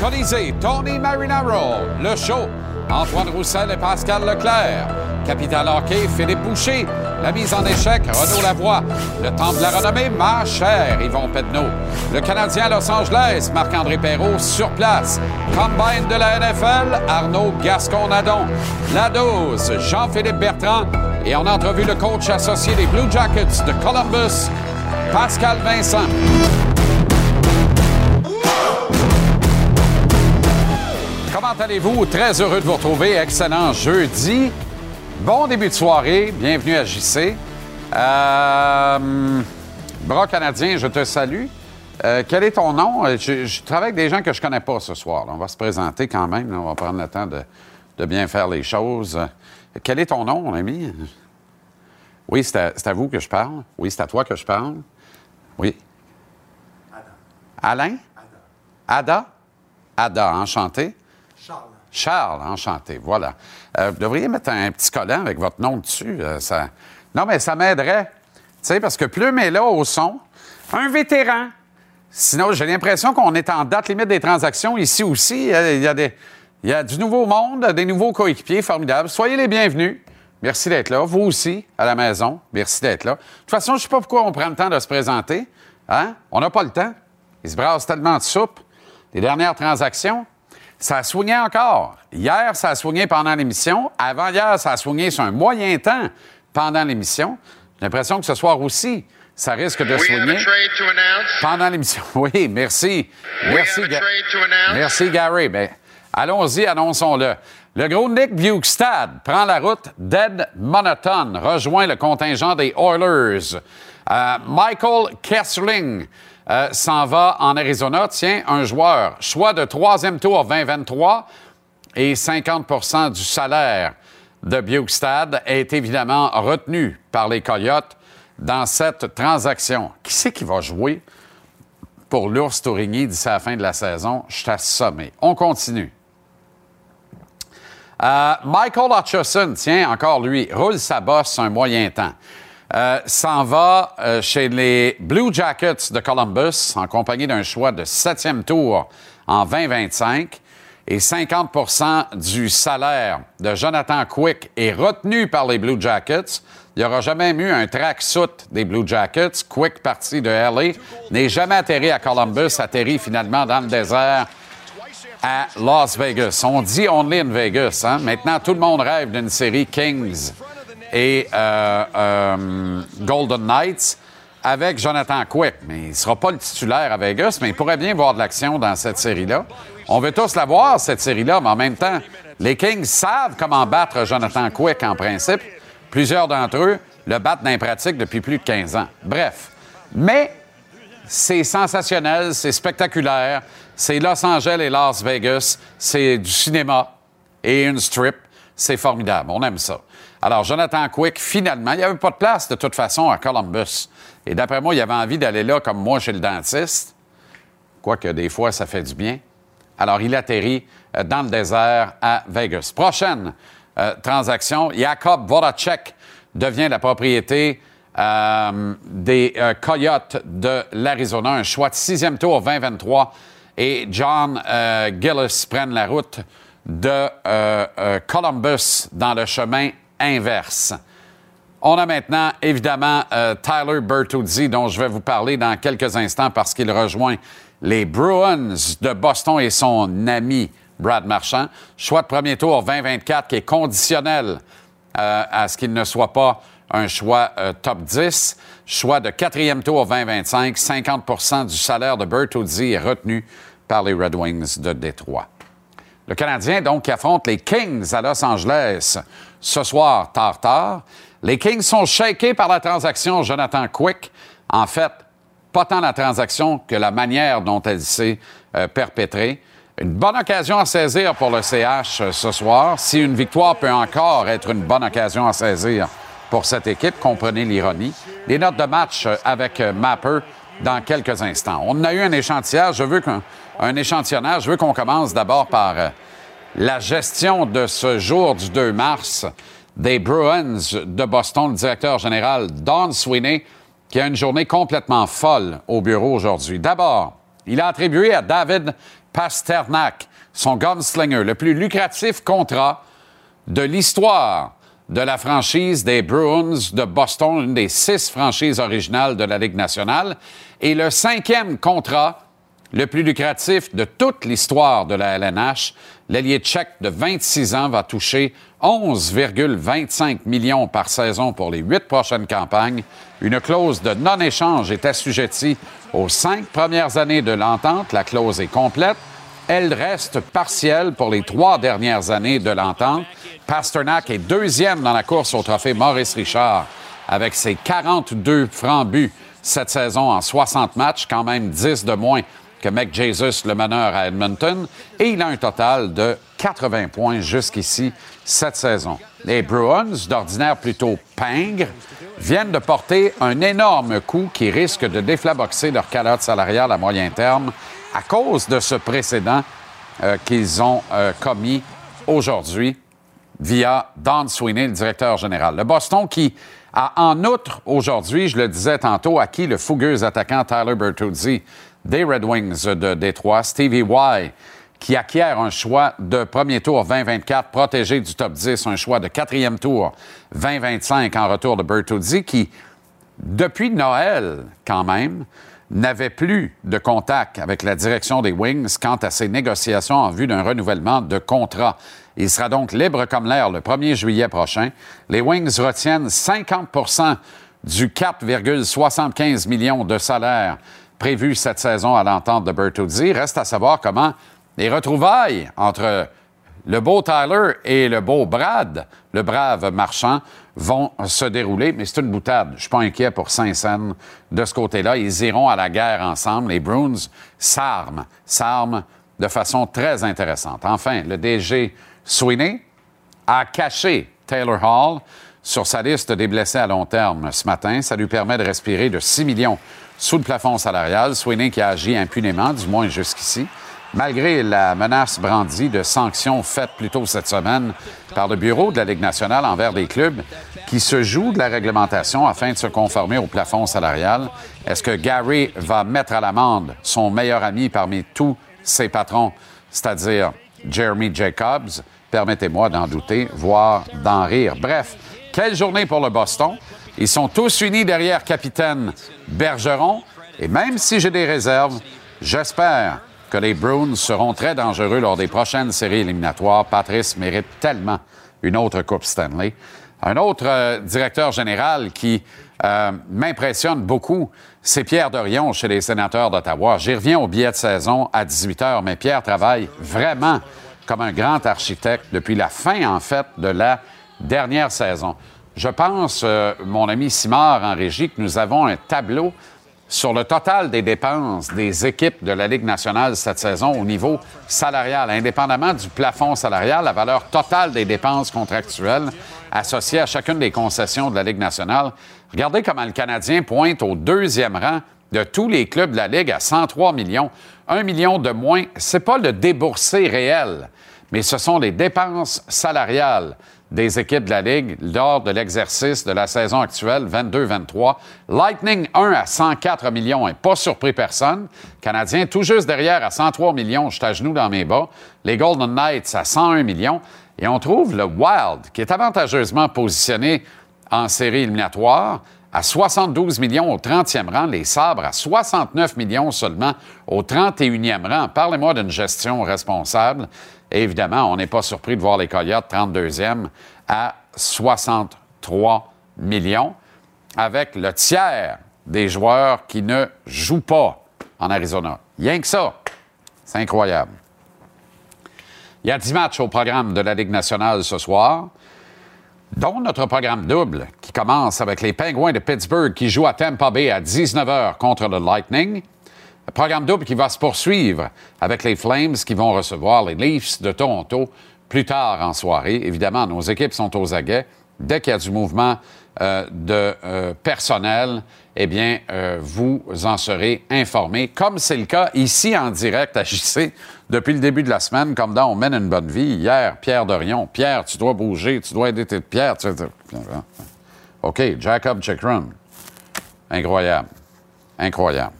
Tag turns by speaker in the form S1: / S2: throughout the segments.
S1: Colisée, Tony Marinaro, le show, Antoine Roussel et Pascal Leclerc. Capital Hockey, Philippe Boucher. La mise en échec, Renaud Lavoie. Le temple de la renommée, ma chère Yvon Pedneau. Le Canadien à Los Angeles, Marc-André Perrault sur place. Combine de la NFL, Arnaud Gascon-Nadon. La dose, Jean-Philippe Bertrand. Et on a entrevu le coach associé des Blue Jackets de Columbus, Pascal Vincent. Comment allez-vous? Très heureux de vous retrouver. Excellent jeudi. Bon début de soirée. Bienvenue à JC. Euh, Bras canadien, je te salue. Euh, quel est ton nom? Euh, Je, je travaille avec des gens que je connais pas ce soir. On va se présenter quand même. On va prendre le temps de, de bien faire les choses. Quel est ton nom, mon ami? Oui, c'est à, c'est à vous que je parle. Oui, c'est à toi que je parle. Oui. Alain? Ada? Ada, enchanté. Charles, enchanté, voilà. Euh, vous devriez mettre un petit collant avec votre nom dessus. euh. Non, mais ça m'aiderait. Tu sais, parce que Plume est là au son. Un vétéran. Sinon, j'ai l'impression qu'on est en date limite des transactions ici aussi. Euh, Il y a, des, il y a du nouveau monde, des nouveaux coéquipiers formidables. Soyez les bienvenus. Merci d'être là. Vous aussi, à la maison, merci d'être là. De toute façon, je ne sais pas pourquoi on prend le temps de se présenter. Hein? On n'a pas le temps. Il se brasse tellement de soupe. Les dernières transactions, ça a soigné encore. Hier, ça a soigné pendant l'émission. Avant-hier, ça a soigné sur un moyen temps pendant l'émission. J'ai l'impression que ce soir aussi, ça risque de soigner pendant l'émission. Oui, merci. Merci, Ga- merci Gary. Ben, allons-y, annonçons-le. Le gros Nick Bukestad prend la route d'Ed Monotone, rejoint le contingent des Oilers. Euh, Michael Kessling euh, s'en va en Arizona. Tiens, un joueur, choix de troisième tour 2023 et 50% du salaire de Bukestad est évidemment retenu par les Coyotes dans cette transaction. Qui c'est qui va jouer pour l'ours Tourigny d'ici la fin de la saison? Je suis assommé. On continue. Euh, Michael Hutchison, tiens, encore lui, roule sa bosse un moyen temps. Euh, s'en va euh, chez les Blue Jackets de Columbus en compagnie d'un choix de septième tour en 2025 et 50 du salaire de Jonathan Quick est retenu par les Blue Jackets. Il n'y aura jamais eu un tracksuit des Blue Jackets. Quick, parti de LA, n'est jamais atterri à Columbus, atterri finalement dans le désert à Las Vegas. On dit only in Vegas. Hein? Maintenant, tout le monde rêve d'une série Kings et euh, euh, Golden Knights avec Jonathan Quick. Mais il ne sera pas le titulaire à Vegas, mais il pourrait bien voir de l'action dans cette série-là. On veut tous la voir, cette série-là, mais en même temps, les Kings savent comment battre Jonathan Quick en principe. Plusieurs d'entre eux le battent dans depuis plus de 15 ans. Bref. Mais c'est sensationnel, c'est spectaculaire. C'est Los Angeles et Las Vegas. C'est du cinéma et une strip. C'est formidable. On aime ça. Alors, Jonathan Quick, finalement, il n'y avait pas de place de toute façon à Columbus. Et d'après moi, il avait envie d'aller là comme moi chez le dentiste. Quoique des fois, ça fait du bien. Alors, il atterrit euh, dans le désert à Vegas. Prochaine euh, transaction, Jakob Voracek devient la propriété euh, des Coyotes de l'Arizona. Un choix de sixième tour 2023. Et John Gillis prennent la route de Columbus dans le chemin inverse. On a maintenant, évidemment, euh, Tyler Bertuzzi, dont je vais vous parler dans quelques instants parce qu'il rejoint les Bruins de Boston et son ami Brad Marchand. Choix de premier tour 2024 qui est conditionnel euh, à ce qu'il ne soit pas un choix euh, top 10. Choix de quatrième tour 2025, 50% du salaire de Bertuzzi est retenu par les Red Wings de Détroit. Le Canadien, donc, affronte les Kings à Los Angeles ce soir, tard, tard. Les Kings sont shakés par la transaction Jonathan Quick. En fait, pas tant la transaction que la manière dont elle s'est euh, perpétrée. Une bonne occasion à saisir pour le CH euh, ce soir. Si une victoire peut encore être une bonne occasion à saisir pour cette équipe, comprenez l'ironie. Les notes de match avec Mapper dans quelques instants. On a eu un échantillage. Je veux qu'un un échantillonnage. Je veux qu'on commence d'abord par euh, la gestion de ce jour du 2 mars des Bruins de Boston, le directeur général Don Sweeney, qui a une journée complètement folle au bureau aujourd'hui. D'abord, il a attribué à David Pasternak, son gunslinger, le plus lucratif contrat de l'histoire de la franchise des Bruins de Boston, une des six franchises originales de la Ligue nationale, et le cinquième contrat le plus lucratif de toute l'histoire de la LNH. L'ailier tchèque de 26 ans va toucher 11,25 millions par saison pour les huit prochaines campagnes. Une clause de non-échange est assujettie aux cinq premières années de l'entente. La clause est complète. Elle reste partielle pour les trois dernières années de l'entente. Pasternak est deuxième dans la course au trophée Maurice Richard avec ses 42 francs buts cette saison en 60 matchs, quand même 10 de moins que Mac Jesus, le meneur à Edmonton, et il a un total de 80 points jusqu'ici cette saison. Les Bruins, d'ordinaire plutôt pingres, viennent de porter un énorme coup qui risque de déflaboxer leur calotte salariale à moyen terme à cause de ce précédent euh, qu'ils ont euh, commis aujourd'hui via Don Sweeney, le directeur général. Le Boston qui a en outre aujourd'hui, je le disais tantôt, acquis le fougueux attaquant Tyler Bertuzzi des Red Wings de Détroit, Stevie Y, qui acquiert un choix de premier tour 2024 protégé du top 10, un choix de quatrième tour 2025 en retour de Bertuzzi, qui, depuis Noël quand même, n'avait plus de contact avec la direction des Wings quant à ses négociations en vue d'un renouvellement de contrat. Il sera donc libre comme l'air le 1er juillet prochain. Les Wings retiennent 50% du 4,75 millions de salaire prévu cette saison à l'entente de Bertuzzi. Reste à savoir comment les retrouvailles entre le beau Tyler et le beau Brad, le brave marchand, vont se dérouler. Mais c'est une boutade. Je suis pas inquiet pour Saint-Saëns de ce côté-là. Ils iront à la guerre ensemble. Les Bruins s'arment, s'arment de façon très intéressante. Enfin, le DG Sweeney a caché Taylor Hall sur sa liste des blessés à long terme ce matin. Ça lui permet de respirer de 6 millions sous le plafond salarial. Sweeney qui a agi impunément, du moins jusqu'ici, malgré la menace brandie de sanctions faites plus tôt cette semaine par le bureau de la Ligue nationale envers des clubs qui se jouent de la réglementation afin de se conformer au plafond salarial. Est-ce que Gary va mettre à l'amende son meilleur ami parmi tous ses patrons, c'est-à-dire Jeremy Jacobs? Permettez-moi d'en douter, voire d'en rire. Bref, quelle journée pour le Boston. Ils sont tous unis derrière capitaine Bergeron. Et même si j'ai des réserves, j'espère que les Bruins seront très dangereux lors des prochaines séries éliminatoires. Patrice mérite tellement une autre Coupe Stanley. Un autre euh, directeur général qui euh, m'impressionne beaucoup, c'est Pierre Dorion chez les sénateurs d'Ottawa. J'y reviens au billet de saison à 18 h, mais Pierre travaille vraiment comme un grand architecte depuis la fin, en fait, de la dernière saison. Je pense, euh, mon ami Simard en régie, que nous avons un tableau sur le total des dépenses des équipes de la Ligue nationale cette saison au niveau salarial, indépendamment du plafond salarial, la valeur totale des dépenses contractuelles associées à chacune des concessions de la Ligue nationale. Regardez comment le Canadien pointe au deuxième rang de tous les clubs de la Ligue à 103 millions. Un million de moins, c'est pas le déboursé réel, mais ce sont les dépenses salariales des équipes de la Ligue lors de l'exercice de la saison actuelle 22-23. Lightning 1 à 104 millions, et pas surpris personne. Canadien tout juste derrière à 103 millions, je genoux dans mes bas. Les Golden Knights à 101 millions. Et on trouve le Wild, qui est avantageusement positionné en série éliminatoire, à 72 millions au 30e rang, les Sabres à 69 millions seulement au 31e rang. Parlez-moi d'une gestion responsable évidemment, on n'est pas surpris de voir les Coyotes 32e à 63 millions, avec le tiers des joueurs qui ne jouent pas en Arizona. Rien que ça. C'est incroyable. Il y a 10 matchs au programme de la Ligue nationale ce soir, dont notre programme double qui commence avec les Penguins de Pittsburgh qui jouent à Tampa Bay à 19h contre le Lightning. Programme double qui va se poursuivre avec les Flames qui vont recevoir les Leafs de Toronto plus tard en soirée. Évidemment, nos équipes sont aux aguets. dès qu'il y a du mouvement euh, de euh, personnel, eh bien, euh, vous en serez informés, comme c'est le cas ici en direct à JC depuis le début de la semaine, comme dans On mène une bonne vie. Hier, Pierre Dorion. Pierre, tu dois bouger, tu dois aider tes Pierre. Tu... OK, Jacob Chikrin. Incroyable. Incroyable.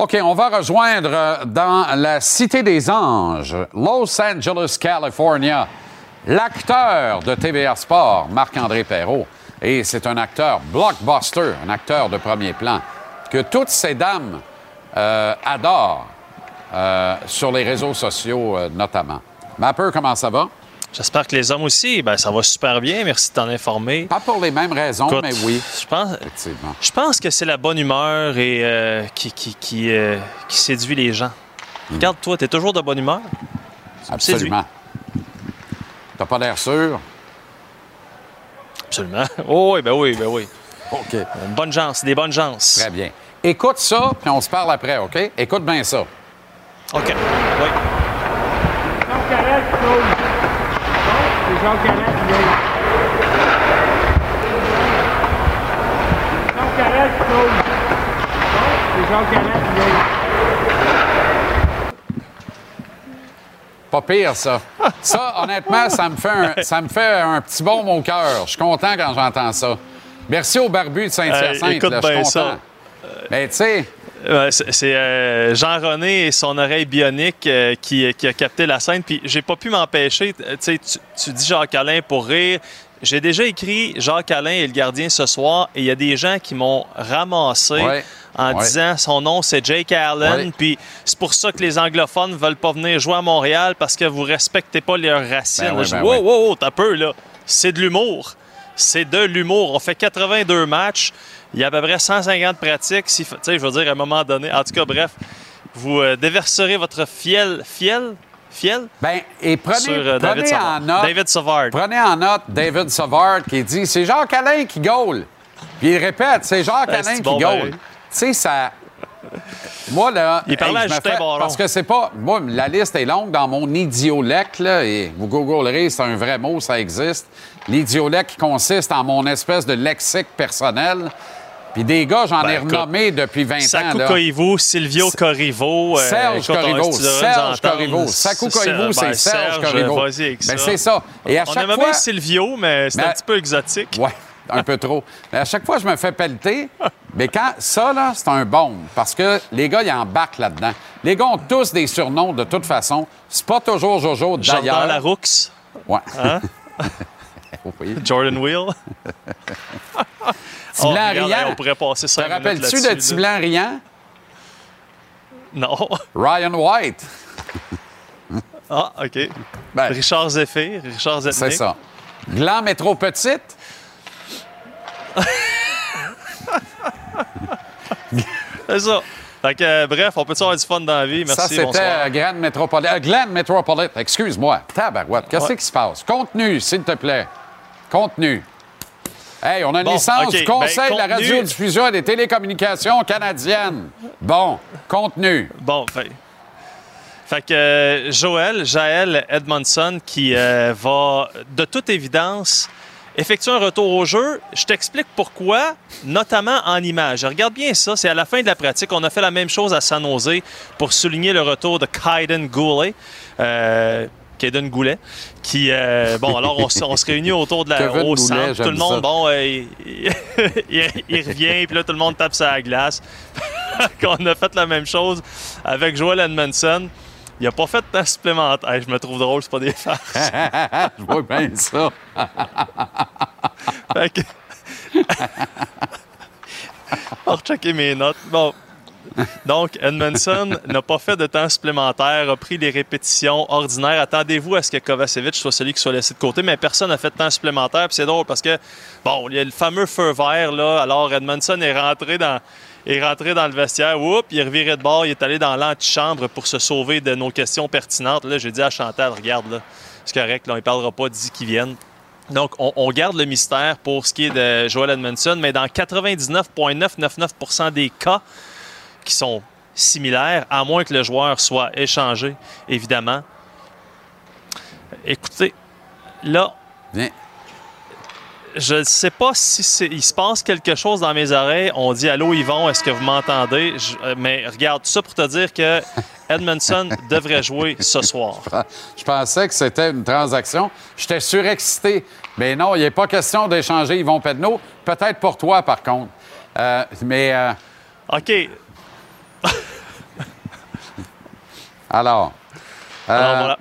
S1: OK, on va rejoindre dans la Cité des Anges, Los Angeles, California, l'acteur de TVA Sport, Marc-André Perrault. Et c'est un acteur blockbuster, un acteur de premier plan, que toutes ces dames euh, adorent euh, sur les réseaux sociaux euh, notamment. Mapper, comment ça va?
S2: J'espère que les hommes aussi. Ben, ça va super bien. Merci de t'en informer.
S1: Pas pour les mêmes raisons,
S2: Écoute,
S1: mais oui.
S2: Je pense,
S1: Effectivement.
S2: je pense que c'est la bonne humeur et euh, qui, qui, qui, euh, qui séduit les gens. Regarde-toi, t'es toujours de bonne humeur.
S1: Absolument. T'as pas l'air sûr?
S2: Absolument. Oh oui, ben oui, ben oui.
S1: OK.
S2: Une bonne chance, des bonnes chances.
S1: Très bien. Écoute ça, puis on se parle après, OK? Écoute bien ça.
S2: OK. Oui.
S3: Carrette, Carrette, c'est Carrette.
S1: Pas pire, ça. Ça, honnêtement, ça me fait un, ça me fait un petit baume au cœur. Je suis content quand j'entends ça. Merci au barbu de Saint-Hyacinthe.
S2: Hey,
S1: je suis content.
S2: ça.
S1: Mais tu sais,
S2: c'est euh, Jean-René et son oreille bionique euh, qui, qui a capté la scène. Puis j'ai pas pu m'empêcher. Tu sais, tu- dis Jacques-Alain pour rire. J'ai déjà écrit Jacques-Alain et le gardien ce soir et il y a des gens qui m'ont ramassé
S1: Ouais.
S2: en
S1: Ouais.
S2: disant son nom c'est Jake Allen.
S1: Ouais.
S2: Puis c'est pour ça que les anglophones veulent pas venir jouer à Montréal parce que vous respectez pas leurs racines.
S1: Ben ben
S2: wow, t'as peu là. C'est de l'humour. C'est de l'humour. On fait 82 matchs. Il y a à peu près 150 pratiques. Si, tu sais, je veux dire, à un moment donné. En tout cas, bref, vous euh, déverserez votre fiel, fiel, fiel?
S1: Ben, et prenez,
S2: sur euh, David
S1: prenez en
S2: Savard.
S1: note.
S2: David Savard.
S1: Prenez en note David Savard qui dit c'est Jacques Alain qui gaule. Puis il répète c'est Jacques
S2: Ben,
S1: Alain qui
S2: bon,
S1: gaule.
S2: ben.
S1: Tu sais, ça. Moi, là.
S2: Il parlait à Justin
S1: fais-
S2: Baron.
S1: Parce que c'est pas. Moi, la liste est longue dans mon idiolec, là, et vous googlerez, c'est un vrai mot, ça existe. L'idiolec qui consiste en mon espèce de lexique personnel. Puis des gars, j'en
S2: Ben,
S1: ai
S2: écoute,
S1: renommés depuis 20 ans.
S2: Sakou Silvio Corrivo. euh,
S1: Serge Corriveau,
S2: devrais
S1: Serge Corriveau. Sakou
S2: c'est-
S1: Koivu, c'est
S2: ben,
S1: Serge Corriveau. Ben, c'est ça. Et à
S2: on
S1: chaque
S2: aimait
S1: fois...
S2: bien Silvio, mais c'est un petit peu exotique.
S1: Ouais, un peu trop. Mais à chaque fois, je me fais pelleter. Mais quand ça, là, c'est un bombe. Parce que les gars, ils embarquent là-dedans. Les gars ont tous des surnoms de toute façon. C'est pas toujours Jojo
S2: Jordan
S1: d'ailleurs.
S2: Larroux,
S1: Ouais.
S2: Hein?
S1: oui.
S2: Jordan Wheel.
S1: Tiblan
S2: Oh, regarde,
S1: riant.
S2: On pourrait passer
S1: Te
S2: ça.
S1: rappelles-tu de Tiblan riant?
S2: Non.
S1: Ryan White.
S2: Ah, OK.
S1: Ben,
S2: Richard Zephyr, Richard Zetnik.
S1: c'est ça. Gland métro petite.
S2: C'est ça. Fait que, euh, bref, on peut avoir du fun dans la vie. Merci,
S1: ça, c'était
S2: bonsoir.
S1: euh, Grand Métropolite. euh, Glenn Métropolite, excuse-moi. Tabarouette, qu'est-ce
S2: Ouais.
S1: qui se passe? Contenu, s'il te plaît. Contenu. Hey, on a une
S2: Bon,
S1: licence du Conseil
S2: ben,
S1: de la radiodiffusion et des télécommunications canadiennes. Bon, contenu.
S2: Bon, fait, fait que euh, Joël, Jaël Edmondson, qui va, de toute évidence, effectuer un retour au jeu. Je t'explique pourquoi, notamment en images. Regarde bien ça, c'est à la fin de la pratique. On a fait la même chose à San Jose pour souligner le retour de Kaiden Goulet. Euh, Kaiden Goulet, qui, euh, bon, alors on, se- on se réunit autour de la, au centre, tout le monde,
S1: ça.
S2: bon, euh, il, il- il revient, puis là, tout le monde tape sa glace. qu'on a fait la même chose avec Joel Edmondson. Il n'a pas fait de temps supplémentaire. Je me trouve drôle, c'est pas des farces.
S1: Je vois bien ça.
S2: Fait que- rechecker mes notes. Bon. Donc, Edmondson n'a pas fait de temps supplémentaire, a pris les répétitions ordinaires. Attendez-vous à ce que Kovacevic soit celui qui soit laissé de côté, mais personne n'a fait de temps supplémentaire. Puis c'est drôle parce que, bon, il y a le fameux feu vert, là. Alors, Edmondson est rentré dans, est rentré dans le vestiaire. Oups, il est reviré de bord. Il est allé dans l'antichambre pour se sauver de nos questions pertinentes. Là, j'ai dit à Chantal, regarde, là, c'est correct, là, on ne parlera pas d'ici qu'ils viennent. Donc, on, garde le mystère pour ce qui est de Joel Edmondson, mais dans 99,999% des cas qui sont similaires, à moins que le joueur soit échangé, évidemment. Écoutez, là,
S1: Viens.
S2: Je ne sais pas si il se passe quelque chose dans mes oreilles. On dit Allô Yvon, est-ce que vous m'entendez? Euh, mais regarde, tout ça pour te dire que Edmondson devrait jouer ce soir.
S1: Je pensais que c'était une transaction. J'étais surexcité. Mais non, il n'est pas question d'échanger Yvon Pedneau. Peut-être pour toi, par contre. Euh, mais euh,
S2: OK.
S1: alors, euh,
S2: Alors voilà.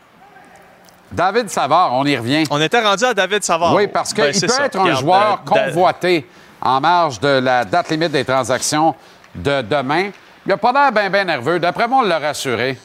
S1: David Savard, on y revient.
S2: On était rendu à David Savard.
S1: Oui, parce qu'il
S2: Ben,
S1: peut
S2: ça.
S1: être un joueur
S2: euh,
S1: convoité en marge de la date limite des transactions de demain. Il n'a pas l'air bien, bien nerveux. D'après moi, on l'a rassuré.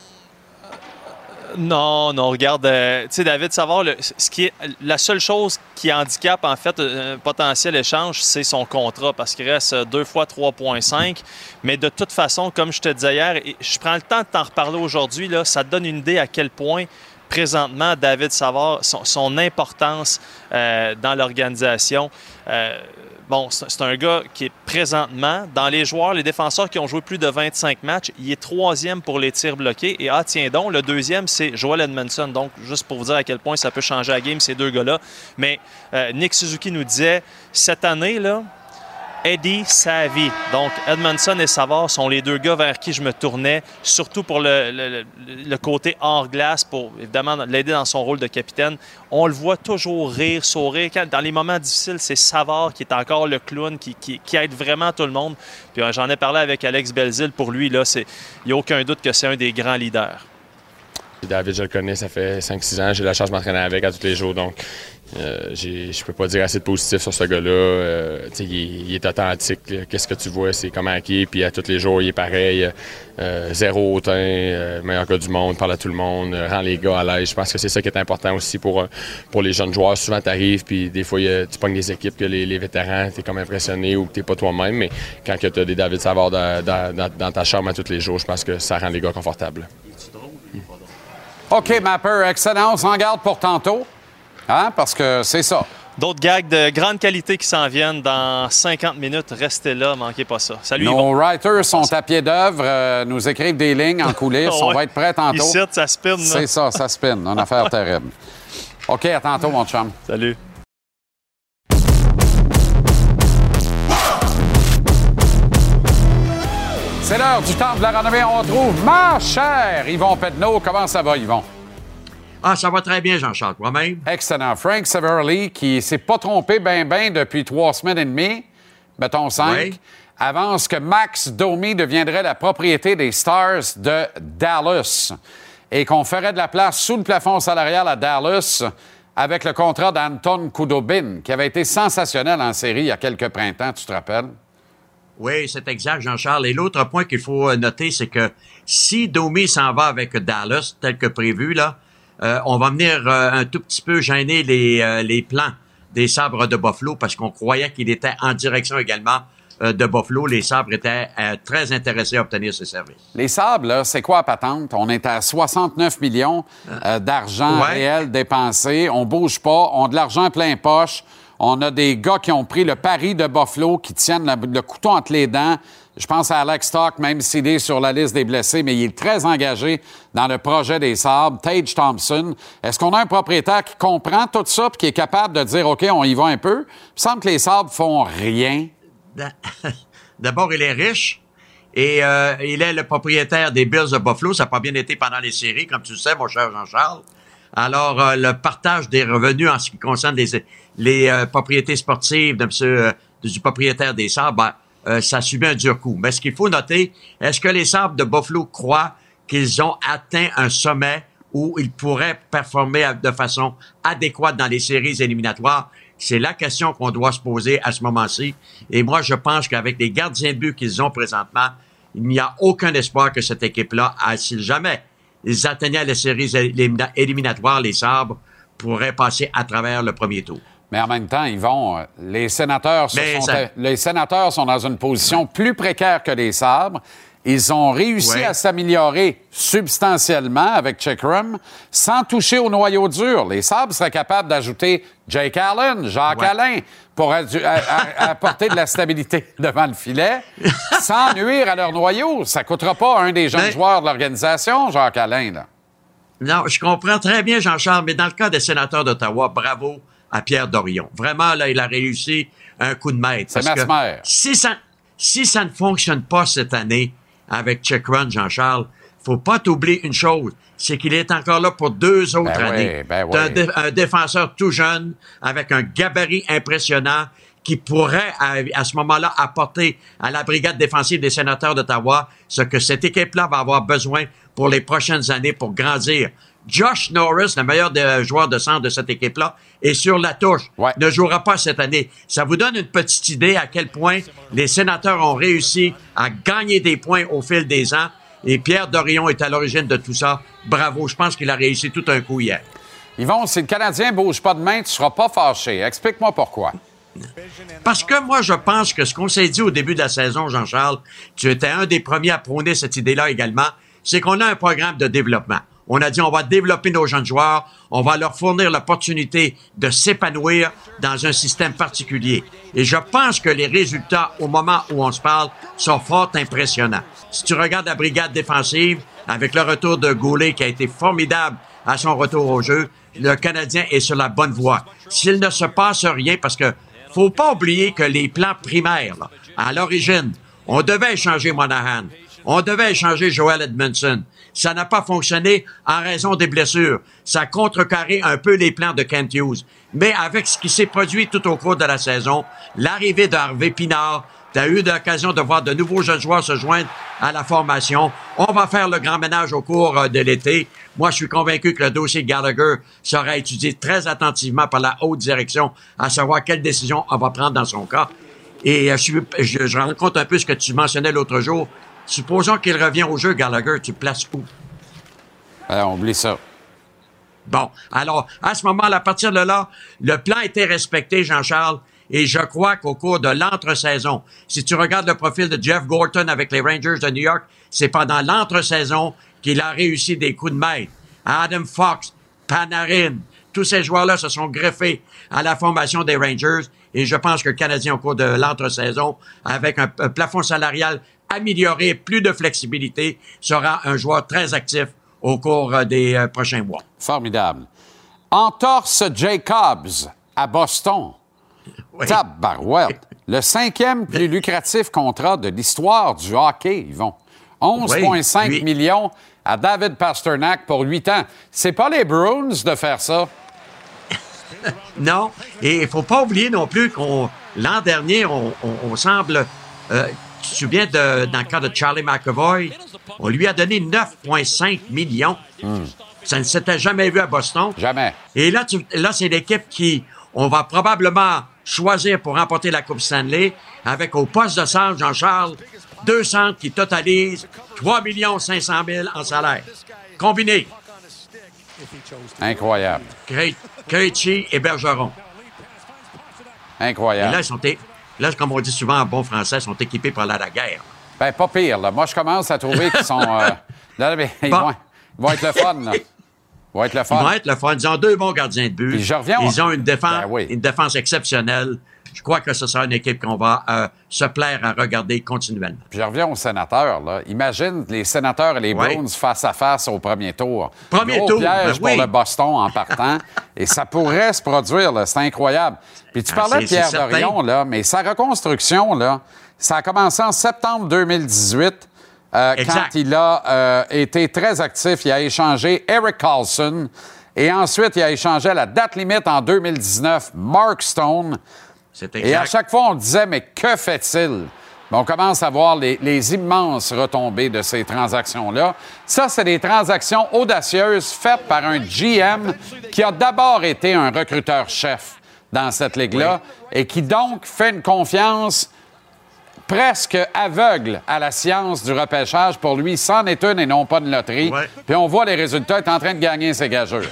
S2: Non, non, regarde, euh, tu sais, David Savard, le- ce qui est, la seule chose qui handicape, en fait, un potentiel échange, c'est son contrat, parce qu'il reste euh, deux fois 3,5. Mais de toute façon, comme je te disais hier, je prends le temps de t'en reparler aujourd'hui, là, ça te donne une idée à quel point, présentement, David Savard, son, importance euh, dans l'organisation. Euh, bon, c'est c'est un gars qui est présentement, dans les joueurs, les défenseurs qui ont joué plus de 25 matchs, il est troisième pour les tirs bloqués. Et ah, tiens donc, le deuxième, c'est Joel Edmondson. Donc, juste pour vous dire à quel point ça peut changer la game, ces deux gars-là. Mais euh, Nick Suzuki nous disait, cette année, là, Eddie Savy. Donc, Edmondson et Savard sont les deux gars vers qui je me tournais, surtout pour le, le- côté hors glace, pour évidemment l'aider dans son rôle de capitaine. On le voit toujours rire, sourire. Dans les moments difficiles, c'est Savard qui est encore le clown, qui, qui- qui aide vraiment tout le monde. Puis euh, j'en ai parlé avec Alex Belzil. Pour lui, là, il n'y a aucun doute que c'est un des grands leaders.
S4: David, je le connais, ça fait 5-6 ans. J'ai la chance de m'entraîner avec à tous les jours. Donc, euh, je peux pas dire assez de positif sur ce gars-là. Euh, il, est- il est authentique. Qu'est-ce que tu vois, c'est comment il est. Puis à tous les jours, il est pareil. Euh, zéro hautain, euh, meilleur gars du monde, parle à tout le monde, rend les gars à l'aise. Je pense que c'est ça qui est important aussi pour, pour les jeunes joueurs. Souvent, tu arrives, puis des fois, tu pognes des équipes que les, vétérans, tu es comme impressionné ou que tu pas toi-même. Mais quand tu as des David Savard dans, ta chambre à tous les jours, je pense que ça rend les gars confortables.
S1: OK, Mapper, excellent. On s'en garde pour tantôt. Hein? Parce que c'est ça.
S2: D'autres gags de grande qualité qui s'en viennent dans 50 minutes. Restez là, manquez pas ça. Salut,
S1: Nos
S2: Yvon.
S1: writers sont à pied d'œuvre, euh, nous écrivent des lignes en coulisses. On
S2: Ouais.
S1: va être prêts tantôt.
S2: Ici, ça spin.
S1: C'est ça, ça spin. Une affaire terrible. OK, à tantôt, mon chum.
S2: Salut.
S1: C'est l'heure du temps de la renommée. On retrouve ma chère Yvon Pedneau. Comment ça va, Yvon?
S5: Ah, ça va très bien, Jean-Charles. Toi-même?
S1: Excellent. Frank Severly, qui s'est pas trompé ben ben depuis trois semaines et demie, mettons cinq,
S5: Oui.
S1: avance que Max Domi deviendrait la propriété des Stars de Dallas et qu'on ferait de la place sous le plafond salarial à Dallas avec le contrat d'Anton Kudobin, qui avait été sensationnel en série il y a quelques printemps, tu te rappelles?
S5: Oui, c'est exact, Jean-Charles. Et l'autre point qu'il faut noter, c'est que si Domi s'en va avec Dallas, tel que prévu, là, euh, on va venir euh, un tout petit peu gêner les, euh, les plans des sabres de Buffalo parce qu'on croyait qu'il était en direction également de Buffalo. Les sabres étaient euh, très intéressés à obtenir ce service.
S1: Les sables, là, c'est quoi patente? On est à 69 millions euh, d'argent
S5: Ouais.
S1: réel dépensé. On bouge pas. On a de l'argent plein poche. On a des gars qui ont pris le pari de Buffalo, qui tiennent le couteau entre les dents. Je pense à Alex Stock, même s'il est sur la liste des blessés, mais il est très engagé dans le projet des Sabres. Tage Thompson. Est-ce qu'on a un propriétaire qui comprend tout ça et qui est capable de dire, OK, on y va un peu? Il me semble que les Sabres font rien.
S5: D'a- D'abord, il est riche et euh, il est le propriétaire des Bills de Buffalo. Ça n'a pas bien été pendant les séries, comme tu le sais, mon cher Jean-Charles. Alors, euh, le partage des revenus en ce qui concerne les, euh, propriétés sportives du propriétaire des Sabres, ben, euh, ça subit un dur coup. Mais ce qu'il faut noter, est-ce que les Sabres de Buffalo croient qu'ils ont atteint un sommet où ils pourraient performer de façon adéquate dans les séries éliminatoires? C'est la question qu'on doit se poser à ce moment-ci. Et moi, je pense qu'avec les gardiens de but qu'ils ont présentement, il n'y a aucun espoir que cette équipe-là, si jamais ils atteignaient les séries élimina- éliminatoires, les sabres pourraient passer à travers le premier tour.
S1: Mais en même temps, ils vont. euh, Les sénateurs, se sont,
S5: ça-
S1: les sénateurs sont dans une position plus précaire que les sabres. Ils ont réussi
S5: Ouais.
S1: à s'améliorer substantiellement avec Checkrum sans toucher au noyau dur. Les sabres seraient capables d'ajouter Jake Allen, Jacques
S5: Ouais.
S1: Alain pour apporter de la stabilité devant le filet sans nuire à leur noyau. Ça coûtera pas à un des jeunes
S5: Mais-
S1: joueurs de l'organisation, Jacques Alain. Là.
S5: Non, je comprends très bien, Jean-Charles, mais dans le cas des sénateurs d'Ottawa, bravo à Pierre Dorion. Vraiment, là, il a réussi un coup de maître.
S1: C'est
S5: Parce que si ça, si ça ne fonctionne pas cette année avec Check Run, Jean-Charles, faut pas t'oublier une chose, c'est qu'il est encore là pour deux autres
S1: Ben oui,
S5: années.
S1: ben
S5: dé- un défenseur tout jeune, avec un gabarit impressionnant, qui pourrait, à, à ce moment-là, apporter à la brigade défensive des sénateurs d'Ottawa ce que cette équipe-là va avoir besoin pour les prochaines années pour grandir. Josh Norris, le meilleur des joueurs de centre de cette équipe-là, est sur la touche.
S1: Ouais.
S5: Ne jouera pas cette année. Ça vous donne une petite idée à quel point les sénateurs ont réussi à gagner des points au fil des ans. Et Pierre Dorion est à l'origine de tout ça. Bravo. Je pense qu'il a réussi tout un coup hier.
S1: Yvon, si le Canadien bouge pas de main, tu seras pas fâché. Explique-moi pourquoi.
S5: Parce que moi, je pense que ce qu'on s'est dit au début de la saison, Jean-Charles, tu étais un des premiers à prôner cette idée-là également, c'est qu'on a un programme de développement. On a dit on va développer nos jeunes joueurs, on va leur fournir l'opportunité de s'épanouir dans un système particulier. Et je pense que les résultats au moment où on se parle sont fort impressionnants. Si tu regardes la brigade défensive, avec le retour de Goulet qui a été formidable à son retour au jeu, le Canadien est sur la bonne voie. S'il ne se passe rien, parce que faut pas oublier que les plans primaires, là, à l'origine, on devait échanger Monahan. On devait échanger Joel Edmondson. Ça n'a pas fonctionné en raison des blessures. Ça a contrecarré un peu les plans de Kent Hughes. Mais avec ce qui s'est produit tout au cours de la saison, l'arrivée d'Harvey Pinard, tu as eu l'occasion de voir de nouveaux jeunes joueurs se joindre à la formation. On va faire le grand ménage au cours euh, de l'été. Moi, je suis convaincu que le dossier Gallagher sera étudié très attentivement par la haute direction, à savoir quelle décision on va prendre dans son cas. Et euh, je, je, je rends compte un peu ce que tu mentionnais l'autre jour. Supposons qu'il revient au jeu, Gallagher, tu places où?
S1: Alors, Euh, oublie ça.
S5: Bon, alors, à ce moment, à partir de là, le plan était respecté, Jean-Charles, et je crois qu'au cours de l'entre-saison, si tu regardes le profil de Jeff Gorton avec les Rangers de New York, c'est pendant l'entre-saison qu'il a réussi des coups de maître. Adam Fox, Panarin, tous ces joueurs-là se sont greffés à la formation des Rangers, et je pense que le Canadien, au cours de l'entre-saison, avec un, un plafond salarial amélioré, plus de flexibilité, sera un joueur très actif au cours euh, des euh, prochains mois.
S1: Formidable. Entorse Jacobs à Boston.
S5: Oui.
S1: Tabarouette. Le cinquième plus lucratif contrat de l'histoire du hockey, Yvon. 11,5
S5: Oui, lui-
S1: millions à David Pasternak pour 8 ans. C'est pas les Bruins de faire ça.
S5: Non, et il faut pas oublier non plus qu'on l'an dernier, on, on- on semble, euh, tu te souviens de, dans le cas de Charlie McAvoy, on lui a donné 9,5 millions. Ça ne s'était jamais vu à Boston.
S1: Jamais.
S5: Et là, tu- là, c'est l'équipe qui, on va probablement choisir pour remporter la Coupe Stanley avec au poste de centre, Jean-Charles, deux centres qui totalisent 3 500 000 en salaire. Combiné,
S1: Incroyable.
S5: Krejci et Bergeron. Et
S1: Incroyable.
S5: là, ils sont, là, comme on dit souvent en bon français, ils sont équipés pour aller à la guerre.
S1: Ben, pas pire, là. Moi, je commence à trouver qu'ils sont. euh, là, mais ils,
S5: Bon.
S1: vont, ils vont être le fun, là. Ils vont être le
S5: Ils
S1: fun.
S5: vont être le fun. Ils ont deux bons gardiens de but.
S1: Puis je reviens au-
S5: Ils ont une défense,
S1: Ben oui.
S5: une défense exceptionnelle. Je crois que ce sera une équipe qu'on va euh, se plaire à regarder continuellement.
S1: Puis je reviens aux sénateurs. Là. Imagine les sénateurs et les. Bruins face à face au premier tour.
S5: Premier
S1: Gros
S5: tour,
S1: piège
S5: ben
S1: pour
S5: oui.
S1: le Boston en partant. et ça pourrait se produire. C'est incroyable. Puis tu
S5: Ah,
S1: parlais de
S5: c'est-
S1: Pierre. Dorion, là, mais sa reconstruction, là, ça a commencé en septembre 2018. euh, quand il a euh, été très actif, il a échangé Eric Carlson et ensuite il a échangé à la date limite en 2019 Mark Stone.
S5: C'est
S1: Et à chaque fois, on disait, mais que fait-il? On commence à voir les, les immenses retombées de ces transactions-là. Ça, c'est des transactions audacieuses faites par un GM qui a d'abord été un recruteur-chef dans cette ligue-là et qui donc fait une confiance presque aveugle à la science du repêchage. Pour lui, c'en est une et non pas une loterie.
S5: Ouais.
S1: Puis on voit les résultats, il est en train de gagner ses gageurs.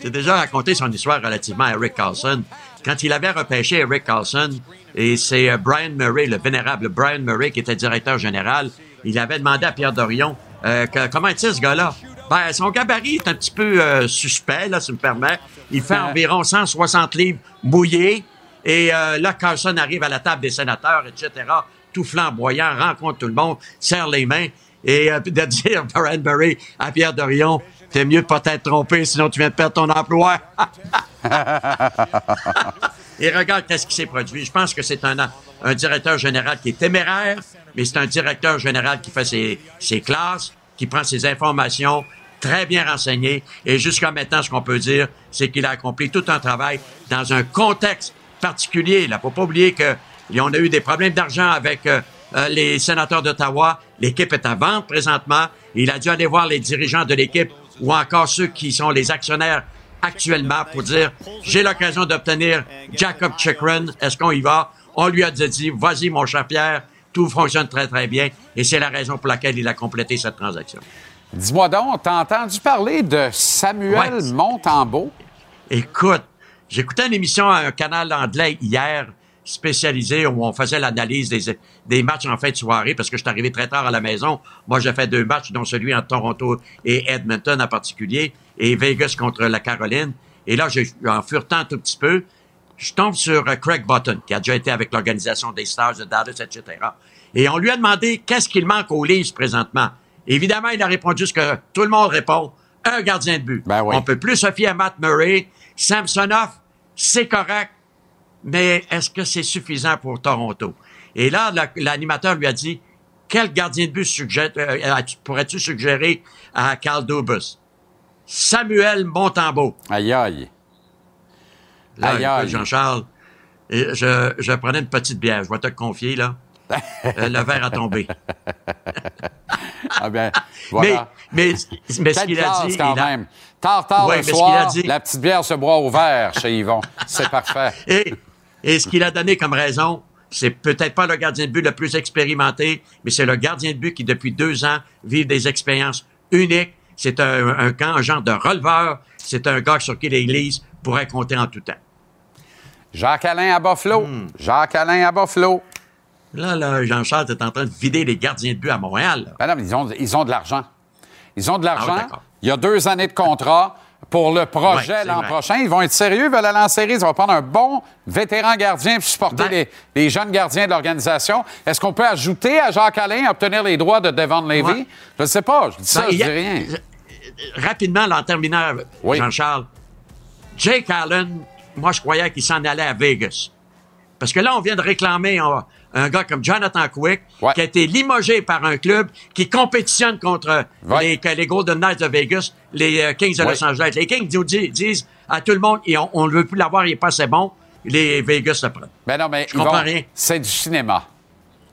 S5: J'ai déjà raconté son histoire relativement à Eric Carlson. Quand il avait repêché Eric Carlson, et c'est euh, Brian Murray, le vénérable Brian Murray, qui était directeur général, il avait demandé à Pierre Dorion euh, que- comment est-il ce gars-là? Ben, son gabarit est un petit peu euh, suspect, là, si me permet. Il fait environ 160 livres mouillés. Et là, Carlson arrive à la table des sénateurs, etc., tout flamboyant, rencontre tout le monde, serre les mains. Et de dire Brian Murray à Pierre Dorion, t'es mieux de pas t'être trompé, sinon tu viens de perdre ton emploi. Et regarde qu'est-ce qui s'est produit. Je pense que c'est un, un directeur général qui est téméraire, mais c'est un directeur général qui fait ses, ses classes, qui prend ses informations très bien renseignées. Et jusqu'à maintenant, ce qu'on peut dire, c'est qu'il a accompli tout un travail dans un contexte particulier. Il ne faut pas oublier que on a eu des problèmes d'argent avec euh, euh, les sénateurs d'Ottawa. L'équipe est à vendre présentement. Il a dû aller voir les dirigeants de l'équipe ou encore ceux qui sont les actionnaires actuellement pour dire j'ai l'occasion d'obtenir Jacob Chikrin. Est-ce qu'on y va? On lui a dit vas-y mon cher Pierre, tout fonctionne très très bien et c'est la raison pour laquelle il a complété cette transaction.
S1: Dis-moi donc, t'as entendu parler de Samuel
S5: Ouais.
S1: Montembeau?
S5: Écoute, j'écoutais une émission à un canal anglais hier spécialisé où on faisait l'analyse des, des matchs en fin de soirée parce que je suis arrivé très tard à la maison. Moi, j'ai fait deux matchs, dont celui entre Toronto et Edmonton en particulier, et Vegas contre la Caroline. Et là, en furetant un tout petit peu, je tombe sur euh, Craig Button, qui a déjà été avec l'organisation des Stars de Dallas, etc. Et on lui a demandé qu'est-ce qu'il manque aux Leafs présentement. Évidemment, il a répondu ce que tout le monde répond. Un gardien de but.
S1: Ben oui.
S5: On peut plus se fier à Matt Murray. Samsonov, c'est correct, mais est-ce que c'est suffisant pour Toronto? Et là, la- l'animateur lui a dit, quel gardien de but suggère- euh, pourrais-tu suggérer à Carl Dubus? Samuel Montembeau.
S1: Aïe, aïe.
S5: Là,
S1: Aïe, aïe.
S5: Jean-Charles, je, je prenais une petite bière, je vais te le confier, là. Euh, le verre a tombé.
S1: Ah voilà.
S5: Mais, mais, mais ce qu'il a dit,
S1: quand
S5: il a-
S1: même. Tard, tard
S5: Ouais,
S1: le soir,
S5: dit-
S1: la petite bière se boit au verre chez Yvon. C'est parfait.
S5: Et, et ce qu'il a donné comme raison, c'est peut-être pas le gardien de but le plus expérimenté, mais c'est le gardien de but qui, depuis deux ans, vit des expériences uniques. C'est un, un, un genre de releveur. C'est un gars sur qui l'Église pourrait compter en tout temps.
S1: Jacques-Alain à Buffalo.
S5: Hmm.
S1: Jacques-Alain à Buffalo.
S5: Là, là, Jean-Charles est en train de vider les gardiens de but à Montréal. là.
S1: Ben non, mais ils ont, ils ont de l'argent. Ils ont de l'argent.
S5: Ah, d'accord.
S1: il y a deux années de contrat. Pour le projet l'an prochain, ils vont être sérieux, ils veulent aller en série. Ça va prendre un bon vétéran gardien pour supporter
S5: Ben-
S1: les, les jeunes gardiens de l'organisation. Est-ce qu'on peut ajouter à Jacques-Alain obtenir les droits de Devon Levy?
S5: Ouais.
S1: Je ne sais pas. Je dis ça,
S5: Ben,
S1: je
S5: il y
S1: dis
S5: a-
S1: rien.
S5: Rapidement, en terminant,
S1: Oui.
S5: Jean-Charles, Jake Allen, moi, je croyais qu'il s'en allait à Vegas. Parce que là, on vient de réclamer un, un gars comme Jonathan Quick,
S1: Ouais.
S5: qui a été limogé par un club qui compétitionne contre
S1: Ouais.
S5: les, Golden Knights de Vegas, les euh, Kings de
S1: Ouais.
S5: Los Angeles. Les Kings disent, à tout le monde, et on ne veut plus l'avoir, il n'est pas assez bon. Les Vegas le prennent.
S1: Ben non, mais
S5: Je comprends
S1: Yvon,
S5: rien.
S1: C'est du cinéma.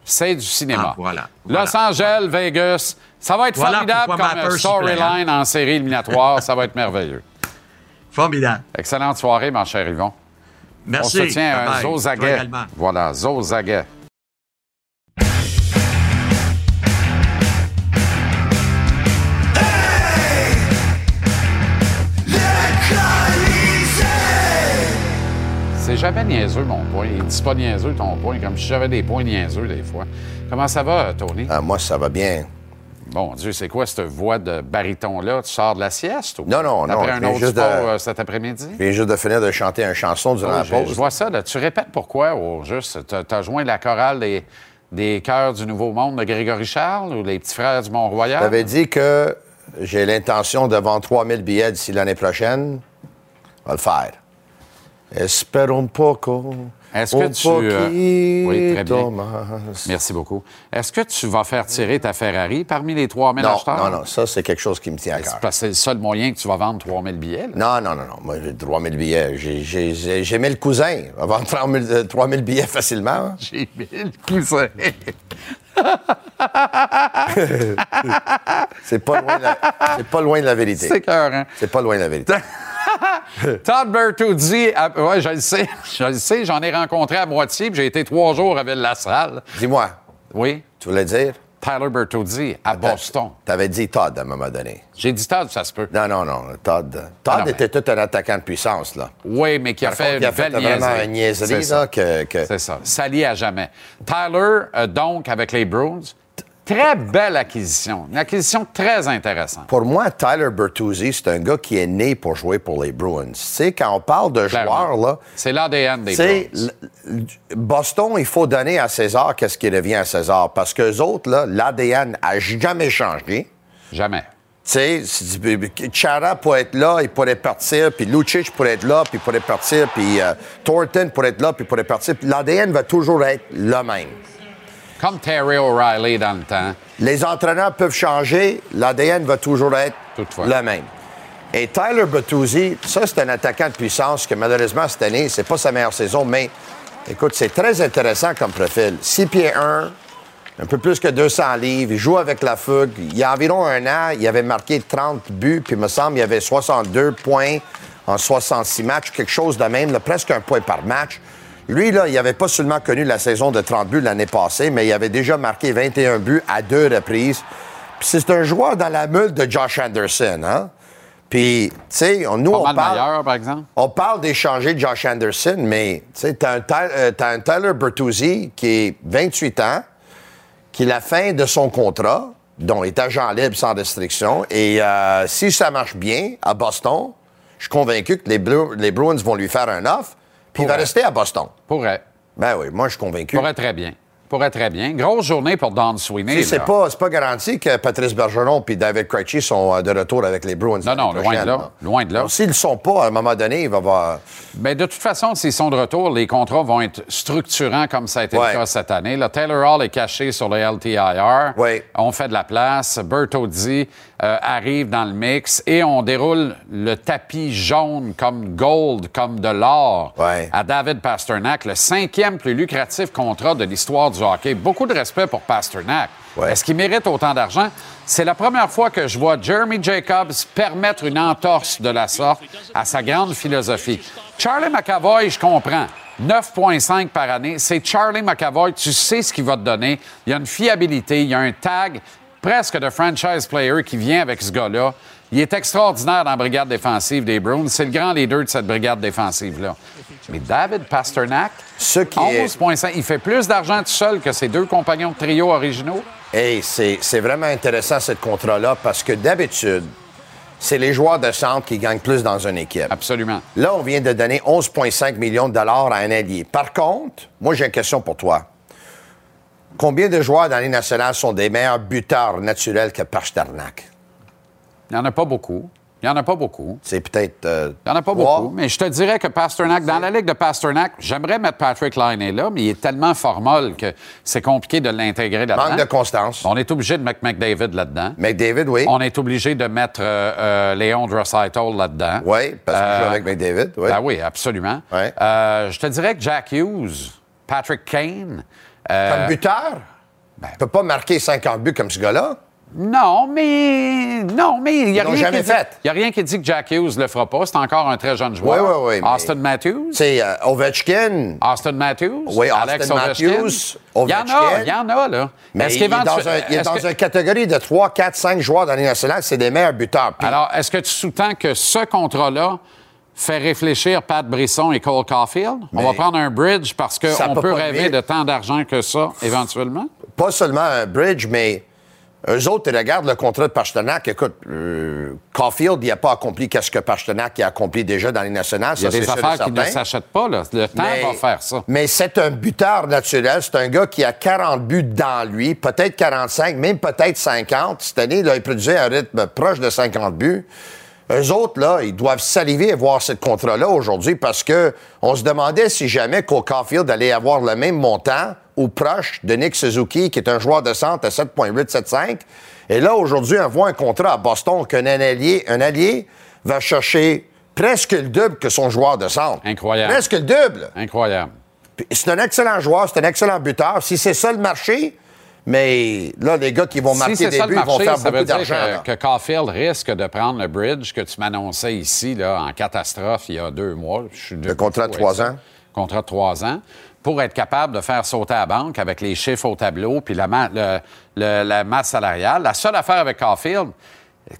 S1: C'est du cinéma.
S5: Ah, voilà,
S1: Los. Angeles, Vegas, ça va être
S5: Voilà
S1: formidable comme storyline en série éliminatoire. ça va être merveilleux.
S5: Formidable.
S1: Excellente soirée, mon cher Yvon.
S5: Merci.
S1: On se tient à Zozaguet.
S5: également.
S1: Voilà, Zozaguet. C'est jamais niaiseux, mon point. Il dit pas niaiseux, ton point, comme si j'avais des points niaiseux, des fois. Comment ça va, Tony?
S6: Ah, moi, ça va bien.
S1: Bon Dieu, c'est quoi cette voix de baryton-là? Tu sors de la sieste? Ou...
S6: Non, non, non,
S1: Après un autre
S6: juste
S1: sport
S6: de-
S1: euh, cet après-midi?
S6: Je viens juste de finir de chanter une chanson durant
S1: Oui,
S6: la
S1: je,
S6: pause.
S1: je vois ça. Là. Tu répètes pourquoi, au juste? Tu as, joint la chorale des, des chœurs du Nouveau Monde de Grégory Charles ou les petits frères du Mont-Royal?
S6: J'avais dit que j'ai l'intention de vendre 3000 billets d'ici l'année prochaine. On va le faire. Espero un poco.
S1: Est-ce que
S6: un
S1: tu, euh, oui, très bien. Merci beaucoup. Est-ce que tu vas faire tirer ta Ferrari parmi les 3000
S6: Non,
S1: acheteurs?
S6: non, non, ça, c'est quelque chose qui me tient à cœur.
S1: parce que c'est le seul moyen que tu vas vendre 3000 billets. là?
S6: Non, non, non, non. Moi, j'ai 3000 billets. J'ai- mis le cousin. Va vendre 3000 euh, 3000 billets facilement. hein.
S1: J'ai mis le cousin.
S6: C'est pas, loin de la- c'est pas loin de la vérité.
S1: C'est cœur, hein?
S6: C'est pas loin de la vérité.
S1: Todd Bertuzzi, ah, ouais, je le sais, je le sais, j'en ai rencontré à moitié, puis j'ai été trois jours à Ville-la-Salle.
S6: Dis-moi,
S1: Oui,
S6: tu voulais dire?
S1: Tyler Bertuzzi, à Boston.
S6: T'avais dit Todd à un moment donné.
S1: J'ai dit Todd, ça se peut.
S6: Non, non, non. Todd, Todd
S1: Ah non, mais-
S6: était tout un attaquant de puissance, là.
S1: Oui, mais qui a
S6: Par
S1: fait
S6: contre, il a fait vraiment une niaiserie,
S1: C'est
S6: là,
S1: ça.
S6: que... que-
S1: C'est ça. Sali à jamais. Tyler, euh, donc, avec les Bruins, très belle acquisition. Une acquisition très intéressante.
S6: Pour moi, Tyler Bertuzzi, c'est un gars qui est né pour jouer pour les Bruins. Tu sais, quand on parle de
S1: Clairement.
S6: joueurs, là,
S1: C'est l'ADN des
S6: tu sais,
S1: Bruins.
S6: Boston, il faut donner à César qu'est-ce qui revient à César. Parce qu'eux autres, là, l'ADN a jamais changé.
S1: Jamais.
S6: sais, si- Chara pourrait être là, il pourrait partir, puis Lucic pourrait être là, puis il pourrait partir, puis euh, Thornton pourrait être là, puis il pourrait partir. Puis L'ADN va toujours être le même.
S1: Comme Terry O'Reilly dans le temps.
S6: Les entraîneurs peuvent changer, l'ADN va toujours être
S1: Toutefois.
S6: le même. Et Tyler Bertuzzi, ça, c'est un attaquant de puissance que malheureusement, cette année, c'est pas sa meilleure saison, mais écoute, c'est très intéressant comme profil. 6 pieds 1, un peu plus que 200 livres, il joue avec la fougue. Il y a environ un an, il avait marqué 30 buts, puis il me semble il avait 62 points en 66 matchs, quelque chose de même, là, presque un point par match. Lui, là, il n'avait pas seulement connu la saison de 30 buts l'année passée, mais il avait déjà marqué 21 buts à deux reprises. Puis c'est un joueur dans la meule de Josh Anderson, hein? Puis, tu sais, on- nous,
S1: Pas
S6: on
S1: mal
S6: parle...
S1: meilleur, par exemple.
S6: On parle d'échanger Josh Anderson, mais tu sais, t'as un, euh, un Tyler Bertuzzi qui est 28 ans, qui est la fin de son contrat, dont est agent libre sans restriction. Et euh, si ça marche bien à Boston, je suis convaincu que les, Blue- les Bruins vont lui faire un offre, puis il va rester à Boston.
S1: Pourrait.
S6: Ben oui, moi, je suis convaincu.
S1: Pourrait très bien. Pourrait très bien. Grosse journée pour Don Sweeney.
S6: C'est pas, pas garanti que Patrice Bergeron puis David Krejci sont euh, de retour avec les Bruins.
S1: Non, non, loin de là. Loin de là.
S6: S'ils le sont pas, à un moment donné, il va avoir...
S1: Ben, de toute façon, s'ils sont de retour, les contrats vont être structurants comme ça a été
S6: Ouais.
S1: le cas cette année. Là, Taylor Hall est caché sur le LTIR.
S6: Ouais.
S1: On fait de la place. Bertozzi euh, arrive dans le mix et on déroule le tapis jaune comme gold, comme de l'or
S6: Ouais.
S1: à David Pasternak, le cinquième plus lucratif contrat de l'histoire du hockey. Beaucoup de respect pour Pasternak.
S6: Ouais.
S1: Est-ce qu'il mérite autant d'argent? C'est la première fois que je vois Jeremy Jacobs permettre une entorse de la sorte à sa grande philosophie. Charlie McAvoy, je comprends. 9,5 par année. C'est Charlie McAvoy. Tu sais ce qu'il va te donner. Il y a une fiabilité, il y a un tag presque de franchise player qui vient avec ce gars-là. Il est extraordinaire dans la brigade défensive des Bruins. C'est le grand leader de cette brigade défensive-là. Mais David Pasternak,
S6: Ce qui est-
S1: 11,5. Il fait plus d'argent tout seul que ses deux compagnons de trio originaux.
S6: Hey, c'est vraiment intéressant, ce contrat-là, parce que d'habitude, c'est les joueurs de centre qui gagnent plus dans une équipe.
S1: Absolument.
S6: Là, on vient de donner 11,5 millions de dollars à un allié. Par contre, moi, j'ai une question pour toi. Combien de joueurs dans les nationales sont des meilleurs buteurs naturels que Pasternak?
S1: Il n'y en a pas beaucoup. Il n'y en a pas beaucoup.
S6: C'est peut-être. euh,
S1: Il n'y en a pas
S6: trois.
S1: beaucoup. Mais je te dirais que Pasternak, dans la ligue de Pasternak, j'aimerais mettre Patrick Liney là, mais il est tellement formol que c'est compliqué de l'intégrer là-dedans.
S6: Manque de constance.
S1: On est obligé de mettre McDavid là-dedans.
S6: McDavid, oui.
S1: On est obligé de mettre euh, euh, Léon Draisaitl là-dedans.
S6: Oui, parce qu'il joue
S1: Euh,
S6: avec McDavid. Oui.
S1: Ah oui, absolument. Je te dirais que Jack Hughes, Patrick Kane.
S6: Comme buteur,
S1: ben.
S6: il ne peut pas marquer 50 buts comme ce gars-là.
S1: Non, mais. Non, mais il n'y a, rien qui dit-
S6: fait.
S1: il y a rien qui dit que Jack Hughes le fera pas. C'est encore un très jeune joueur.
S6: Oui, oui, oui,
S1: Austin Matthews?
S6: C'est euh, Ovechkin.
S1: Austin Matthews?
S6: Oui,
S1: Alex
S6: Austin
S1: Ovechkin?
S6: Matthews,
S1: Il y en a,
S6: Ovechkin.
S1: il y en a, là.
S6: Mais il est dans,
S1: qu'éventu-
S6: un- il est dans
S1: que-
S6: une catégorie de 3, 4, 5 joueurs dans les nationales. C'est des meilleurs buteurs. Puis
S1: Alors, est-ce que tu sous-tends que ce contrat-là fait réfléchir Pat Brisson et Cole Caulfield? On va prendre un bridge parce qu'on
S6: peut
S1: peut rêver de tant d'argent que ça, éventuellement?
S6: pas seulement un bridge, mais eux autres, ils regardent le contrat de Pasternak. Écoute, euh, Caulfield, il n'a pas accompli qu'est-ce que Pasternak a accompli déjà dans les nationales.
S1: Il y a
S6: ça,
S1: des affaires qui ne s'achètent pas, là. Le temps
S6: Mais-
S1: va faire ça.
S6: Mais c'est un buteur naturel. C'est un gars qui a 40 buts dans lui, peut-être 45, même peut-être 50. Cette année, là, il produisait un rythme proche de 50 buts. Eux autres, là, ils doivent saliver à voir ce contrat-là aujourd'hui parce que on se demandait si jamais Cole Caulfield allait avoir le même montant ou proche de Nick Suzuki, qui est un joueur de centre à 7,875. Et là, aujourd'hui, on voit un contrat à Boston qu'un allié, un allié va chercher presque le double que son joueur de centre.
S1: Incroyable.
S6: Presque le double.
S1: Incroyable.
S6: C'est un excellent joueur, c'est un excellent buteur. Si c'est ça le marché, mais là, les gars qui vont marquer
S1: si c'est
S6: des buts, ils vont
S1: marché,
S6: faire
S1: ça veut
S6: beaucoup
S1: dire
S6: d'argent.
S1: que, que Caulfield risque de prendre le bridge que tu m'annonçais ici là, en catastrophe il y a deux mois. Je suis
S6: Le contrat de trois ans.
S1: Contrat de trois ans. Pour être capable de faire sauter à la banque avec les chiffres au tableau puis la, ma- le- le- la masse salariale. La seule affaire avec Caulfield,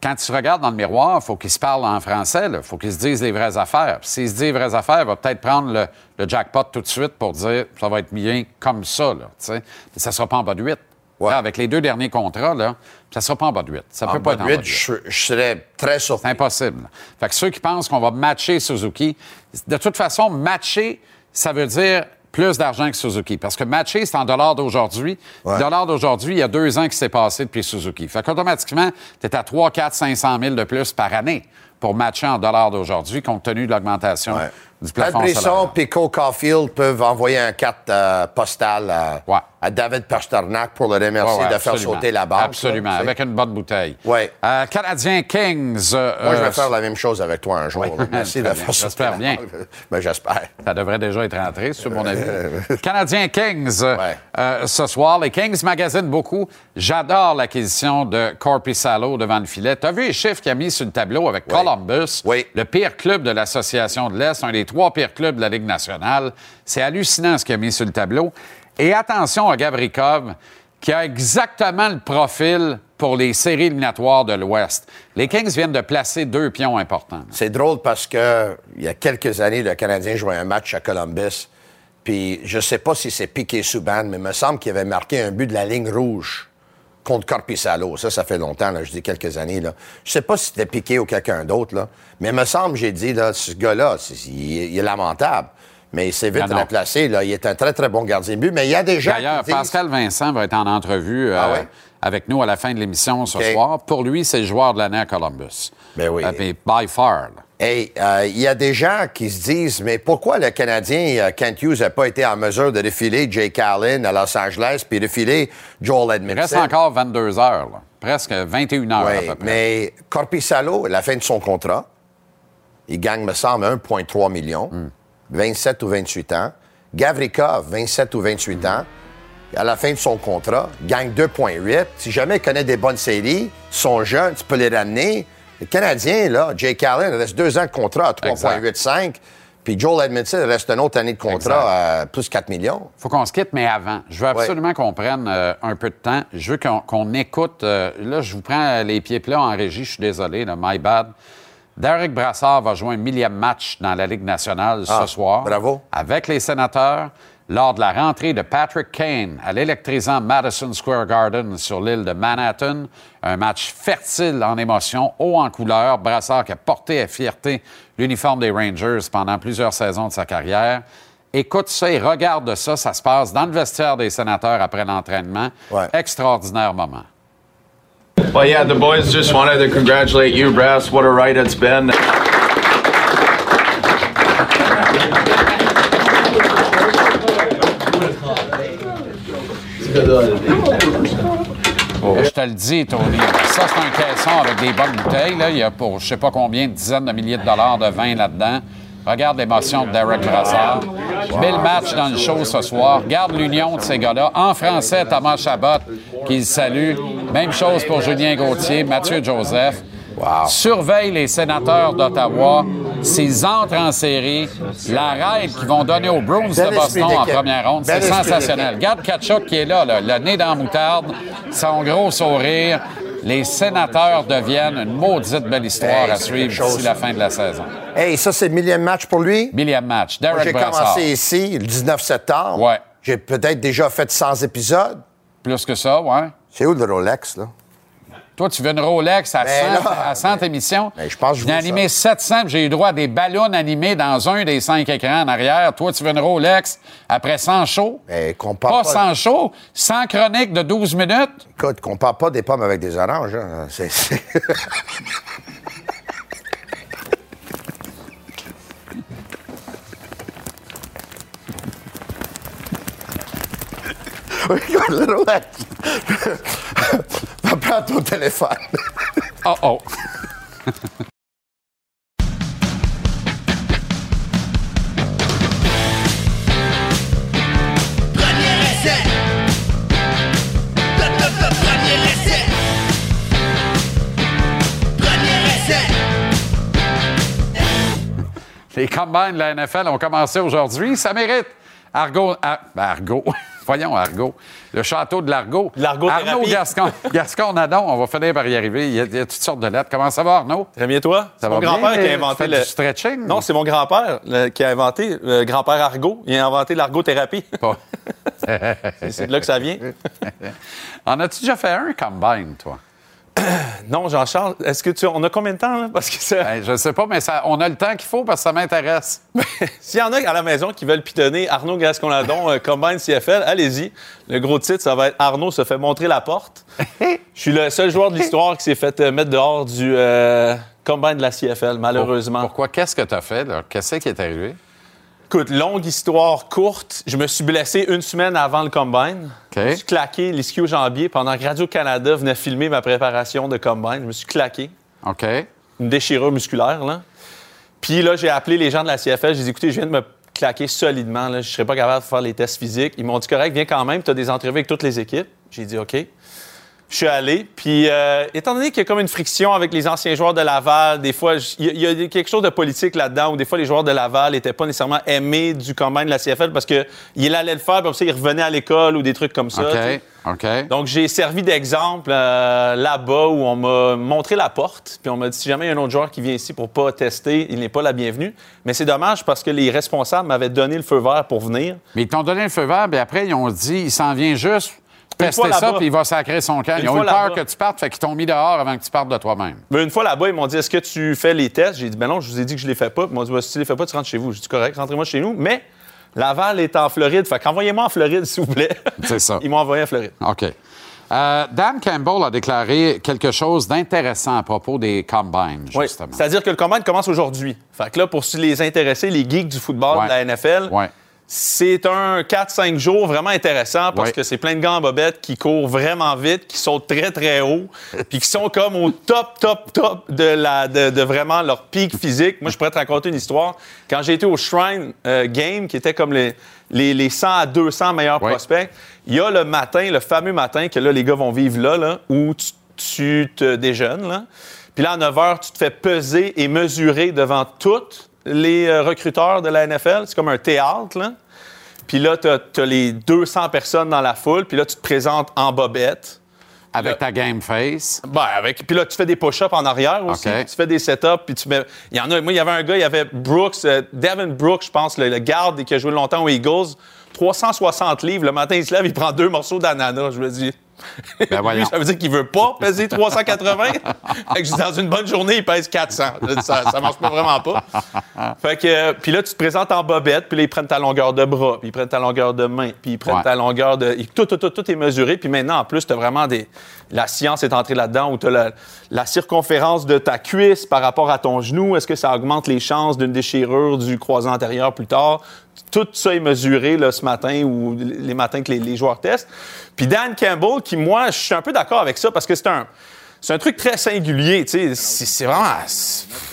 S1: quand tu regardes dans le miroir, il faut qu'il se parle en français. Il faut qu'il se dise les vraies affaires. S'il se dit les vraies affaires, il va peut-être prendre le, le jackpot tout de suite pour dire ça va être bien comme ça. Là. Mais ça ne sera pas en bas de 8.
S6: Ouais.
S1: Là, avec les deux derniers contrats, là, ça ne sera pas en bas de 8. Ça peut pas
S6: bas
S1: être en bas de 8.
S6: je, je serais très
S1: C'est
S6: surpris.
S1: impossible. Fait que ceux qui pensent qu'on va matcher Suzuki, de toute façon, matcher, ça veut dire plus d'argent que Suzuki. Parce que matcher, c'est en dollars d'aujourd'hui.
S6: Ouais.
S1: Dollars d'aujourd'hui, il y a deux ans qui s'est passé depuis Suzuki. Fait qu'automatiquement, tu es à 3, 4, 500 000 de plus par année pour matcher en dollars d'aujourd'hui, compte tenu de l'augmentation
S6: Ouais.
S1: Du plafond
S6: Brisson Cole Caulfield peuvent envoyer un carte euh, postale à,
S1: Ouais.
S6: à David Pasternak pour le remercier
S1: Ouais, ouais,
S6: de faire sauter la barre.
S1: Absolument, avec une bonne bouteille.
S6: Ouais.
S1: Euh, Canadien Kings. euh,
S6: Moi, je vais
S1: euh,
S6: faire la même chose avec toi un jour.
S1: Oui.
S6: Merci de
S1: Très
S6: faire sauter
S1: J'espère bien.
S6: barre. Ben, j'espère.
S1: Ça devrait déjà être rentré, sur mon avis. Canadien Kings, euh, euh, ce soir. Les Kings magasinent beaucoup. J'adore l'acquisition de Corpissalo devant le filet. Tu as vu les chiffres qu'il a mis sur le tableau avec Columbus,
S6: Oui.
S1: le pire club de l'Association de l'Est, un des trois pires clubs de la Ligue nationale. C'est hallucinant ce qu'il a mis sur le tableau. Et attention à Gabrikov, qui a exactement le profil pour les séries éliminatoires de l'Ouest. Les Kings viennent de placer deux pions importants.
S6: C'est drôle parce que il y a quelques années, le Canadien jouait un match à Columbus. Puis je sais pas si c'est Piqué Souban, mais il me semble qu'il avait marqué un but de la ligne rouge contre Corpissalo. Ça, ça fait longtemps, là, je dis quelques années. Là. Je sais pas si c'était Piqué ou quelqu'un d'autre, là. mais il me semble, j'ai dit, là, ce gars-là, il, est- il est lamentable. Mais il s'est vite remplacé. Là. Il est un très, très bon gardien de but. Mais il y a des gens
S1: D'ailleurs. Pascal Vincent va être en entrevue euh,
S6: Ah ouais?
S1: Avec nous à la fin de l'émission ce soir. Pour lui, c'est le joueur de l'année à Columbus.
S6: Ben oui.
S1: Euh, by far. là.
S6: Hey, euh, il y a des gens qui se disent, mais pourquoi le Canadien euh, Kent Hughes n'a pas été en mesure de défiler Jake Allen à Los Angeles puis défiler Joel
S1: Il
S6: Edmondson?
S1: reste encore 22 heures, là. presque 21 heures à peu près.
S6: mais Corpissalo, à la fin de son contrat, il gagne, me semble, 1,3 million,
S1: Hmm.
S6: 27 ou 28 ans. Gavrikov, 27 ou 28 ans, à la fin de son contrat, gagne 2,8. Si jamais il connaît des bonnes séries, sont jeunes, tu peux les ramener. Le Canadien, là, Jake Allen, il reste deux ans de contrat à 3,85. Puis Joel Edmondson, il reste une autre année de contrat à plus 4 millions.
S1: faut qu'on se quitte, mais avant, je veux absolument qu'on prenne euh, un peu de temps. Je veux qu'on écoute. euh, là, je vous prends les pieds plats en régie, je suis désolé, là, my bad. Derek Brassard va jouer un millième match dans la Ligue nationale
S6: Ah,
S1: ce soir.
S6: bravo.
S1: Avec les sénateurs, lors de la rentrée de Patrick Kane à l'électrisant Madison Square Garden sur l'île de Manhattan. Un match fertile en émotions, haut en couleur. Brassard qui a porté à fierté l'uniforme des Rangers pendant plusieurs saisons de sa carrière. Écoute ça et regarde ça. Ça se passe dans le vestiaire des sénateurs après l'entraînement.
S6: Ouais.
S1: Extraordinaire moment.
S7: Well, yeah, the boys just wanted to congratulate you, Brass. What a ride it's been.
S1: Je te le dis, Tony. Ça, c'est un caisson avec des bonnes bouteilles. Là. Il y a pour je sais pas combien dizaines de milliers de dollars de vin là-dedans. Regarde l'émotion de Derek Brassard. Mets le match dans le show ce soir. Regarde l'union de ces gars-là. En français, Thomas Chabot, qui le salue. Même chose pour Julien Gauthier, Mathieu Joseph. Surveille les sénateurs d'Ottawa. S'ils entrent en série, la raide qu'ils vont donner aux Bruins de Boston
S6: esprit
S1: en première ronde, c'est
S6: esprit
S1: sensationnel. Regarde Kachuk qui est là, là, le nez dans la moutarde, son gros sourire. Les sénateurs deviennent une maudite belle histoire
S6: Hey,
S1: à suivre d'ici la fin de la saison.
S6: Hey, ça, c'est le millième match pour lui?
S1: Millième match. Derek
S6: J'ai commencé ici le 19 septembre.
S1: Ouais.
S6: J'ai peut-être déjà fait 100 épisodes.
S1: Plus que ça, ouais.
S6: C'est où le Rolex, là?
S1: Toi, tu veux une Rolex à 100,
S6: Ben là,
S1: à 100 émissions?
S6: ben, je pense que je
S1: J'ai
S6: veux
S1: animé 700, puis j'ai eu droit à des ballons animés dans un des cinq écrans en arrière. Toi, tu veux une Rolex après 100 shows?
S6: Ben, compare
S1: Pas
S6: pas-
S1: 100 shows, 100 chroniques de 12 minutes?
S6: Écoute, compare pas des pommes avec des oranges. hein. C'est- c'est- Regarde le Rolex. Va prendre ton téléphone.
S1: Oh oh.
S8: Premier essai. Premier essai. Premier essai.
S1: Les combines de la NFL ont commencé aujourd'hui. Ça mérite. Argo. ah, ben, Argo. Voyons, Argo. Le château de l'Argo.
S2: L'argothérapie.
S1: Arnaud Gascon. Gascon Nadon, on va finir par y arriver. Il y, a, il y a toutes sortes de lettres. Comment ça va, Arnaud?
S2: Très bien, toi?
S1: Ça
S2: C'est
S1: va
S2: mon grand-père qui a inventé le.
S1: du stretching?
S2: Non, c'est mon grand-père qui a inventé, le grand-père Argot. Il a inventé l'argothérapie.
S1: Pas.
S2: c'est de là que ça vient.
S1: En as-tu déjà fait un combine, toi?
S9: Non, Jean-Charles, est-ce que tu. On a combien de temps, là? Parce que ça-
S1: Ben, je sais pas, mais ça, on a le temps qu'il faut parce que ça m'intéresse.
S9: S'il y en a à la maison qui veulent pitonner Arnaud Gascon-Ladon, euh, Combine CFL, allez-y. Le gros titre, ça va être Arnaud se fait montrer la porte. Je suis le seul joueur de l'histoire qui s'est fait euh, mettre dehors du euh, Combine de la CFL, malheureusement.
S1: Pourquoi? Qu'est-ce que tu as fait? là? Qu'est-ce qui est arrivé?
S9: Écoute, longue histoire courte. Je me suis blessé une semaine avant le Combine. Je me suis claqué l'ischio jambier pendant que Radio-Canada venait filmer ma préparation de Combine. Je me suis claqué.
S1: OK.
S9: une déchirure musculaire. Là. Puis là, j'ai appelé les gens de la CFL. J'ai dit, écoutez, je viens de me claquer solidement. Là. Je ne serais pas capable de faire les tests physiques. Ils m'ont dit, correct, viens quand même. Tu as des entrevues avec toutes les équipes. J'ai dit, OK. Je suis allé. Puis, euh, étant donné qu'il y a comme une friction avec les anciens joueurs de Laval, des fois, il y, a- il y a quelque chose de politique là-dedans où des fois, les joueurs de Laval n'étaient pas nécessairement aimés du combine de la CFL parce qu'il allait le faire, puis comme ça, il revenait à l'école ou des trucs comme ça. tu sais.
S1: OK. OK.
S9: Donc, j'ai servi d'exemple euh, là-bas où on m'a montré la porte. Puis on m'a dit si jamais il y a un autre joueur qui vient ici pour pas tester, il n'est pas la bienvenue. Mais c'est dommage parce que les responsables m'avaient donné le feu vert pour venir.
S1: Mais ils t'ont donné le feu vert, puis après, ils ont dit, il s'en vient juste tester
S9: fois
S1: ça, puis il va sacrer son camp.
S9: Une
S1: Ils ont eu peur que tu partes, fait qu'ils t'ont mis dehors avant que tu partes de toi-même.
S9: Mais une fois là-bas, ils m'ont dit est-ce que tu fais les tests? J'ai dit ben non, je vous ai dit que je les fais pas. Ils m'ont dit si tu les fais pas, tu rentres chez vous. J'ai dit correct, rentrez-moi chez nous. Mais Laval est en Floride. Fait qu'envoyez-moi en Floride, s'il vous plaît.
S1: C'est ça.
S9: Ils m'ont envoyé en Floride.
S1: OK. Euh, Dan Campbell a déclaré quelque chose d'intéressant à propos des combines,
S9: Oui.
S1: justement.
S9: C'est-à-dire que le combine commence aujourd'hui. Fait que là, pour les intéressés, les geeks du football
S1: Ouais.
S9: de la NFL,
S1: Ouais.
S9: C'est un 4-5 jours vraiment intéressant parce
S1: Ouais.
S9: que c'est plein de gants en bobette qui courent vraiment vite, qui sautent très, très haut, puis qui sont comme au top, top, top de, la, de, de vraiment leur pic physique. Moi, je pourrais te raconter une histoire. Quand j'ai été au Shrine euh, Game, qui était comme les, les, les 100 à 200 meilleurs
S1: Ouais.
S9: prospects, il y a le matin, le fameux matin que là, les gars vont vivre là, là où tu, tu te déjeunes. Là. Puis là, à 9 h, tu te fais peser et mesurer devant tous les euh, recruteurs de la NFL. C'est comme un théâtre, là. Puis là, tu as, les 200 personnes dans la foule. Puis là, tu te présentes en bobette.
S1: Avec ta game face.
S9: Ben, avec, puis là, tu fais des push-ups en arrière aussi. Tu fais des set-ups. Puis tu mets. Il y en a. Moi, il y avait un gars, il y avait Brooks, euh, Devin Brooks, je pense, le, le garde qui a joué longtemps aux Eagles. 360 livres. Le matin, il se lève, il prend deux morceaux d'ananas. Je me dis.
S1: Ben.
S9: Lui, ça veut dire qu'il veut pas peser 380. fait que je dis, dans une bonne journée, il pèse 400. Je dis, Ça, ça marche pas vraiment pas. Fait que, euh, puis là, tu te présentes en bobette, puis là, ils prennent ta longueur de bras, puis ils prennent ta longueur de main, puis ils prennent
S1: Ouais.
S9: ta longueur de. Tout, tout, tout, tout est mesuré. Puis maintenant, en plus, tu as vraiment des. La science est entrée là-dedans où tu as la, la circonférence de ta cuisse par rapport à ton genou. Est-ce que ça augmente les chances d'une déchirure du croisant antérieur plus tard? Tout ça est mesuré ce matin ou les matins que les, les joueurs testent. Puis Dan Campbell, qui, moi, je suis un peu d'accord avec ça parce que c'est un. C'est un truc très singulier, tu sais. C'est c'est vraiment.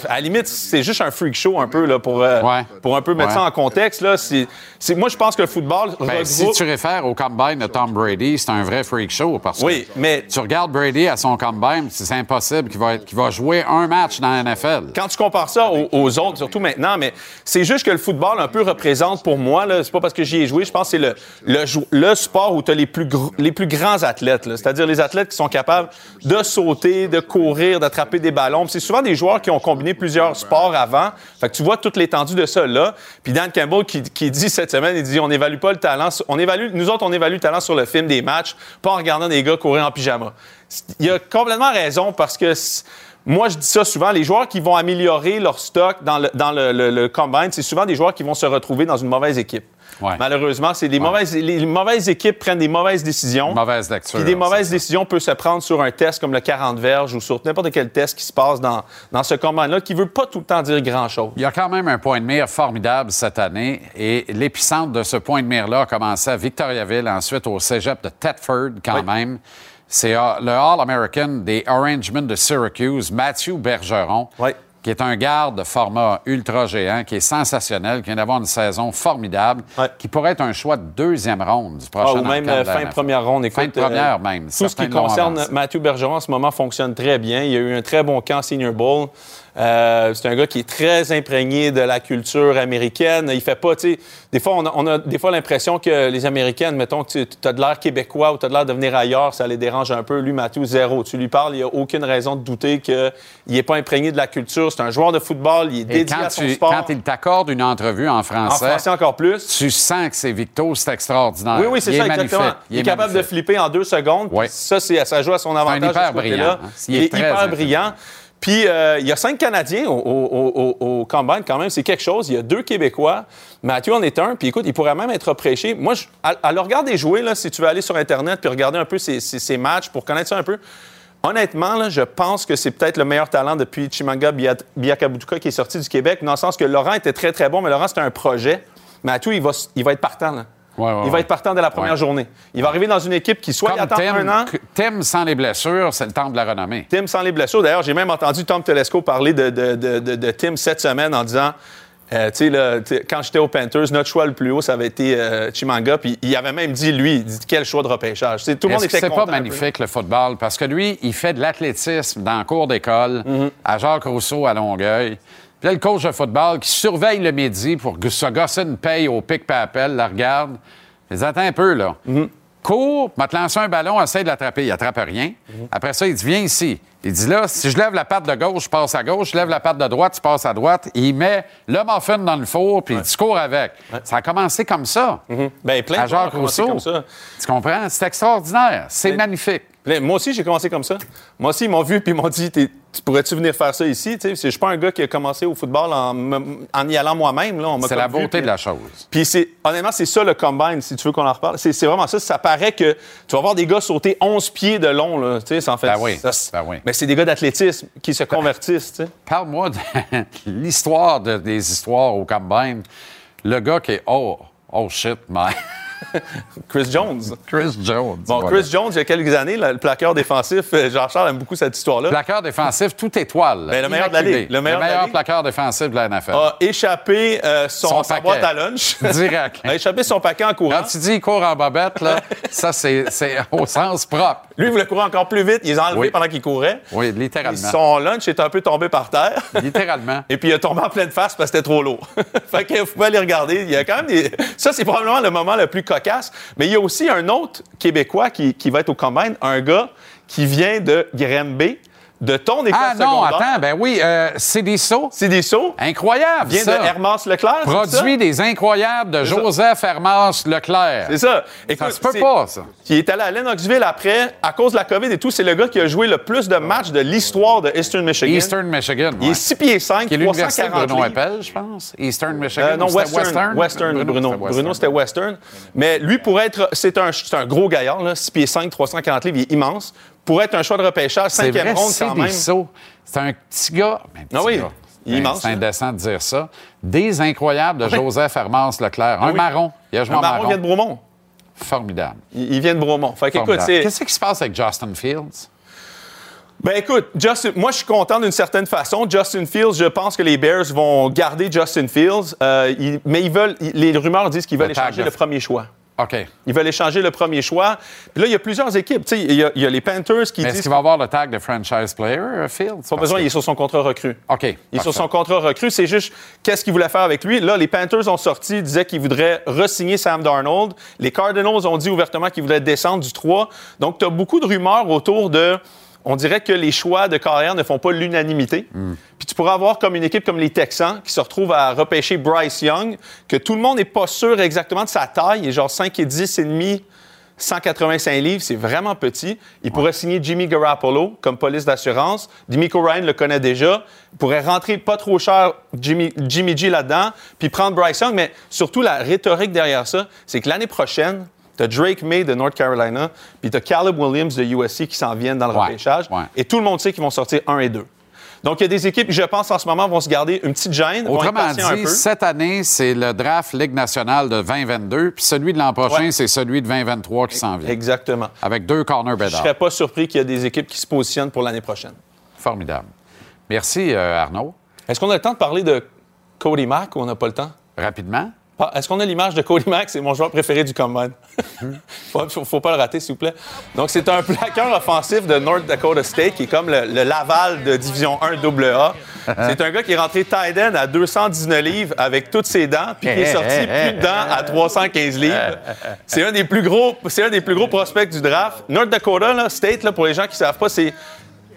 S9: À la limite, c'est juste un freak show un peu, là, pour, euh,
S1: Ouais.
S9: pour un peu mettre
S1: Ouais.
S9: ça en contexte. Là. C'est- c'est- moi, je pense que le football
S1: Ben,
S9: regroupe-
S1: si tu réfères au combine de Tom Brady, c'est un vrai freak show parce que
S9: Oui, mais
S1: tu regardes Brady à son combine, c'est impossible qu'il va, être- qu'il va jouer un match dans la NFL.
S9: quand tu compares ça aux, aux autres, surtout maintenant, mais c'est juste que le football un peu représente pour moi, là, c'est pas parce que j'y ai joué, je pense que c'est le, le, sport où tu as les plus, gr- les plus grands athlètes, là. c'est-à-dire les athlètes qui sont capables de sauter, de courir, d'attraper des ballons. C'est souvent des joueurs qui ont combiné plusieurs sports avant. Fait que tu vois toute l'étendue de ça là. Puis Dan Campbell qui, dit cette semaine, il dit on n'évalue pas le talent, on évalue, nous autres on évalue le talent sur le film des matchs, pas en regardant des gars courir en pyjama. Il a complètement raison parce que moi, je dis ça souvent, les joueurs qui vont améliorer leur stock dans le, dans le combine, c'est souvent des joueurs qui vont se retrouver dans une mauvaise équipe.
S1: Ouais.
S9: Malheureusement, c'est les, mauvaises, les, mauvaises équipes prennent des mauvaises décisions.
S1: Mauvaise lecture.
S9: Puis des mauvaises décisions peuvent se prendre sur un test comme le 40 verges ou sur n'importe quel test qui se passe dans, dans ce combine-là qui veut pas tout le temps dire grand-chose.
S1: Il y a quand même un point de mire formidable cette année et l'épicentre de ce point de mire-là a commencé à Victoriaville, ensuite au cégep de Thetford quand
S9: Oui.
S1: même. C'est euh, le All-American des Orangemen de Syracuse, Matthew Bergeron,
S9: Oui.
S1: Qui est un garde de format ultra géant, qui est sensationnel, qui vient d'avoir une saison formidable,
S9: Ouais.
S1: qui pourrait être un choix de deuxième ronde du
S9: Ah,
S1: prochain
S9: ou même euh,
S1: de
S9: fin de première ronde. Écoute,
S1: Fin de première même.
S9: Tout ce qui concerne. Mathieu Bergeron en ce moment fonctionne très bien. Il y a eu un très bon camp Senior Bowl. Euh, c'est un gars qui est très imprégné de la culture américaine. Il fait pas, tu sais, des fois, on a, on a des fois l'impression que les Américaines, mettons que tu as de l'air québécois ou tu as de l'air de venir ailleurs, ça les dérange un peu. Lui, Mathieu, zéro. Tu lui parles, il n'y a aucune raison de douter qu'il n'est pas imprégné de la culture. C'est un joueur de football, il est
S1: Et
S9: dédié à son
S1: tu-
S9: sport.
S1: quand il t'accorde une entrevue en
S9: en
S1: français,
S9: français encore plus.
S1: tu sens que c'est Victo, c'est extraordinaire.
S9: Oui, oui, c'est ça,
S1: est
S9: exactement.
S1: magnifique.
S9: Il est, capable de flipper en deux secondes.
S1: Oui.
S9: Ça, ça joue à son avantage.
S1: hyper
S9: ce côté-là.
S1: brillant, hein. Il
S9: Il
S1: est
S9: est, hyper brillant. Puis, euh, il y a cinq Canadiens au, au, au- au Combine, quand même. C'est quelque chose. Il y a deux Québécois. Mathieu en est un. Puis, écoute, il pourrait même être repêché. Moi, je- à, le regarder jouer, là, si tu veux aller sur Internet puis regarder un peu ses, ses- ses matchs pour connaître ça un peu, honnêtement, là, je pense que c'est peut-être le meilleur talent depuis Chimanga Biakabutuka qui est sorti du Québec, dans le sens que Laurent était très, très bon, mais Laurent, c'était un projet. Mathieu, il va, il va être partant. Là.
S1: Ouais, ouais,
S9: il va être partant dès la première journée. Il va arriver dans une équipe qui soit il
S1: Comme
S9: attend
S1: Tim,
S9: un an.
S1: Tim, sans les blessures, c'est le temps de la renommée.
S9: Tim sans les blessures. D'ailleurs, j'ai même entendu Tom Telesco parler de, de- de- de- Tim cette semaine en disant. euh, tu sais, là, quand j'étais aux Panthers, notre choix le plus haut, ça avait été euh, Chimanga. Puis il avait même dit, lui, il dit, quel choix de repêchage. Tout le monde était
S1: c'est pas magnifique, le football? Parce que lui, il fait de l'athlétisme dans le cours d'école,
S9: Mm-hmm.
S1: à Jacques Rousseau, à Longueuil. Puis là, le coach de football qui surveille le midi pour que ce gossin une paye au pic papel, la regarde. Il dit, attends un peu, là.
S9: Mm-hmm.
S1: Cours, m'a te lancer un ballon, essaie de l'attraper. Il attrape rien.
S9: Mm-hmm.
S1: Après ça, il dit, viens ici. Il dit, là, si je lève la patte de gauche, je passe à gauche. Je lève la patte de droite, tu passes à droite. Il met le muffin dans le four, puis tu cours avec. Ça a commencé comme ça.
S9: Ben, plein
S1: À Jacques Rousseau.
S9: comme ça.
S1: Tu comprends? C'est extraordinaire. C'est magnifique.
S9: Moi aussi, j'ai commencé comme ça. Moi aussi, ils m'ont vu puis ils m'ont dit Tu pourrais-tu venir faire ça ici Je suis pas un gars qui a commencé au football en, en y allant moi-même.
S1: C'est la
S9: vu,
S1: beauté de la chose.
S9: Puis c'est, honnêtement, c'est ça le combine, si tu veux qu'on en reparle. C'est, vraiment ça. Ça paraît que tu vas voir des gars sauter 11 pieds de long, là. En fait.
S1: Ben oui,
S9: ça,
S1: ben oui.
S9: Mais c'est des gars d'athlétisme qui se convertissent.
S1: Parle-moi de l'histoire de- des histoires au Combine. Le gars qui est Oh, oh shit, man.
S9: Chris Jones.
S1: Chris Jones.
S9: Bon,
S1: voilà.
S9: Chris Jones, il y a quelques années, le plaqueur défensif, euh, Jean-Charles aime beaucoup cette histoire-là.
S1: Plaqueur défensif, tout étoile.
S9: Ben, le meilleur de la. Ligue. Le meilleur
S1: plaqueur défensif de la NFL.
S9: a échappé euh, son,
S1: Son
S9: sa
S1: paquet.
S9: boîte à lunch.
S1: Direct.
S9: a échappé son paquet en courant.
S1: Quand tu dis il court en bobette, là, ça, c'est au sens propre.
S9: Lui, il voulait courir encore plus vite. Il les a enlevés
S1: Oui.
S9: pendant qu'il courait.
S1: Oui,
S9: Et
S1: littéralement.
S9: son lunch est un peu tombé par terre.
S1: Littéralement.
S9: Et puis il est tombé en pleine face parce que c'était trop lourd. fait que vous pouvez aller regarder. Il y a quand même des. Ça, c'est probablement le moment le plus Mais il y a aussi un autre Québécois qui, va être au combine, un gars qui vient de Granby, de ton école
S1: Ah non,
S9: secondaire.
S1: attends, ben oui, euh, c'est des sauts.
S9: C'est des sauts.
S1: Incroyable,
S9: Vient
S1: ça.
S9: de Hermas Leclerc.
S1: Produit
S9: ça?
S1: des incroyables de. Joseph Hermas Leclerc.
S9: C'est ça.
S1: Ça se peut pas, ça.
S9: Qui est allé à Lennoxville après, à cause de la COVID et tout. C'est le gars qui a joué le plus de matchs de l'histoire de Eastern Michigan.
S1: Eastern Michigan.
S9: Il
S1: ouais.
S9: est 6 pieds 5,
S1: Qui est l'université de
S9: 340
S1: Bruno. Appel, je pense. Eastern Michigan.
S9: Euh, non,
S1: ou c'était
S9: Western. Western, Bruno. Bruno, c'était Western. Mais lui, pour être. C'est un, un gros gaillard, là, 6 pieds 5, 340 livres, il est immense. Pour être un choix de repêchage, cinquième
S1: vrai,
S9: ronde
S1: c'est
S9: quand même.
S1: C'est un petit gars. petit
S9: Ah oui,
S1: gars. Ben, C'est
S9: hein.
S1: indécent de dire ça. Des incroyables de Joseph Hermas Leclerc. un
S9: oui.
S1: marron. Il a joué
S9: Un marron
S1: marron.
S9: vient de Bromont.
S1: Formidable.
S9: Il, il vient de Bromont.
S1: Qu'est-ce qui se passe avec Justin Fields?
S9: Ben écoute, Justin- moi je suis content d'une certaine façon. Justin Fields, je pense que les Bears vont garder Justin Fields, euh, ils- mais ils veulent, ils- les rumeurs disent qu'ils veulent
S1: Le
S9: échanger le premier choix.
S1: OK.
S9: Ils veulent échanger le premier choix. Puis là, il y a plusieurs équipes. Tu sais, il y, a- il y a les Panthers qui
S1: Mais est-ce
S9: disent
S1: qu'il va avoir le tag de franchise player, euh, Fields?
S9: pas besoin, il est sur son contrat recru.
S1: OK.
S9: Il est sur son contrat recru. C'est juste qu'est-ce qu'ils voulaient faire avec lui? Là, les Panthers ont sorti, disaient qu'ils voudraient re-signer Sam Darnold. Les Cardinals ont dit ouvertement qu'ils voudraient descendre du 3. Donc, tu as beaucoup de rumeurs autour de. On dirait que les choix de carrière ne font pas l'unanimité. Puis tu pourrais avoir comme une équipe comme les Texans qui se retrouvent à repêcher Bryce Young, que tout le monde n'est pas sûr exactement de sa taille. Il est genre 5 et 10 et demi. 185 livres, c'est vraiment petit. Il pourrait signer Jimmy Garoppolo comme police d'assurance. D'Amico Ryan le connaît déjà. Il pourrait rentrer pas trop cher Jimmy, Jimmy G là-dedans, puis prendre Bryce Young. Mais surtout, la rhétorique derrière ça, c'est que l'année prochaine, tu as Drake May de North Carolina, puis tu as Caleb Williams de USC qui s'en viennent dans le
S1: Ouais,
S9: repêchage.
S1: ouais.
S9: Et tout le monde sait qu'ils vont sortir un et deux. Donc, il y a des équipes qui, je pense, en ce moment, vont se garder une petite gêne,
S1: Autrement
S9: un
S1: dit,
S9: peu.
S1: cette année, c'est le draft Ligue nationale de 2022, puis celui de l'an prochain,
S9: Ouais.
S1: c'est celui de 2023 qui s'en vient.
S9: Exactement.
S1: Avec deux corner
S9: Je
S1: bedard.
S9: serais pas surpris qu'il y ait des équipes qui se positionnent pour l'année prochaine.
S1: Formidable. Merci, euh, Arnaud.
S9: Est-ce qu'on a le temps de parler de Cody Mack ou on n'a pas le temps?
S1: Rapidement.
S9: Ah, Est-ce qu'on a l'image de Cody Mack? C'est mon joueur préféré du Combine. faut, faut, faut pas le rater, s'il vous plaît. Donc, c'est un plaqueur offensif de North Dakota State qui est comme le, le Laval de Division 1 AA. C'est un gars qui est rentré tight end à 219 livres avec toutes ses dents, puis qui est sorti plus de dents à 315 livres. C'est un des plus gros, c'est un des plus gros prospects du draft. North Dakota là, State, là, pour les gens qui savent pas, c'est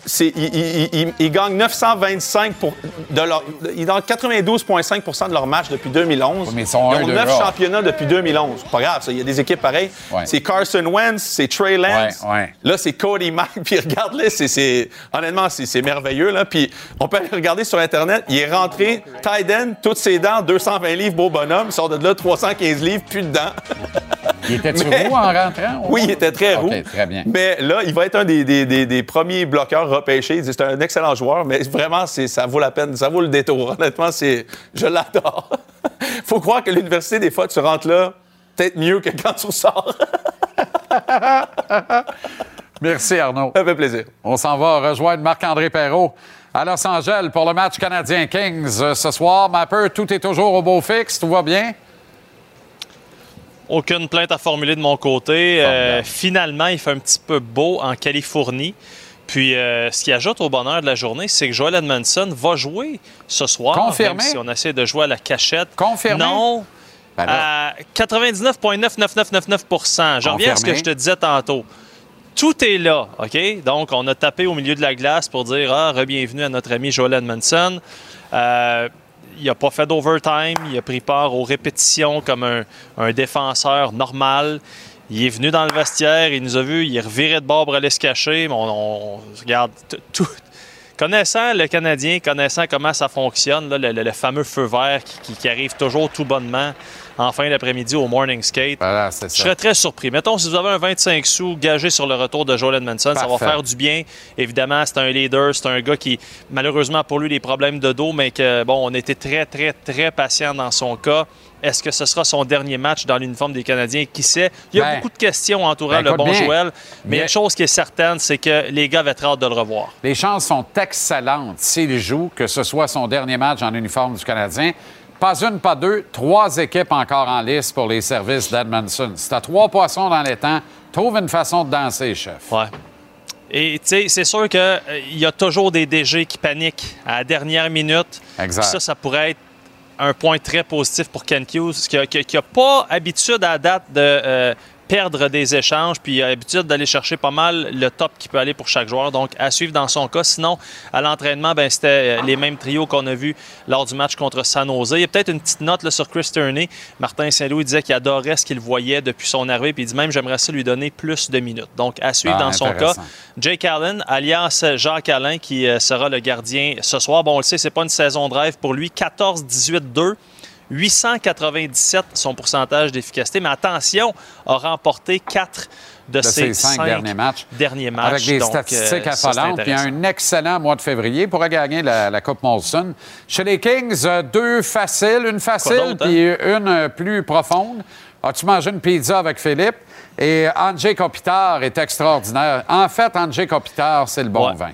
S9: c'est- ils, ils- ils- ils gagnent 925 pour, de leur, ils gagnent 92,5% de leurs matchs depuis 2011.
S1: mais ils sont
S9: ont
S1: de
S9: 9
S1: gars.
S9: championnats depuis 2011. Pas grave, ça, il y a des équipes pareilles.
S1: Ouais.
S9: C'est Carson Wentz, c'est Trey Lance.
S1: Ouais, ouais.
S9: Là, c'est Cody Mack. Puis regarde-le, c'est, c'est- honnêtement, c'est, c'est merveilleux. Là. Puis on peut aller regarder sur Internet. Il est rentré, tight end, toutes ses dents, 220 livres, beau bonhomme. Il sort de là, 315 livres, plus de dents.
S1: Il était-tu
S9: Mais-
S1: roux en rentrant?
S9: Oui, il était très roux.
S1: Très bien.
S9: Mais là, il va être un des, des- des- des premiers bloqueurs repêchés. Il dit, C'est un excellent joueur, mais vraiment, ça vaut la peine, ça vaut le détour. Honnêtement, c'est, je l'adore. faut croire que l'université, des fois, tu rentres là, peut-être mieux que quand tu ressors.
S1: Merci, Arnaud.
S9: ça fait plaisir.
S1: On s'en va rejoindre Marc-André Perrault à Los Angeles pour le match canadien-Kings ce soir. Mapper, tout est toujours au beau fixe, tout va bien?
S2: Aucune plainte à formuler de mon côté. Euh, finalement, il fait un petit peu beau en Californie. Puis, euh, ce qui ajoute au bonheur de la journée, c'est que Joel Edmondson va jouer ce soir.
S1: Confirmé?
S2: Même si on essaie de jouer à la cachette.
S1: Confirmé?
S2: Non.
S1: Ben.
S2: À 99,9999% Je reviens à ce que je te disais tantôt. Tout est là, OK? Donc, on a tapé au milieu de la glace pour dire Ah, re-bienvenue à notre ami Joel Edmondson. Euh, il n'a pas fait d'overtime. Il a pris part aux répétitions comme un, défenseur normal. Il est venu dans le vestiaire, il nous a vus, il est de bord pour se cacher. On, on regarde tout. Connaissant le Canadien, connaissant comment ça fonctionne, le, fameux feu vert qui arrive toujours tout bonnement en fin d'après-midi au morning skate.
S1: Voilà,
S2: Je serais très surpris. Mettons, si vous avez un 25 sous gagé sur le retour de Joel Edmondson, ça va faire du bien. Évidemment, c'est un leader, c'est un gars qui, malheureusement pour lui, des problèmes de dos, mais que, bon, on était très, très, très patient dans son cas. Est-ce que ce sera son dernier match dans l'uniforme des Canadiens? Qui sait? Il y a
S1: Ben,
S2: beaucoup de questions entourant
S1: ben,
S2: le bon
S1: bien.
S2: Joel, mais
S1: Bien.
S2: une chose qui est certaine, c'est que les gars avaient très hâte de le revoir.
S1: Les chances sont excellentes s'il joue, que ce soit son dernier match en uniforme du Canadien. Pas une, pas deux, trois équipes encore en lice pour les services d'Edmondson. Si t'as trois poissons dans les temps, trouve une façon de danser, chef.
S2: Ouais. Et tu sais, c'est sûr qu'il y a toujours des DG qui paniquent à la dernière minute.
S1: Exact.
S2: Ça, ça pourrait être un point très positif pour Ken Hughes, qui n'a pas habitude à la date de euh, perdre des échanges, puis il a l'habitude d'aller chercher pas mal le top qui peut aller pour chaque joueur. Donc, à suivre dans son cas. Sinon, à l'entraînement, ben, c'était euh, les mêmes trios qu'on a vus lors du match contre San Jose. Il y a peut-être une petite note là, sur Chris Turney. Martin Saint-Louis disait qu'il adorait ce qu'il voyait depuis son arrivée, puis il dit même j'aimerais ça lui donner plus de minutes. Donc, à suivre
S1: Ah,
S2: dans son cas. Jake Allen, alias Jacques Allen, qui euh, sera le gardien ce soir. Bon, on le sait, c'est pas une saison de rêve pour lui. 14-18-2. 897 son pourcentage d'efficacité, mais attention, a remporté 4 de,
S1: De ses
S2: ses
S1: cinq
S2: cinq
S1: derniers matchs.
S2: derniers matchs.
S1: Avec des
S2: Donc,
S1: statistiques
S2: euh,
S1: affolantes. Puis un excellent mois de février. Pourrait gagner la, la Coupe Molson. Chez les Kings, euh, deux faciles. Une facile,
S2: hein?
S1: puis une plus profonde. As-tu mangé une pizza avec Philippe? Et Andrzej Kopitar est extraordinaire. En fait, Andrzej Kopitar, c'est le bon
S2: Ouais.
S1: vin.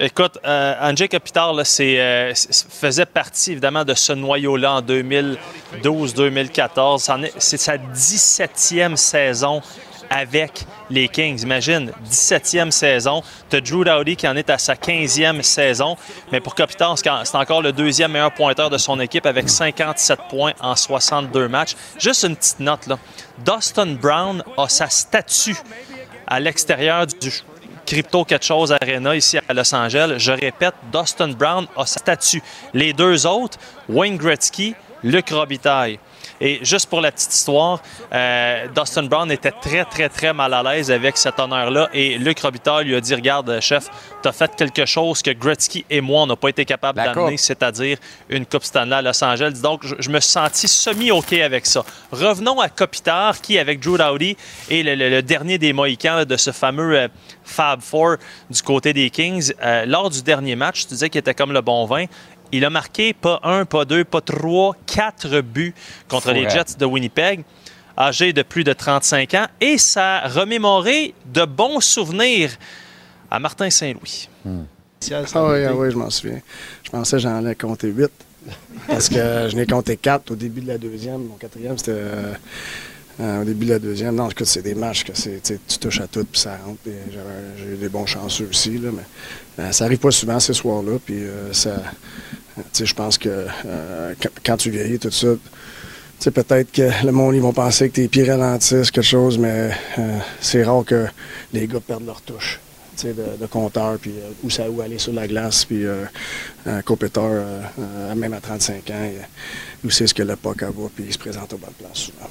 S2: Écoute, euh, Andrzej Kopitar là, euh, faisait partie évidemment de ce noyau-là en 2012-2014. C'en est- C'est sa 17e saison avec les Kings. Imagine, 17e saison. Tu as Drew Dowdy qui en est à sa 15e saison. Mais pour Kopitar, c'est encore le deuxième meilleur pointeur de son équipe avec 57 points en 62 matchs. Juste une petite note, là. Dustin Brown a sa statue à l'extérieur du Crypto quelque chose Arena ici à Los Angeles. Je répète, Dustin Brown a sa statue. Les deux autres, Wayne Gretzky, Luc Robitaille. Et juste pour la petite histoire, euh, Dustin Brown était très, très, très mal à l'aise avec cet honneur-là. Et Luc Robitaille lui a dit Regarde, chef, tu as fait quelque chose que Gretzky et moi, on n'a pas été capables d'amener, c'est-à-dire une Coupe Stanley à Los Angeles. Donc, je, je me suis senti semi-OK avec ça. Revenons à Kopitar, qui, avec Drew Dowdy, est le, le- le dernier des Mohicans de ce fameux euh, Fab Four du côté des Kings. Euh, lors du dernier match, tu disais qu'il était comme le bon vin. Il a marqué pas un, pas deux, pas trois, quatre buts contre les. Jets de Winnipeg âgé de plus de 35 ans, et ça a remémoré de bons souvenirs à Martin Saint-Louis.
S10: Ah oui, ah oui, je m'en souviens. Je pensais que j'en allais compter 8. Parce que je n'ai compté quatre au début de la deuxième. Mon quatrième, c'était euh, euh, au début de la deuxième. Non, écoute, c'est des matchs que c'est, tu touches à tout puis ça rentre. J'ai eu des bons chanceux aussi, là, mais euh, ça arrive pas souvent ces soirs-là. Puis euh, ça, je pense que euh, quand, quand tu vieillis, tout ça, tu sais, peut-être que le monde, ils vont penser que tes pieds ralentissent, quelque chose, mais euh, c'est rare que les gars perdent leur touche tu sais, de, de compteur, puis euh, où ça où aller sur la glace, puis euh, un compéteur, euh, euh, même à 35 ans, il, il sait ce que le puck va, puis il se présente aux bonnes places souvent.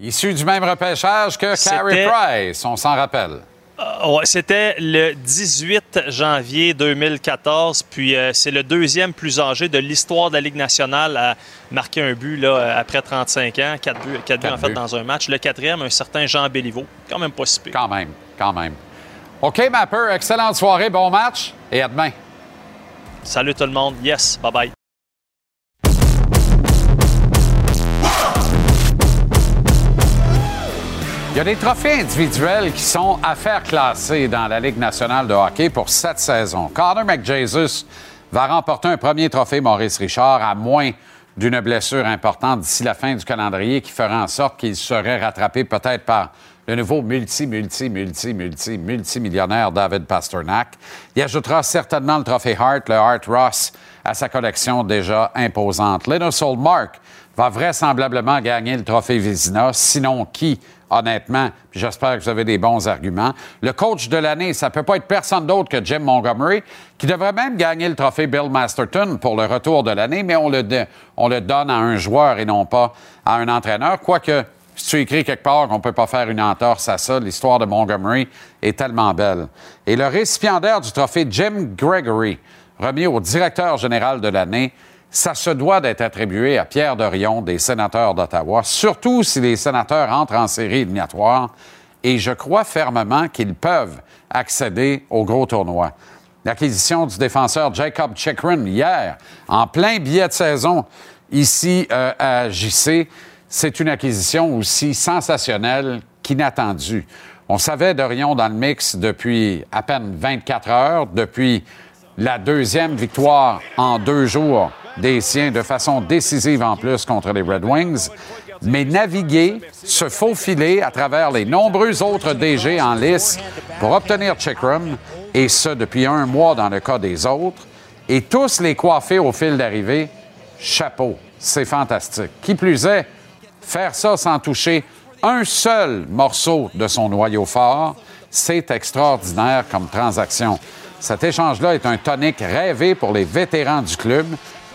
S1: Issu du même repêchage que Carey Price, on s'en rappelle.
S2: Euh, ouais, C'était le 18 janvier 2014, puis euh, c'est le deuxième plus âgé de l'histoire de la Ligue nationale à marquer un but là, euh, après 35 ans. Quatre buts, quatre buts en fait
S1: buts.
S2: dans un match. Le quatrième, un certain Jean Béliveau. Quand même pas si pire.
S1: Quand même, quand même. OK, Mapper, excellente soirée, bon match et à demain.
S2: Salut tout le monde. Yes, bye bye.
S1: Y a des trophées individuels qui sont à faire classer dans la Ligue nationale de hockey pour cette saison. Connor McJesus va remporter un premier trophée Maurice Richard à moins d'une blessure importante d'ici la fin du calendrier qui fera en sorte qu'il serait rattrapé peut-être par le nouveau multi, multi, multi, multi, multimillionnaire David Pasternak. Il ajoutera certainement le trophée Hart, le Hart Ross, à sa collection déjà imposante. Linus Oldmark va vraisemblablement gagner le trophée Vézina. Sinon, qui, honnêtement? J'espère que vous avez des bons arguments. Le coach de l'année, ça peut pas être personne d'autre que Jim Montgomery, qui devrait même gagner le trophée Bill Masterton pour le retour de l'année, mais on le, on le donne à un joueur et non pas à un entraîneur. Quoique, si tu écris quelque part qu'on peut pas faire une entorse à ça, l'histoire de Montgomery est tellement belle. Et le récipiendaire du trophée Jim Gregory, remis au directeur général de l'année, ça se doit d'être attribué à Pierre Dorion des sénateurs d'Ottawa, surtout si les sénateurs entrent en série éliminatoire. Et je crois fermement qu'ils peuvent accéder au gros tournoi. L'acquisition du défenseur Jacob Chikrin hier, en plein billet de saison ici euh, à JC, c'est une acquisition aussi sensationnelle qu'inattendue. On savait Dorion dans le mix depuis à peine 24 heures, depuis la deuxième victoire en deux jours des siens de façon décisive en plus contre les Red Wings. Mais naviguer, se faufiler à travers les nombreux autres DG en lice pour obtenir Checkrum, et ce depuis un mois dans le cas des autres, et tous les coiffer au fil d'arrivée, chapeau, c'est fantastique. Qui plus est, faire ça sans toucher un seul morceau de son noyau fort, c'est extraordinaire comme transaction. Cet échange-là est un tonique rêvé pour les vétérans du club.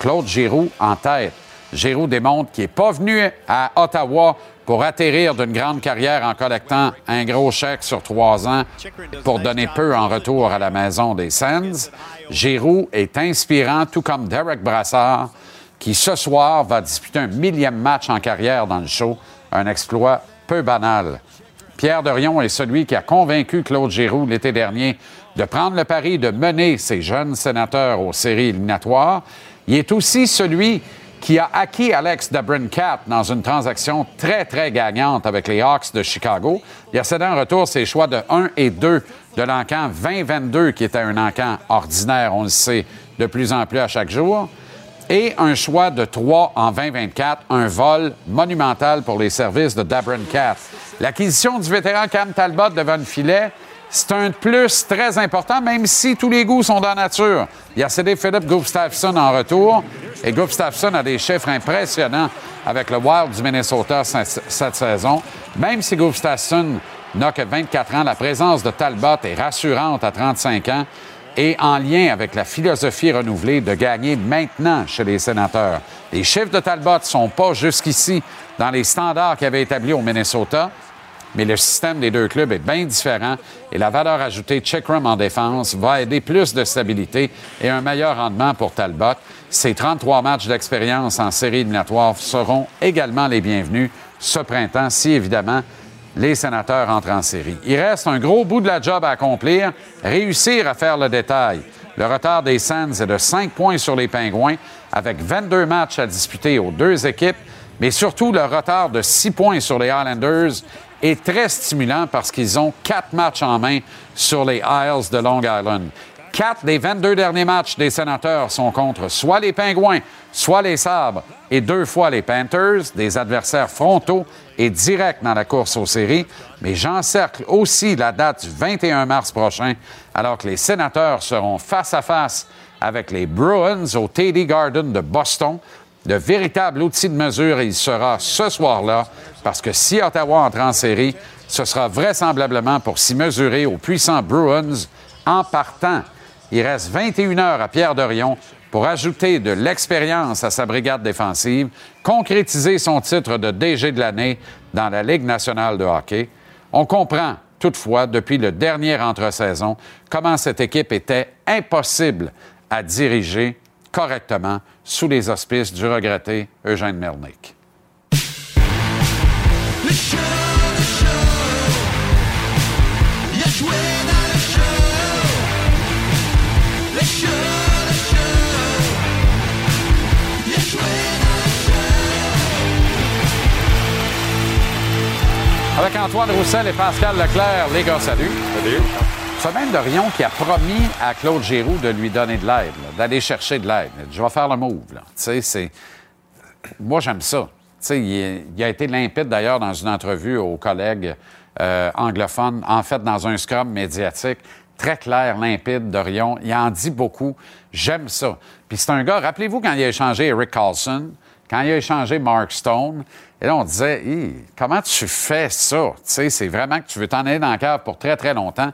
S1: Claude Giroux en tête. Giroux démontre qu'il n'est pas venu à Ottawa pour atterrir d'une grande carrière en collectant un gros chèque sur trois ans pour donner peu en retour à la maison des Sens. Giroux est inspirant, tout comme Derek Brassard, qui ce soir va disputer un millième match en carrière dans le show, un exploit peu banal. Pierre Dorion est celui qui a convaincu Claude Giroux l'été dernier de prendre le pari de mener ses jeunes sénateurs aux séries éliminatoires. Il est aussi celui qui a acquis Alex DeBrincat dans une transaction très, très gagnante avec les Hawks de Chicago. Il a cédé en retour ses choix de 1 et 2 de l'encan 2022, qui était un encan ordinaire, on le sait, de plus en plus à chaque jour et un choix de 3 en 2024, un vol monumental pour les services de Dabron Cat. L'acquisition du vétéran Cam Talbot devant le filet, c'est un plus très important, même si tous les goûts sont dans la nature. Il a cédé Philip Gustafsson en retour, et Gustafsson a des chiffres impressionnants avec le Wild du Minnesota ce- cette saison. Même si Gustafsson n'a que 24 ans, la présence de Talbot est rassurante à 35 ans et en lien avec la philosophie renouvelée de gagner maintenant chez les sénateurs. Les chiffres de Talbot ne sont pas jusqu'ici dans les standards qu'il avait établis au Minnesota, mais le système des deux clubs est bien différent et la valeur ajoutée Checkrum en défense va aider plus de stabilité et un meilleur rendement pour Talbot. Ces 33 matchs d'expérience en série éliminatoire seront également les bienvenus ce printemps, si évidemment les sénateurs entrent en série. Il reste un gros bout de la job à accomplir, réussir à faire le détail. Le retard des Sands est de 5 points sur les Pingouins, avec 22 matchs à disputer aux deux équipes, mais surtout le retard de 6 points sur les Islanders est très stimulant parce qu'ils ont 4 matchs en main sur les Isles de Long Island. Quatre des 22 derniers matchs des sénateurs sont contre soit les Pingouins, soit les Sabres et deux fois les Panthers, des adversaires frontaux et directs dans la course aux séries. Mais j'encercle aussi la date du 21 mars prochain, alors que les sénateurs seront face à face avec les Bruins au TD Garden de Boston. De véritable outil de mesure, il sera ce soir-là, parce que si Ottawa entre en série, ce sera vraisemblablement pour s'y mesurer aux puissants Bruins en partant. Il reste 21 heures à Pierre Dorion pour ajouter de l'expérience à sa brigade défensive, concrétiser son titre de DG de l'année dans la Ligue nationale de hockey. On comprend toutefois, depuis le dernier entre-saison, comment cette équipe était impossible à diriger correctement sous les auspices du regretté Eugène Melnick. Avec Antoine Roussel et Pascal Leclerc, les gars, salut. Salut. Même Dorion qui a promis à Claude Giroux de lui donner de l'aide, d'aller chercher de l'aide. Je vais faire le move. Là. C'est... Moi, j'aime ça. Il, il a été limpide d'ailleurs dans une entrevue aux collègues euh, anglophones, en fait, dans un scrum médiatique. Très clair, limpide, Dorion. Il en dit beaucoup. J'aime ça. Puis c'est un gars, rappelez-vous quand il a échangé Eric Carlson, quand il a échangé Mark Stone, et là, on disait, comment tu fais ça? C'est vraiment que tu veux t'en aller dans le cave pour très, très longtemps.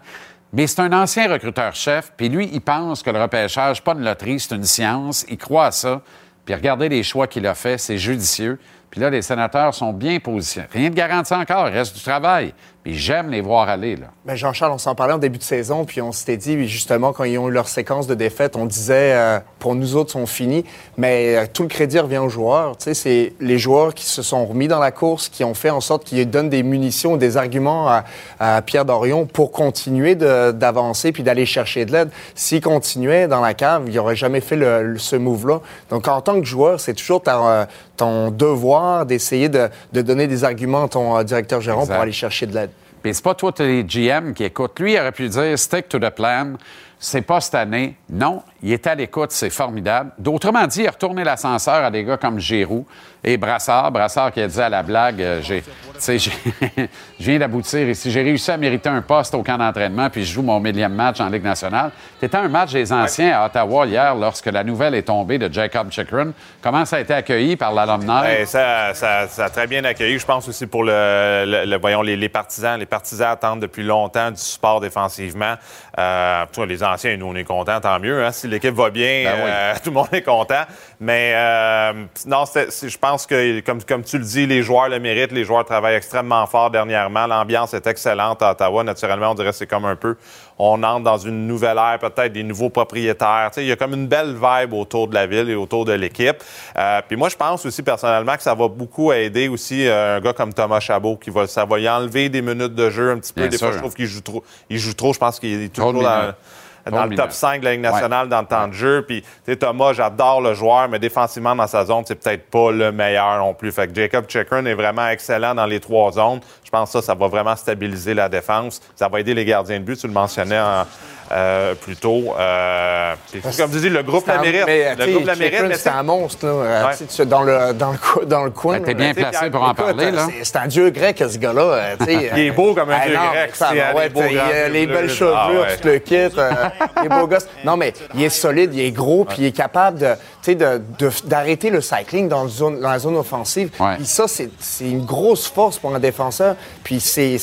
S1: Mais c'est un ancien recruteur-chef, puis lui, il pense que le repêchage, pas une loterie, c'est une science. Il croit à ça. Puis regardez les choix qu'il a faits, c'est judicieux. Puis là, les sénateurs sont bien positionnés. Rien de garanti encore, reste du travail. Puis j'aime les voir aller, là.
S11: Ben Jean-Charles, on s'en parlait en début de saison, puis on s'était dit, justement, quand ils ont eu leur séquence de défaites, on disait, euh, pour nous autres, sont finis, mais euh, tout le crédit revient aux joueurs. Tu sais, c'est les joueurs qui se sont remis dans la course, qui ont fait en sorte qu'ils donnent des munitions, des arguments à, à Pierre Dorion pour continuer d'avancer puis d'aller chercher de l'aide. S'il continuait dans la cave, il n'aurait jamais fait le- le- ce move-là. Donc, en tant que joueur, c'est toujours ta, euh, ton devoir d'essayer de, de donner des arguments à ton directeur gérant pour aller chercher de l'aide.
S1: Puis c'est pas toi, les GM qui écoutent. Lui, il aurait pu dire stick to the plan. C'est pas cette année. Non, il est à l'écoute, c'est formidable. D'autrement dit, il a l'ascenseur à des gars comme Giroux et Brassard. Brassard qui a dit à la blague, euh, je viens d'aboutir ici. J'ai réussi à mériter un poste au camp d'entraînement, puis je joue mon millième match en Ligue nationale. C'était un match des anciens à Ottawa hier, lorsque la nouvelle est tombée de Jacob Chikrin. Comment ça a été accueilli par l'alumni?
S12: Ben, ça, a très bien accueilli. Je pense aussi pour le, voyons, les, partisans. Les partisans attendent depuis longtemps du support défensivement. Euh, les nous, on est contents, tant mieux. hein. Si l'équipe va bien,
S1: Ben oui.
S12: euh, tout le monde est content. Mais euh, non, je pense que, comme, comme tu le dis, les joueurs le méritent. Les joueurs travaillent extrêmement fort dernièrement. L'ambiance est excellente à Ottawa. Naturellement, on dirait que c'est comme un peu... On entre dans une nouvelle ère, peut-être des nouveaux propriétaires. Il y a comme une belle vibe autour de la ville et autour de l'équipe. Euh, puis moi, je pense aussi personnellement que ça va beaucoup aider aussi euh, un gars comme Thomas Chabot qui va, ça va lui enlever des minutes de jeu un petit peu.
S1: Bien
S12: des fois, je trouve qu'il joue trop. Il joue trop. Je pense qu'il est toujours dans. Dans le top
S1: minutes.
S12: 5 de la Ligue nationale dans le temps de jeu. Puis, tu sais, Thomas, j'adore le joueur, mais défensivement dans sa zone, c'est peut-être pas le meilleur non plus. Fait que Jacob Chikrin est vraiment excellent dans les trois zones. Je pense que ça, ça va vraiment stabiliser la défense. Ça va aider les gardiens de but. Tu le mentionnais en- euh, plus tôt. Euh, comme tu dis, le groupe la mérite.
S11: mais,
S12: le
S11: tu
S12: groupe la mérite. mais
S11: C'est un monstre, là. Euh,
S12: Ouais.
S11: tu tu Dans le, dans, le, cou- dans le coin.
S1: Ben, t'es bien
S11: Tu
S1: placé pour en
S11: écoute,
S1: parler, là.
S11: c'est- un dieu grec, ce gars-là. tu
S12: Il est beau comme un
S11: Ah,
S12: dieu
S11: non,
S12: grec, euh,
S11: ouais,
S12: les
S11: belles chevelures,
S12: Ah, ouais.
S11: tout le kit. il est beau gosse. Non, mais il est solide, il est gros, puis il est capable de, tu d'arrêter le cycling dans, le zone, dans la zone offensive.
S1: Ouais.
S11: Puis ça, c'est une grosse force pour un défenseur. Puis c'est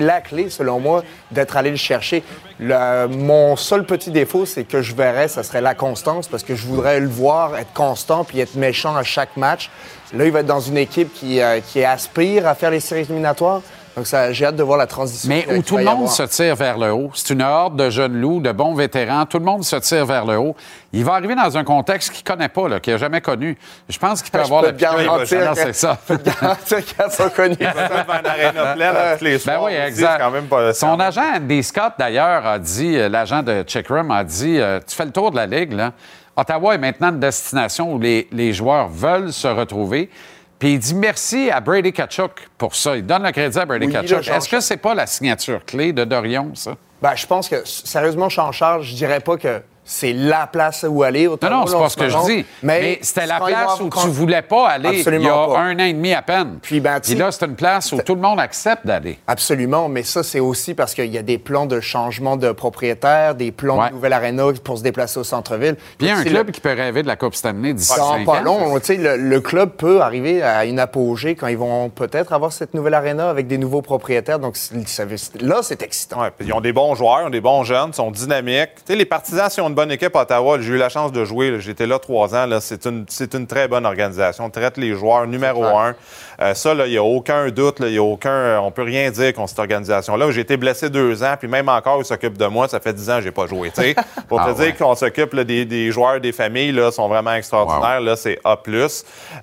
S11: la clé, selon moi, d'être allé le chercher. Le- mon seul petit défaut, c'est que je verrais, ça serait la constance, parce que je voudrais le voir être constant puis être méchant à chaque match. Là, il va être dans une équipe qui, euh, qui aspire à faire les séries éliminatoires. Donc, ça, j'ai hâte de voir la transition.
S1: Mais où tout le monde se tire vers le haut. C'est une horde de jeunes loups, de bons vétérans. Tout le monde se tire vers le haut. Il va arriver dans un contexte qu'il ne connaît pas, là, qu'il n'a jamais connu. Je pense qu'il peut
S11: Je
S1: avoir
S11: peux
S1: la
S11: garantir
S1: Non, c'est ça.
S11: Je peux te garantir qu'il n'a connu.
S12: Va pleine tous les
S1: Ben
S12: soirs
S1: oui,
S12: aussi,
S1: exact.
S12: c'est quand même pas-
S1: Son agent, Andy Scott, d'ailleurs, a dit, euh, l'agent de Checkroom a dit euh, Tu fais le tour de la Ligue, là. Ottawa est maintenant une destination où les, les joueurs veulent se retrouver. Puis il dit merci à Brady Kachuk pour ça. Il donne le crédit à Brady
S11: Oui,
S1: Kachuk. Est-ce que c'est pas la signature clé de Dorion, ça?
S11: Ben, je pense que, sérieusement, Jean-Charles, je dirais pas que c'est la place où aller.
S1: Non, non, c'est pas ce que je dis. Mais, c'était la place où tu voulais pas aller il y
S11: Absolument
S1: a
S11: pas.
S1: un an et demi à peine.
S11: Puis, ben, tu sais-
S1: là, c'est une place où tout le monde accepte d'aller.
S11: Absolument, mais ça, c'est aussi parce qu'il y a des plans de changement de propriétaire, des plans
S1: Ouais.
S11: de nouvelle arena pour se déplacer au centre-ville.
S1: Puis il y a un club
S11: le-
S1: qui peut rêver de la Coupe Stanley d'ici
S11: Dans pas
S1: ans.
S11: long, tu sais, le, le club peut arriver à une apogée quand ils vont peut-être avoir cette nouvelle arena avec des nouveaux propriétaires. Donc là, c'est excitant.
S12: Ouais, ils ont des bons joueurs, ils ont des bons jeunes, ils sont dynamiques. Tu sais, les partisans, ont une bonne équipe à Ottawa, j'ai eu la chance de jouer, j'étais là trois ans, c'est une, une très bonne organisation. On traite les joueurs numéro un. Euh, ça, il n'y a aucun doute, il y a aucun, euh, on peut rien dire contre cette organisation-là. J'ai été blessé deux ans, puis même encore, ils s'occupent de moi, ça fait dix ans que j'ai pas joué. Pour
S1: Ah
S12: te
S1: ouais.
S12: dire qu'on s'occupe des, des joueurs, des familles, là, sont vraiment extraordinaires. Là, c'est A+.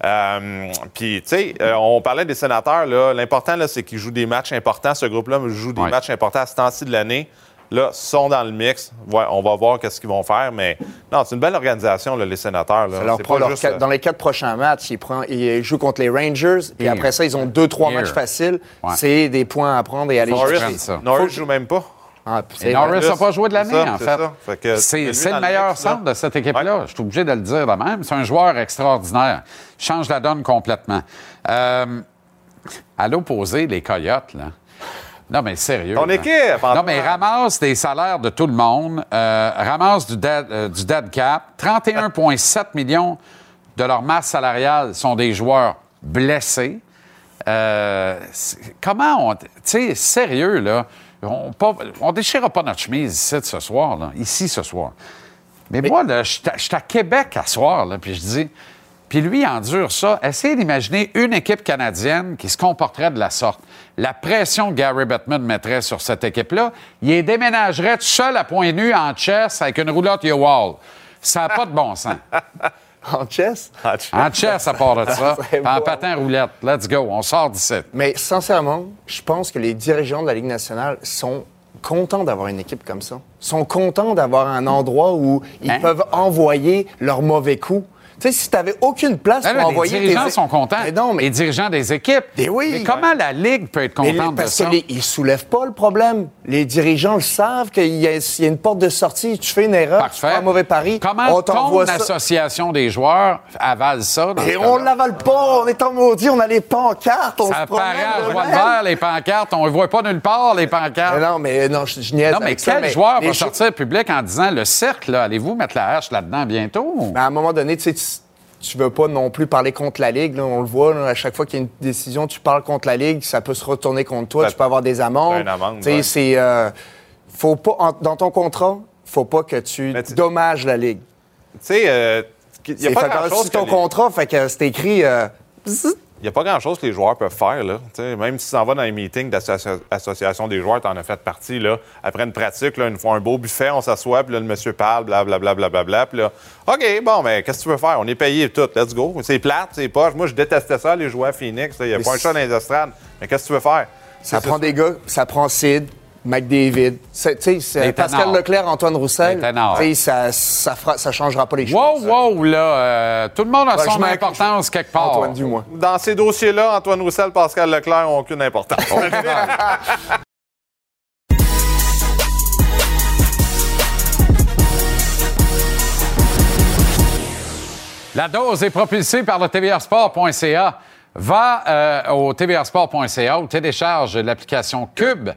S12: Euh, puis, tu sais, euh, on parlait des sénateurs. L'important, c'est qu'ils jouent des matchs importants. Ce groupe-là joue des
S1: Ouais.
S12: matchs importants à ce temps-ci de l'année. Là, sont dans le mix. Ouais, on va voir qu'est-ce qu'ils vont faire. Mais non, c'est une belle organisation, là, les sénateurs. Là.
S11: Ça leur
S12: C'est
S11: prend
S12: pas
S11: leur
S12: juste,
S11: quatre-
S12: euh,
S11: dans les quatre prochains matchs, ils, prennent- ils jouent contre les Rangers, puis
S1: Here.
S11: après ça, ils ont deux, trois
S1: Here.
S11: matchs faciles.
S1: Ouais.
S11: C'est des points à prendre et aller
S12: Norris,
S1: prennent ça.
S12: Norris joue même pas.
S11: Ah,
S1: Et Norris n'a pas joué de l'année, en fait. C'est le
S12: le
S1: meilleur centre de cette équipe-là. Je suis obligé de le dire de même. C'est un joueur extraordinaire. Change la donne complètement. Euh, à l'opposé, les Coyotes, là. Non, mais sérieux.
S12: Ton
S1: là.
S12: équipe,
S1: Non,
S12: Antoine.
S1: mais ramasse des salaires de tout le monde, euh, ramasse du dead, euh, du dead cap. 31,7 millions de leur masse salariale sont des joueurs blessés. Euh, comment on. Tu sais, sérieux, là. On, pas, on déchirera pas notre chemise ici ce soir, là, ici ce soir. Mais, moi, là, je suis à- je suis à Québec à soir, là, puis je dis. Puis lui, endure ça. Essayez d'imaginer une équipe canadienne qui se comporterait de la sorte. La pression que Gary Bettman mettrait sur cette équipe-là, il les déménagerait tout seul à point nu en chess avec une roulotte Yo-Wall. Ça n'a pas de bon sens.
S11: en chess?
S1: En chess, à part de ça. Puis en patin roulette. Let's go. On sort d'ici.
S11: Mais sincèrement, je pense que les dirigeants de la Ligue nationale sont contents d'avoir une équipe comme ça. sont contents d'avoir un endroit où ils
S1: Hein?
S11: peuvent envoyer leurs mauvais coups. Tu sais, si tu n'avais aucune place
S1: Là,
S11: pour envoyer
S1: les dirigeants
S11: tes-
S1: sont contents.
S11: Mais non, mais
S1: Les dirigeants des équipes.
S11: Mais oui.
S1: Mais comment la Ligue peut être
S11: Mais
S1: contente de
S11: parce
S1: ça?
S11: qu'ils ne soulèvent pas le problème. Les dirigeants le savent qu'il y, a s'il y a une porte de sortie, tu fais une erreur, tu fais un mauvais pari,
S1: Comment
S11: on
S1: ton
S11: t'envoie ça.
S1: association des joueurs avale ça? dans
S11: Et on
S1: cas-là?
S11: l'avale pas, on est en maudit, on a les pancartes, on
S1: Ça paraît à
S11: l'aime.
S1: vert, les pancartes. On ne voit pas nulle part, les pancartes.
S11: Mais non, mais non, je, je niaise
S1: Non, mais
S11: avec ça,
S1: quel joueur va sortir public en disant le cercle, allez-vous mettre la hache là-dedans bientôt?
S11: Mais à un moment donné, tu sais, tu- veux pas non plus parler contre la Ligue. là. on le voit, là, à chaque fois qu'il y a une décision, tu parles contre la Ligue, ça peut se retourner contre toi,
S12: Ça-
S11: tu peux avoir des amendes.
S12: Une amende, ouais.
S11: c'est... euh, faut pas, en- dans ton contrat, faut pas que tu dommages la Ligue.
S12: Tu sais, euh, il n'y a pas grand-chose que
S11: ton
S12: les-
S11: contrat, fait que c'est écrit... euh, bzzz.
S12: Il n'y a pas grand-chose que les joueurs peuvent faire. Là. Même si tu t'en vas dans les meetings d'association des joueurs, tu en as fait partie. Là. Après une pratique, là, une fois un beau buffet, on s'assoit, puis là, le monsieur parle, blablabla. Bla, bla, bla, puis là, OK, bon, mais qu'est-ce que tu veux faire? On est payé tout, let's go. C'est plate, c'est poche. Moi, je détestais ça, les joueurs Phoenix. Il n'y a
S11: Mais
S12: pas un chat dans les estrades. Mais qu'est-ce que tu veux faire?
S11: Ça prend des gars, ça prend Sid, McDavid. Pascal. Leclerc, Antoine Roussel. Ça, ça, fera, ça changera pas les choses.
S1: Wow, wow, là, euh, tout le monde a
S11: Ouais,
S1: son importance quelque part.
S11: Antoine Dumois.
S12: Dans ces dossiers-là, Antoine Roussel, Pascal Leclerc n'ont aucune importance.
S1: La dose est propulsée par le tvrsport.ca. Va euh, au tvrsport.ca ou télécharge l'application Cube.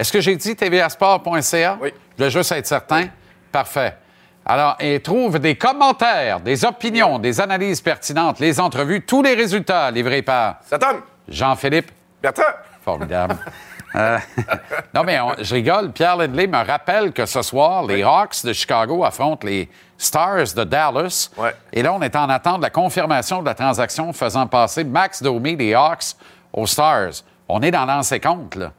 S1: Est-ce que j'ai dit tvrsport.ca?
S13: Oui.
S1: Je veux juste être certain. Parfait. Alors, et trouve des commentaires, des opinions, des analyses pertinentes, les entrevues, tous les résultats livrés par
S13: Ça tombe.
S1: Jean-Philippe.
S13: Bertrand.
S1: Formidable. Euh, non, mais on- je rigole. Pierre Lindley me rappelle que ce soir, les Hawks de Chicago affrontent les Stars de Dallas.
S13: Ouais.
S1: Et là, on est en attente de la confirmation de la transaction faisant passer Max Domi des Hawks aux Stars. On est dans l'ancien compte, là.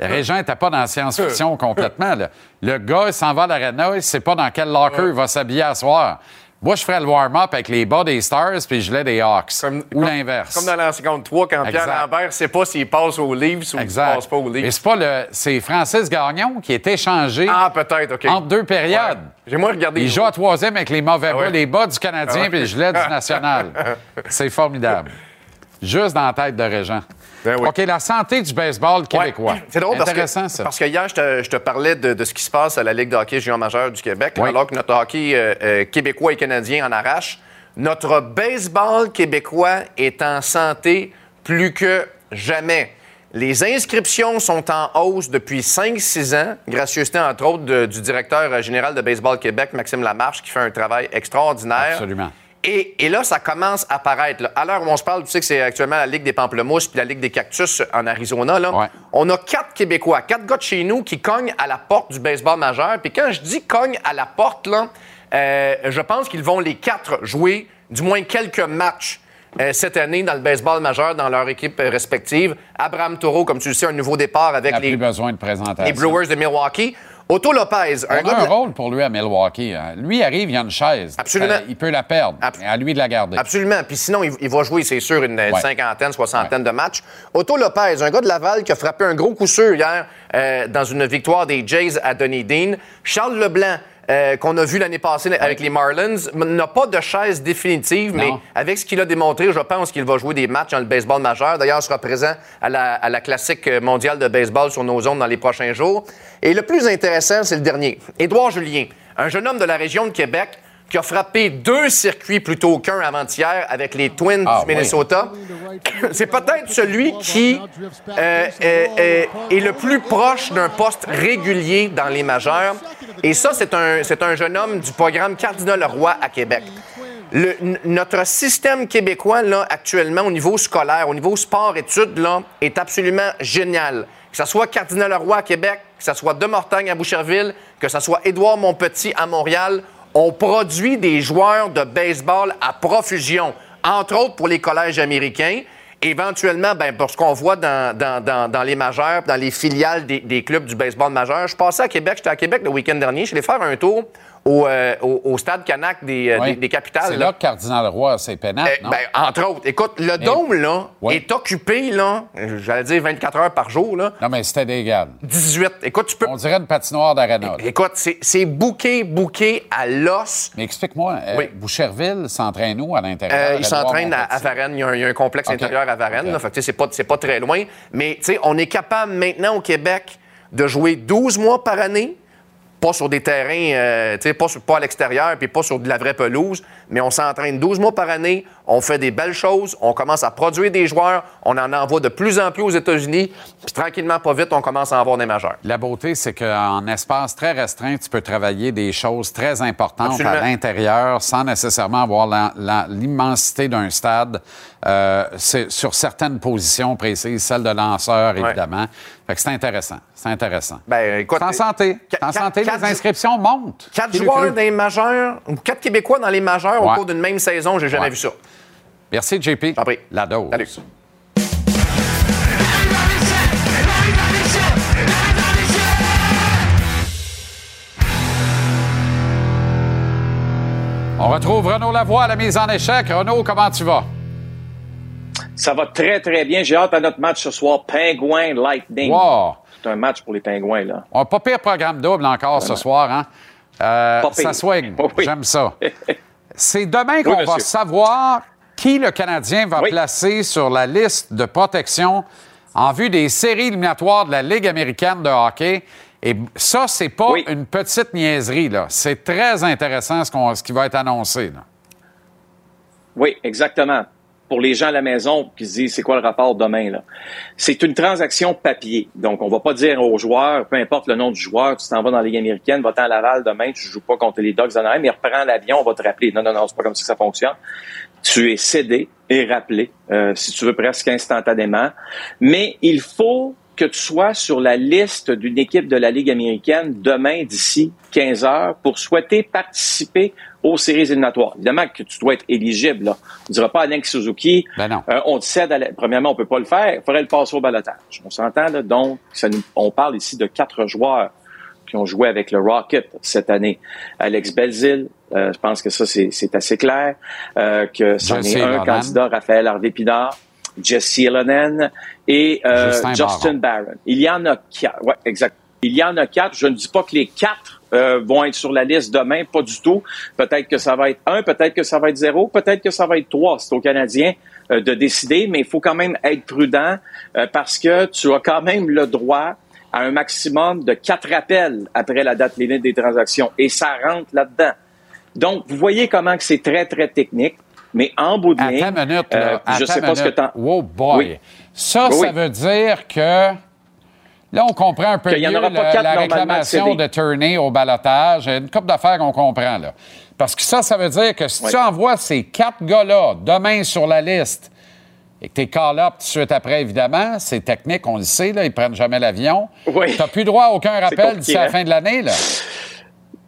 S1: Régent n'était pas dans la science-fiction complètement. là. Le gars, il s'en va à l'arena, il ne sait pas dans quel locker il va s'habiller à soir. Moi, je ferais le warm-up avec les bas des Stars puis je l'ai des Hawks.
S13: Comme-
S1: ou l'inverse.
S13: Comme dans l'ancien compte 3, quand
S1: Exact.
S13: Pierre Lambert ne sait pas s'il passe aux Leafs ou s'il
S1: Exact.
S13: passe pas aux Leafs.
S1: c'est pas le. C'est Francis Gagnon qui est échangé
S13: Ah, peut-être, OK.
S1: entre deux périodes.
S13: Ouais. J'ai moins regardé.
S1: Il joue à troisième avec les mauvais bas,
S13: ouais.
S1: les bas du Canadien
S13: Ah ouais.
S1: puis les gilets du National. C'est formidable. Juste dans la tête de Régent. OK, la santé du baseball québécois.
S13: C'est drôle parce que,
S1: ça.
S13: parce que hier, je te, je te parlais de, de ce qui se passe à la Ligue de hockey junior majeur du Québec,
S1: Oui.
S13: alors que notre hockey euh, euh, québécois et canadien en arrache. Notre baseball québécois est en santé plus que jamais. Les inscriptions sont en hausse depuis 5-6 ans, gracieuseté entre autres de- du directeur euh, général de Baseball Québec, Maxime Lamarche, qui fait un travail extraordinaire.
S1: Absolument.
S13: Et, et là, ça commence à paraître. là. À l'heure où on se parle, tu sais que c'est actuellement la Ligue des pamplemousses puis la Ligue des cactus en Arizona. Là. On a quatre Québécois, quatre gars de chez nous qui cognent à la porte du baseball majeur. Puis quand je dis cognent à la porte, là, euh, je pense qu'ils vont les quatre jouer du moins quelques matchs euh, cette année dans le baseball majeur dans leur équipe respective. Abraham Taureau, comme tu le sais, un nouveau départ avec
S1: Il n'a
S13: les,
S1: plus besoin de présentation.
S13: les Brewers de Milwaukee. Otto Lopez, un
S1: On
S13: gars
S1: a un rôle pour lui à Milwaukee. hein. Lui arrive, il a une chaise.
S13: Absolument.
S1: Euh, il peut la perdre. à lui de la garder.
S13: Absolument. Puis sinon, il, il va jouer, c'est sûr, une
S1: Ouais.
S13: cinquantaine, soixantaine de matchs. Otto Lopez, un gars de Laval qui a frappé un gros coup sûr hier euh, dans une victoire des Jays à Dunedin. Charles Leblanc, euh, qu'on a vu l'année passée avec les Marlins, n'a pas de chaise définitive, mais avec ce qu'il a démontré, je pense qu'il va jouer des matchs dans le baseball majeur. D'ailleurs, il sera présent à la, à la classique mondiale de baseball sur nos ondes dans les prochains jours. Et le plus intéressant, c'est le dernier. Édouard Julien, un jeune homme de la région de Québec qui a frappé deux circuits plutôt qu'un avant-hier avec les Twins
S1: Ah,
S13: du Minnesota. C'est peut-être celui qui euh, euh, euh, est le plus proche d'un poste régulier dans les majeurs. Et ça, c'est un, jeune homme du programme Cardinal Leroy à Québec. Notre système québécois, là, actuellement, au niveau scolaire, au niveau sport-études, là, est absolument génial. Que ce soit Cardinal Leroy à Québec, que ce soit De Mortagne à Boucherville, que ce soit Édouard Montpetit à Montréal, on produit des joueurs de baseball à profusion, entre autres pour les collèges américains. Éventuellement, ben, pour ce qu'on voit dans, dans- dans- dans les majeurs, dans les filiales des, des clubs du baseball majeur. Je passais à Québec, j'étais à Québec le week-end dernier, je suis allé faire un tour au, euh, au- au stade Canac des, euh,
S1: Oui.
S13: des, des capitales.
S1: C'est
S13: là.
S1: là que Cardinal Roy, c'est pénal, non?
S13: ben, entre autres. Écoute, le dôme, là, est occupé, là, j'allais dire 24 heures par jour, là.
S1: Non, mais c'était d'égal.
S13: 18. Écoute, tu peux.
S1: On dirait une patinoire d'arena. là.
S13: Écoute, c'est c'est bouqué, bouqué à l'os.
S1: Mais explique-moi, euh. Boucherville s'entraîne où à l'intérieur?
S13: Euh, il s'entraîne à, à Varennes. Il y, a un, il y a un complexe intérieur à Varennes.
S1: OK.
S13: là. Fait que, tu sais, c'est pas, c'est pas très loin. Mais tu sais, on est capable maintenant au Québec de jouer 12 mois par année. Pas sur des terrains, euh, pas, sur- pas à l'extérieur, puis pas sur de la vraie pelouse, mais on s'entraîne 12 mois par année, on fait des belles choses, on commence à produire des joueurs, on en envoie de plus en plus aux États-Unis, puis tranquillement, pas vite, on commence à en avoir des majeurs.
S1: La beauté, c'est qu'en espace très restreint, tu peux travailler des choses très importantes
S13: Absolument.
S1: à l'intérieur sans nécessairement avoir l'immensité d'un stade euh, sur certaines positions précises, celle de lanceur,
S13: Ouais.
S1: évidemment. Fait que c'est intéressant. C'est intéressant.
S13: Ben, écoute.
S1: En santé. En santé, les inscriptions montent.
S13: Quatre joueurs dans les majeurs, ou quatre Québécois dans les majeurs au
S1: Ouais.
S13: cours d'une même saison, j'ai jamais
S1: Ouais.
S13: vu ça.
S1: Merci, JP.
S13: Prie.
S1: La dose.
S13: Salut.
S1: On retrouve Renaud Lavoie à la mise en échec. Renaud, comment tu vas?
S14: Ça va très, très bien. J'ai hâte à notre match ce soir, Pingouin Lightning.
S1: Wow.
S14: C'est un match pour les Pingouins, là.
S1: On n'a pas pire programme double encore ce soir, hein? Euh, ça swing.
S14: Oui.
S1: J'aime ça. C'est demain qu'on
S14: Oui,
S1: va savoir qui le Canadien va
S14: Oui.
S1: placer sur la liste de protection en vue des séries éliminatoires de la Ligue américaine de hockey. Et ça, c'est pas une petite niaiserie, là. C'est très intéressant ce, ce qui va être annoncé, là.
S14: Oui, exactement. Pour les gens à la maison qui se disent c'est quoi le rapport demain là, c'est une transaction papier. Donc on va pas dire aux joueurs, peu importe le nom du joueur, tu t'en vas dans la Ligue américaine, va-t'en à Laval demain, tu joues pas contre les Dogs d'Anaheim, mais reprends l'avion, on va te rappeler. Non non non, c'est pas comme ça que ça fonctionne. Tu es cédé et rappelé, euh, si tu veux presque instantanément. Mais il faut que tu sois sur la liste d'une équipe de la Ligue américaine demain d'ici 15 heures pour souhaiter participer aux séries éliminatoires. Évidemment que tu dois être éligible. Là. On ne dira pas à Nick Suzuki,
S1: Ben
S14: euh, on te cède à la... Premièrement, on peut pas le faire. Il faudrait le passer au balotage. On s'entend, là. Donc, ça nous- on parle ici de quatre joueurs qui ont joué avec le Rocket cette année. Alex Belzil, euh, je pense que ça, c'est c'est assez clair. Euh, que c'en est un candidat, Raphaël Harvey-Pinard, Jesse Lonen et euh,
S1: Justin
S14: Justin Barron. Il y en a quatre. Ouais, exact. Il y en a quatre. Je ne dis pas que les quatre euh, vont être sur la liste demain, pas du tout. Peut-être que ça va être un, peut-être que ça va être zéro, peut-être que ça va être trois. C'est aux Canadiens euh, de décider, mais il faut quand même être prudent euh, parce que tu as quand même le droit à un maximum de quatre rappels après la date limite des transactions et ça rentre là-dedans. Donc, vous voyez comment que c'est très, très technique. Mais en bout de ligne,
S1: minute, là.
S14: je
S1: Attends
S14: sais pas ce que t'en...
S1: Wow, boy.
S14: Oui.
S1: Ça,
S14: Oui.
S1: ça veut dire que. Là, on comprend un peu mieux la, réclamation de Turney au balotage. Une couple d'affaires qu'on comprend, là. Parce que ça, ça veut dire que si
S14: Oui.
S1: tu envoies ces quatre gars-là demain sur la liste et que tu es call-up tout de suite après, évidemment, c'est technique, on le sait, là, ils prennent jamais l'avion.
S14: Oui.
S1: Tu n'as plus droit à aucun rappel d'ici la
S14: hein?
S1: fin de l'année, là.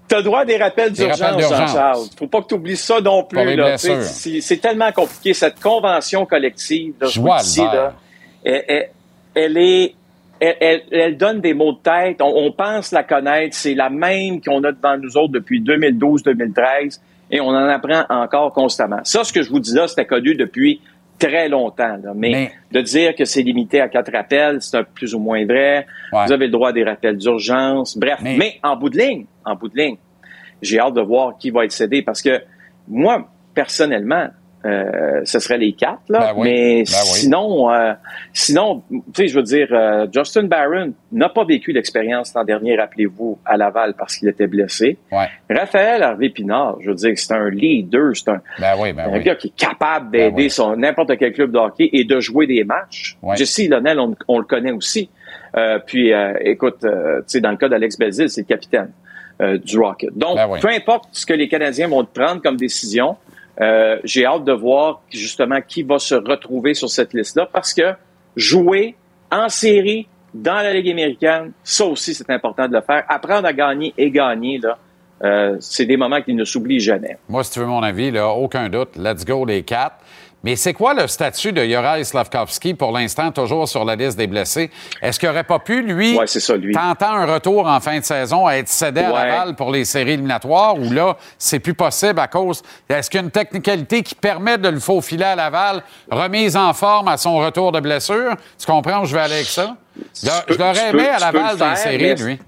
S14: Tu as droit à des rappels d'urgence. Jean-Charles. faut pas que tu oublies ça non plus. C'est tellement compliqué. Cette convention collective, là, je
S1: vois vert.
S14: là, elle, elle- elle est... Elle, elle- elle donne des mots de tête. On, on pense la connaître. C'est la même qu'on a devant nous autres depuis 2012-2013 et on en apprend encore constamment. Ça, ce que je vous dis là, c'était connu depuis très longtemps. là. Mais,
S1: Mais-
S14: de dire que c'est limité à quatre rappels, c'est plus ou moins vrai.
S1: Ouais.
S14: Vous avez le droit à des rappels d'urgence. Bref,
S1: Mais-
S14: mais en bout de ligne, en bout de ligne, j'ai hâte de voir qui va être cédé parce que moi, personnellement, euh, ce serait les quatre, là.
S1: Ben oui,
S14: Mais
S1: ben oui.
S14: sinon, euh, sinon, tu sais, je veux dire, euh, Justin Barron n'a pas vécu l'expérience l'an dernier, rappelez-vous, à Laval parce qu'il était blessé.
S1: Ouais.
S14: Raphaël Harvey-Pinard, je veux dire, c'est un leader, c'est un,
S1: Ben oui, ben
S14: un gars qui est capable d'aider
S1: Ben oui.
S14: son n'importe quel club de hockey et de jouer des matchs.
S1: Ouais.
S14: Jesse Lonnel, on, on le connaît aussi. Euh, puis, euh, écoute, tu sais, dans le cas d'Alex Belzil, c'est le capitaine du Rocket. Donc, peu importe ce que les Canadiens vont prendre comme décision, euh, j'ai hâte de voir justement qui va se retrouver sur cette liste-là parce que jouer en série dans la Ligue américaine, ça aussi, c'est important de le faire. Apprendre à gagner et gagner, là, euh, c'est des moments qui ne s'oublient jamais.
S1: Moi, si tu veux mon avis, là, aucun doute. Let's go les quatre. Mais c'est quoi le statut de Juraj Slavkovski pour l'instant, toujours sur la liste des blessés? Est-ce qu'il n'aurait pas pu, lui,
S14: Ouais, ça, lui.
S1: tentant un retour en fin de saison, à être cédé à. Laval pour les séries éliminatoires ou là, c'est plus possible à cause. Est-ce qu'il y a une technicalité qui permet de le faufiler à Laval, remise en forme à son retour de blessure? Tu comprends où je vais aller avec ça? Je, l'aurais aimé à Laval
S14: le
S1: dans les séries, lui.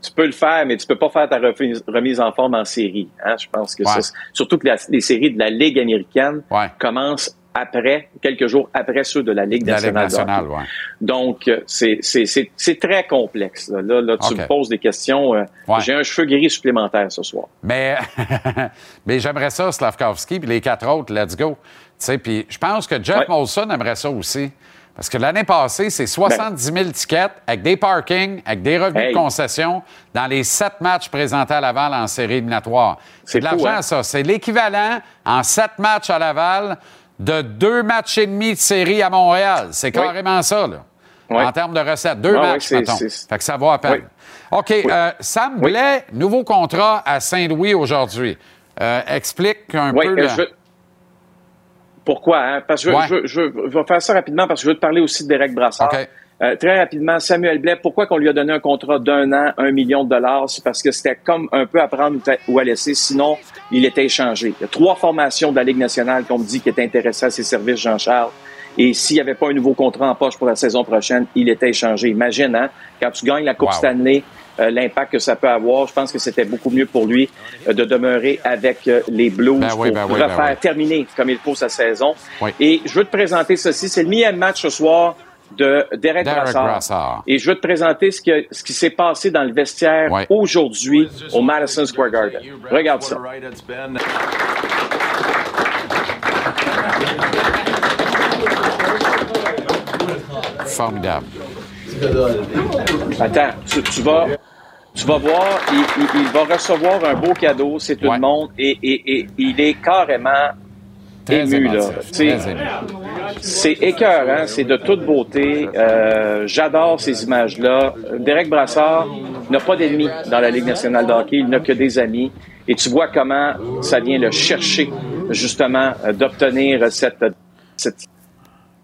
S14: Tu peux le faire, mais tu peux pas faire ta remise, en forme en série. Hein? Je pense que
S1: Ouais.
S14: ça, surtout que la- les séries de la Ligue américaine
S1: Ouais.
S14: commencent après, quelques jours après ceux de la Ligue
S1: De la Ligue
S14: nationale.
S1: nationale, ouais.
S14: Donc, euh, c'est c'est- c'est- c'est très complexe. Là, là, là, tu me poses des questions. euh,
S1: Ouais.
S14: J'ai un cheveu gris supplémentaire ce soir.
S1: Mais, mais j'aimerais ça, Slavkovski, puis les quatre autres, let's go. Tu sais, puis je pense que Jeff
S14: Ouais.
S1: Molson aimerait ça aussi. Parce que l'année passée, c'est 70 000 tickets avec des parkings, avec des revenus
S14: Hey.
S1: de concession dans les sept matchs présentés à Laval en série éliminatoire. C'est de l'argent,
S14: hein?
S1: ça. C'est l'équivalent en sept matchs à Laval de deux matchs et demi de série à Montréal. C'est
S14: Oui.
S1: carrément ça, là.
S14: Oui.
S1: En termes de recettes. Deux
S14: Ah oui,
S1: matchs,
S14: c'est-
S1: mettons. Fait que ça vaut à peine. OK. euh, Sam
S14: Oui.
S1: Blais, nouveau contrat à Saint-Louis aujourd'hui. Euh, explique un
S14: Oui,
S1: peu.
S14: euh,
S1: le-
S14: je veux- Pourquoi? Hein? Parce que je,
S1: Ouais.
S14: je- je- je vais faire ça rapidement parce que je veux te parler aussi de Derek Brassard. Euh, très rapidement, Samuel Blais, pourquoi qu'on lui a donné un contrat d'un an, un million de dollars? C'est parce que c'était comme un peu à prendre ou à laisser, sinon il était échangé. Il y a trois formations de la Ligue nationale qu'on me dit qui étaient intéressées à ses services, Jean-Charles. Et s'il n'y avait pas un nouveau contrat en poche pour la saison prochaine, il était échangé. Imagine, hein, quand tu gagnes la Coupe
S1: Wow.
S14: Stanley, l'impact que ça peut avoir, je pense que c'était beaucoup mieux pour lui euh, de demeurer avec euh, les Blues
S1: Ben oui, ben
S14: pour
S1: oui, ben
S14: refaire
S1: oui.
S14: terminer comme il faut sa saison.
S1: Oui.
S14: Et je veux te présenter ceci. C'est le millième match ce soir de Derek,
S1: Derek
S14: Brassard.
S1: Brassard.
S14: Et je veux te présenter ce, que- ce qui s'est passé dans le vestiaire aujourd'hui au Madison Square Garden. Regarde ça.
S1: Formidable.
S14: Attends, tu, tu vas, tu vas voir, il, il- il va recevoir un beau cadeau, c'est une
S1: Ouais.
S14: montre, et, et- et il est carrément ému.
S1: Très ému.
S14: C'est écœurant, c'est de toute beauté. Euh, J'adore ces images-là. Derek Brassard n'a pas d'ennemis dans la Ligue nationale de hockey, il n'a que des amis. Et tu vois comment ça vient le chercher, justement, euh, d'obtenir cette, cette-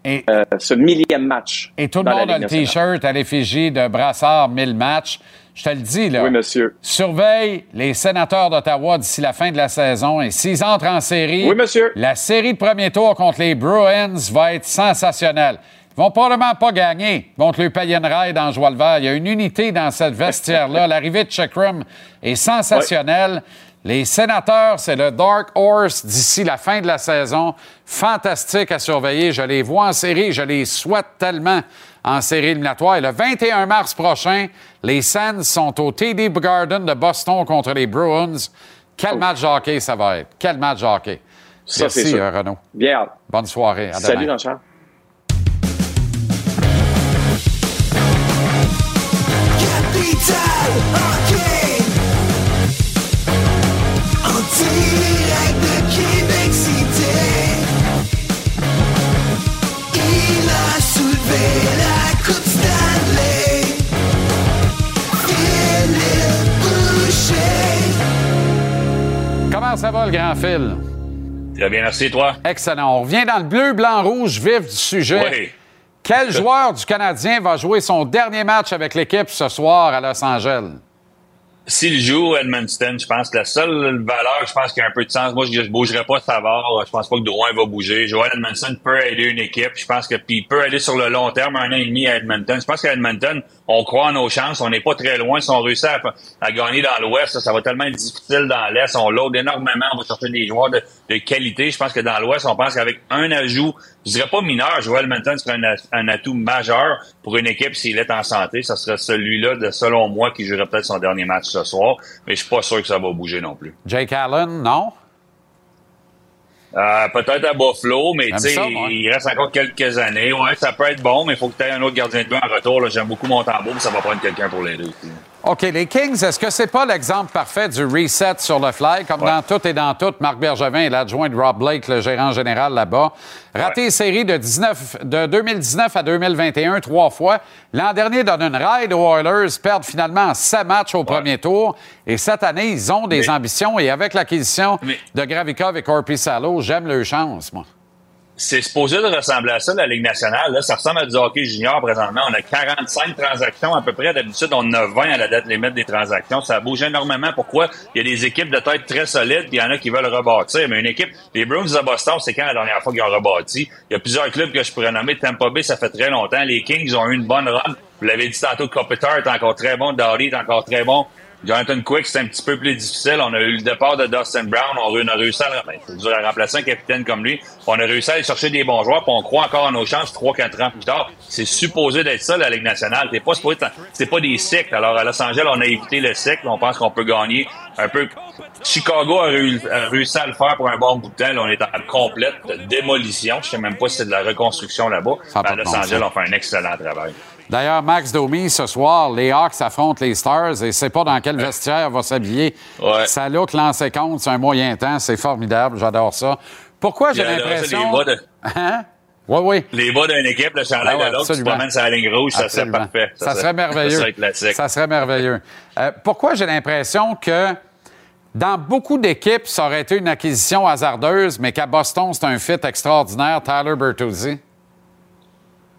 S1: Et-
S14: euh, ce millième match.
S1: Et tout le
S14: dans
S1: monde a le. T-shirt à l'effigie de Brassard 1000 matchs. Je te le dis, là.
S14: Oui, monsieur.
S1: Surveille les sénateurs d'Ottawa d'ici la fin de la saison. Et s'ils entrent en série,
S14: Oui, monsieur.
S1: la série de premier tour contre les Bruins va être sensationnelle. vont probablement pas gagner. Ils vont te lui payer une ride en joie le vert. Il y a une unité dans cette vestiaire-là. L'arrivée de Checkrum est sensationnelle. Les sénateurs, c'est le Dark Horse d'ici la fin de la saison. Fantastique à surveiller. Je les vois en série. Je les souhaite tellement en série éliminatoire. Et le 21 mars prochain, les Sands sont au TD Garden de Boston contre les Bruins. Quel match de hockey ça va être? Quel match de hockey?
S14: Ça,
S1: Merci,
S14: sûr.
S1: euh, Renaud.
S14: Bien.
S1: Bonne soirée. À
S14: Salut,
S1: demain.
S14: Jean-Charles.
S8: Capital
S1: Comment ça va, le grand fil?
S15: Très bien, merci, toi.
S1: Excellent. On revient dans le bleu, blanc, rouge, vif du sujet.
S15: Oui.
S1: Quel joueur du Canadien va jouer son dernier match avec l'équipe ce soir à Los Angeles?
S15: S'il joue à Edmundston, je pense que la seule valeur, je pense qu'il y a un peu de sens. Moi, je ne bougerai pas Savard. Je pense pas que Drouin va bouger. Joel Edmondson peut aider une équipe. Je pense que puis il peut aller sur le long terme, un an et demi à Edmonton. Je pense qu'à Edmonton, on croit en nos chances. On n'est pas très loin. Si on réussit à, gagner dans l'Ouest, ça, va tellement être difficile dans l'Est. On load énormément. On va chercher des joueurs de, qualité. Je pense que dans l'Ouest, on pense qu'avec un ajout, je dirais pas mineur, Joel Edmonton serait un atout majeur pour une équipe s'il est en santé. Ça serait celui-là, de, selon moi, qui jouerait peut-être son dernier match ce soir. Mais je suis pas sûr que ça va bouger non plus.
S1: Jake Allen, non?
S15: Euh, peut-être à Buffalo, mais tu sais, il reste encore quelques années. Ouais, ça peut être bon, mais il faut que tu aies un autre gardien de but en retour. là. J'aime beaucoup mon tambour, mais ça va prendre quelqu'un pour l'aider aussi.
S1: OK, les Kings, est-ce que c'est pas l'exemple parfait du reset sur le fly? Comme dans tout et dans tout, Marc Bergevin est l'adjoint de Rob Blake, le gérant général là-bas. Raté les séries de, 19 de 2019 à 2021 trois fois. L'an dernier, donne une ride aux Oilers, perdent finalement sept matchs au premier tour. Et cette année, ils ont des
S15: Mais-
S1: ambitions. Et avec l'acquisition de Gravikov et Corpi Salo, j'aime leur chance, moi.
S15: C'est supposé de ressembler à ça, la Ligue nationale. Là, ça ressemble à du hockey junior présentement. On a 45 transactions à peu près. D'habitude, on a 20 à la date limite des transactions. Ça bouge énormément. Pourquoi? Il y a des équipes de tête très solides, puis il y en a qui veulent rebâtir. Mais une équipe, les Bruins de Boston, c'est quand la dernière fois qu'ils ont rebâti? Il y a plusieurs clubs que je pourrais nommer. Tampa Bay, ça fait très longtemps. Les Kings ont eu une bonne run. Vous l'avez dit tantôt, Kopitar est encore très bon. Dowdy est encore très bon. Jonathan Quick, c'est un petit peu plus difficile. On a eu le départ de Dustin Brown. On a réussi à, ben, c'est dur à remplacer un capitaine comme lui. On a réussi à aller chercher des bons joueurs, puis on croit encore à nos chances 3-4 ans plus tard. C'est supposé d'être ça, la Ligue nationale. T'es pas c'est pas des cycles. Alors, à Los Angeles, on a évité le cycle. On pense qu'on peut gagner un peu. Chicago a, réu- a réussi à le faire pour un bon bout de temps. Là, on est en complète démolition. Je sais même pas si c'est de la reconstruction là-bas. À
S1: de
S15: Los Angeles, on fait un excellent travail.
S1: D'ailleurs, Max Domi, ce soir, les Hawks affrontent les Stars et c'est pas dans quel vestiaire va s'habiller. Ça look lancé compte, c'est un moyen temps, c'est formidable, j'adore ça. Pourquoi j'ai l'impression...
S15: les bas de-
S1: Hein? Oui, oui.
S15: Les bas d'une équipe, le chandail
S1: Ah ouais,
S15: de l'autre, tu promènes sur la ligne rouge, ça serait parfait.
S1: Ça, serait merveilleux.
S15: Ça serait classique.
S1: Ça serait merveilleux. Euh, pourquoi j'ai l'impression que dans beaucoup d'équipes, ça aurait été une acquisition hasardeuse, mais qu'à Boston, c'est un fit extraordinaire, Tyler Bertuzzi?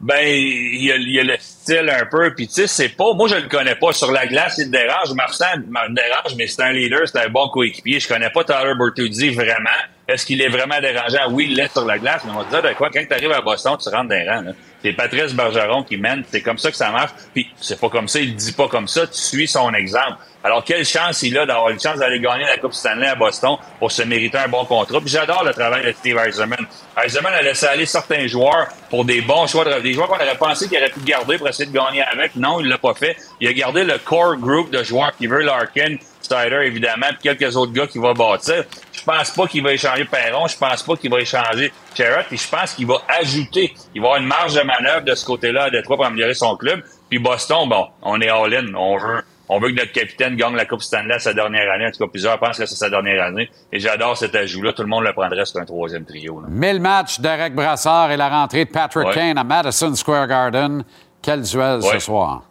S15: Ben, il y, a, y a le style un peu, puis tu sais, c'est pas, moi je le connais pas sur la glace, il dérange, Marsan me dérange, mais c'est un leader, c'est un bon coéquipier. Je connais pas Tyler Bertuzzi vraiment. Est-ce qu'il est vraiment dérangeant? Oui, il l'est sur la glace, mais on va dire de quoi, quand tu arrives à Boston, tu rentres rangs. là. C'est Patrice Bergeron qui mène, c'est comme ça que ça marche. Puis c'est pas comme ça, il dit pas comme ça, tu suis son exemple. Alors quelle chance il a d'avoir une chance d'aller gagner la Coupe Stanley à Boston pour se mériter un bon contrat. Puis j'adore le travail de Steve Eisenman. Eisenman a laissé aller certains joueurs pour des bons choix, de, des joueurs qu'on aurait pensé qu'il aurait pu garder pour essayer de gagner avec. Non, il l'a pas fait. Il a gardé le core group de joueurs qui veut Larkin, Styler évidemment, puis quelques autres gars qui va bâtir. Je pense pas qu'il va échanger Perron, je pense pas qu'il va échanger Sherrod, puis je pense qu'il va ajouter. Il va avoir une marge de manœuvre de ce côté-là à Détroit pour améliorer son club. Puis Boston, bon, on est all-in, on veut. On veut que notre capitaine gagne la Coupe Stanley sa dernière année. En tout cas, plusieurs pensent que c'est sa dernière année. Et j'adore cet ajout-là. Tout le monde le prendrait sur un troisième trio. là.
S1: 1000 matchs d'Eric Brassard et la rentrée de Patrick
S15: Ouais.
S1: Kane à Madison Square Garden. Quel duel ce soir.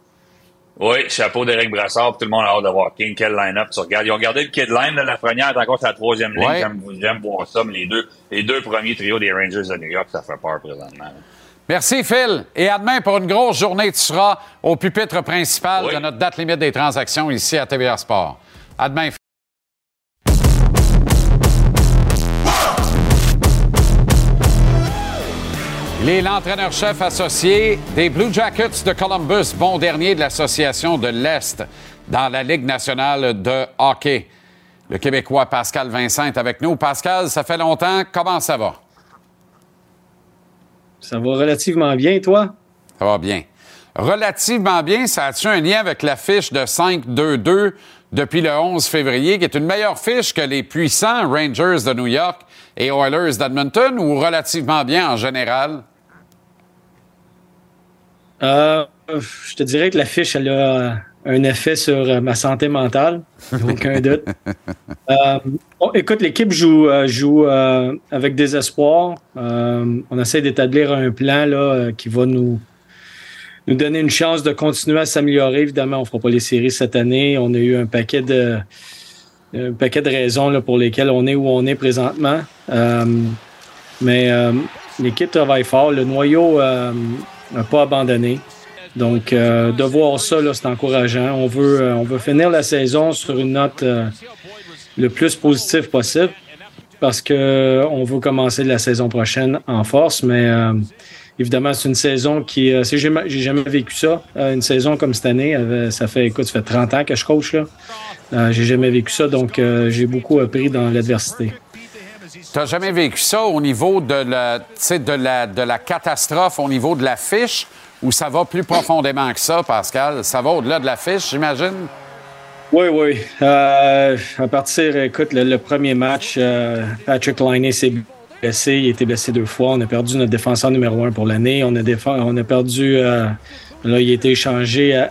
S15: Oui, chapeau d'Éric Brassard, tout le monde a hâte de voir King, quel line-up tu regardes. Ils ont gardé le kid line, là, la première est encore sur la troisième ligne.
S1: Ouais.
S15: J'aime, j'aime voir ça, mais les deux, les deux premiers trios des Rangers de New York, ça fait peur présentement. là.
S1: Merci, Phil. Et à demain pour une grosse journée. Tu seras au pupitre principal de notre date limite des transactions ici à TVA Sport. À demain, Phil. Il est l'entraîneur-chef associé des Blue Jackets de Columbus, bon dernier de l'Association de l'Est dans la Ligue nationale de hockey. Le Québécois Pascal Vincent est avec nous. Pascal, ça fait longtemps. Comment ça va?
S16: Ça va relativement bien, toi?
S1: Ça va bien. Relativement bien, ça a-tu un lien avec la fiche de 5-2-2 depuis le 11 février, qui est une meilleure fiche que les puissants Rangers de New York et Oilers d'Edmonton, ou relativement bien en général?
S16: Euh, je te dirais que la fiche, elle a un effet sur euh, ma santé mentale, aucun doute. Euh, bon, écoute, l'équipe joue, euh, joue euh, avec désespoir. On essaie d'établir un plan là, qui va nous, nous donner une chance de continuer à s'améliorer. Évidemment, on ne fera pas les séries cette année. On a eu un paquet de, un paquet de raisons là, pour lesquelles on est où on est présentement. Mais l'équipe travaille fort. Le noyau n'a pas abandonné. Donc, euh, de voir ça, là, c'est encourageant. On veut, euh, on veut finir la saison sur une note euh, le plus positive possible parce que euh, on veut commencer la saison prochaine en force. Mais euh, évidemment, c'est une saison qui. Euh, j'ai jamais, vécu ça. Une saison comme cette année, ça fait, écoute, ça fait 30 ans que je coach. là. J'ai jamais vécu ça, donc j'ai beaucoup appris dans l'adversité.
S1: Tu n'as jamais vécu ça au niveau de la, de, la, de la catastrophe, au niveau de la fiche, ou ça va plus profondément que ça, Pascal? Ça va au-delà de la fiche, j'imagine?
S16: Oui, oui. Euh, à partir, écoute, le, premier match, euh, Patrick Liney s'est blessé. Il a été blessé deux fois. On a perdu notre défenseur numéro un pour l'année. On a, perdu. euh, là, il a été échangé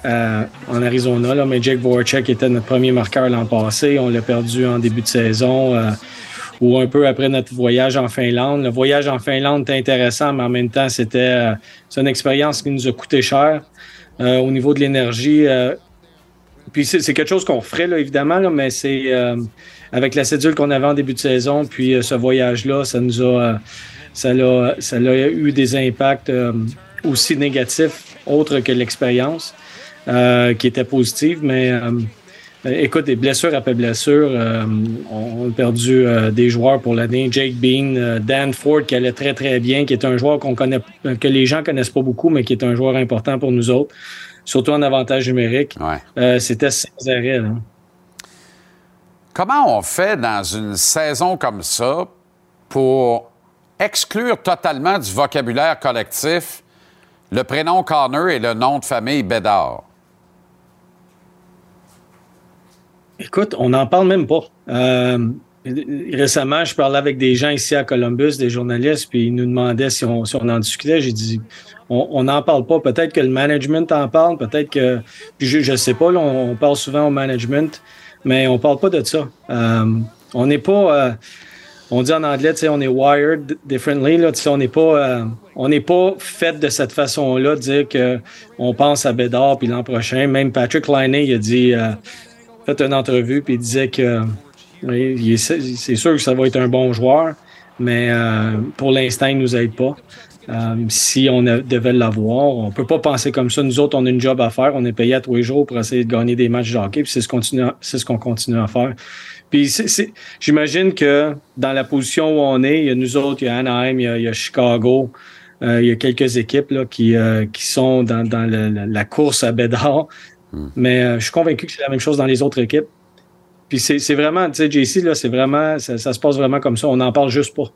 S16: en Arizona, mais Jake Voracek était notre premier marqueur l'an passé. On l'a perdu en début de saison. Ou un peu après notre voyage en Finlande. Le voyage en Finlande était intéressant, mais en même temps, c'était euh, une expérience qui nous a coûté cher. Euh, au niveau de l'énergie, euh, puis c'est quelque chose qu'on ferait, évidemment, mais c'est avec la cédule qu'on avait en début de saison, puis ce voyage-là, ça nous a, ça l'a, ça l'a eu des impacts aussi négatifs, autres que l'expérience, qui était positive, mais écoute, des blessures après blessures, euh, on a perdu euh, des joueurs pour l'année. Jake Bean, euh, Dan Ford, qui allait très, très bien, qui est un joueur qu'on connaît, que les gens connaissent pas beaucoup, mais qui est un joueur important pour nous autres, surtout en avantage numérique. Euh, C'était sans arrêt. là.
S1: Comment on fait dans une saison comme ça pour exclure totalement du vocabulaire collectif le prénom Connor et le nom de famille Bédard?
S16: Écoute, on n'en parle même pas. Euh, récemment, je parlais avec des gens ici à Columbus, des journalistes, puis ils nous demandaient si on, si on en discutait. J'ai dit, on n'en parle pas. Peut-être que le management en parle, peut-être que. Je ne sais pas, on, parle souvent au management, mais on parle pas de ça. Euh, on n'est pas. euh, on dit en anglais, tu sais, on est wired differently. Là, on n'est pas, euh, on n'est pas fait de cette façon-là, dire que on pense à Bédard puis l'an prochain. Même Patrick Liney, il a dit, une entrevue puis il disait que c'est sûr que ça va être un bon joueur, mais euh, pour l'instant, il nous aide pas. Euh, si on devait l'avoir, on peut pas penser comme ça. Nous autres, on a une job à faire. On est payé à tous les jours pour essayer de gagner des matchs de hockey. Puis c'est ce qu'on continue, ce continue à faire. Puis j'imagine que dans la position où on est, il y a nous autres, il y a Anaheim, il y a, Chicago, euh, il y a quelques équipes là, qui, qui sont dans, dans la, la course à Bédard. Mais euh, je suis convaincu que c'est la même chose dans les autres équipes. Puis c'est vraiment, tu sais, JC, là, c'est vraiment, ça, se passe vraiment comme ça. On n'en parle juste pas.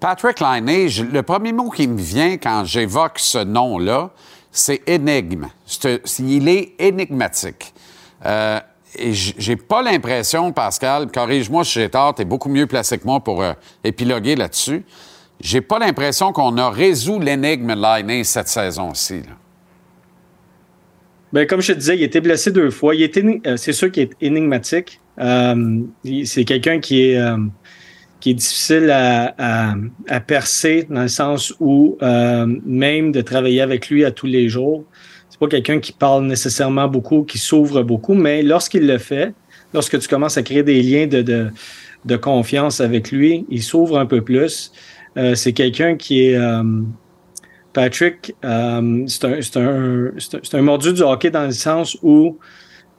S1: Patrick Liney, le premier mot qui me vient quand j'évoque ce nom-là, c'est énigme. Il est énigmatique. Euh, et j'ai pas l'impression, Pascal, corrige-moi si j'ai tort, t'es beaucoup mieux placé que moi pour euh, épiloguer là-dessus. J'ai pas l'impression qu'on a résolu l'énigme Liney cette saison-ci.
S16: Ben, comme je te disais, il été blessé deux fois. Il est euh, c'est sûr qu'il est énigmatique. Euh, c'est quelqu'un qui est euh, qui est difficile à, percer dans le sens où même de travailler avec lui à tous les jours, c'est pas quelqu'un qui parle nécessairement beaucoup, qui s'ouvre beaucoup, mais lorsqu'il le fait, lorsque tu commences à créer des liens de, de, confiance avec lui, il s'ouvre un peu plus. C'est quelqu'un qui est Patrick, euh, c'est un, un, mordu du hockey dans le sens où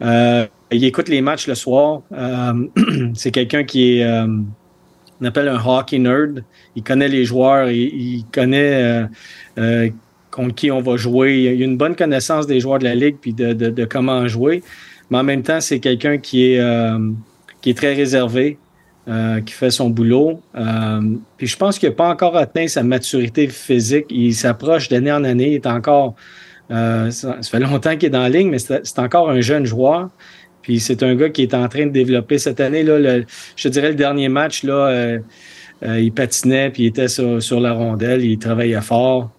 S16: euh, il écoute les matchs le soir. Euh, c'est quelqu'un qui est, on appelle un hockey nerd. Il connaît les joueurs, il, connaît contre qui on va jouer. Il a une bonne connaissance des joueurs de la ligue puis de, de, de comment jouer. Mais en même temps, c'est quelqu'un qui est très réservé, euh, qui fait son boulot. Euh, puis je pense qu'il n'a pas encore atteint sa maturité physique. Il s'approche d'année en année. Il est encore. euh, ça, fait longtemps qu'il est dans la ligne, mais c'est encore un jeune joueur. Puis c'est un gars qui est en train de développer cette année. Là, je dirais le dernier match, là, il patinait, puis il était sur, la rondelle, il travaillait fort.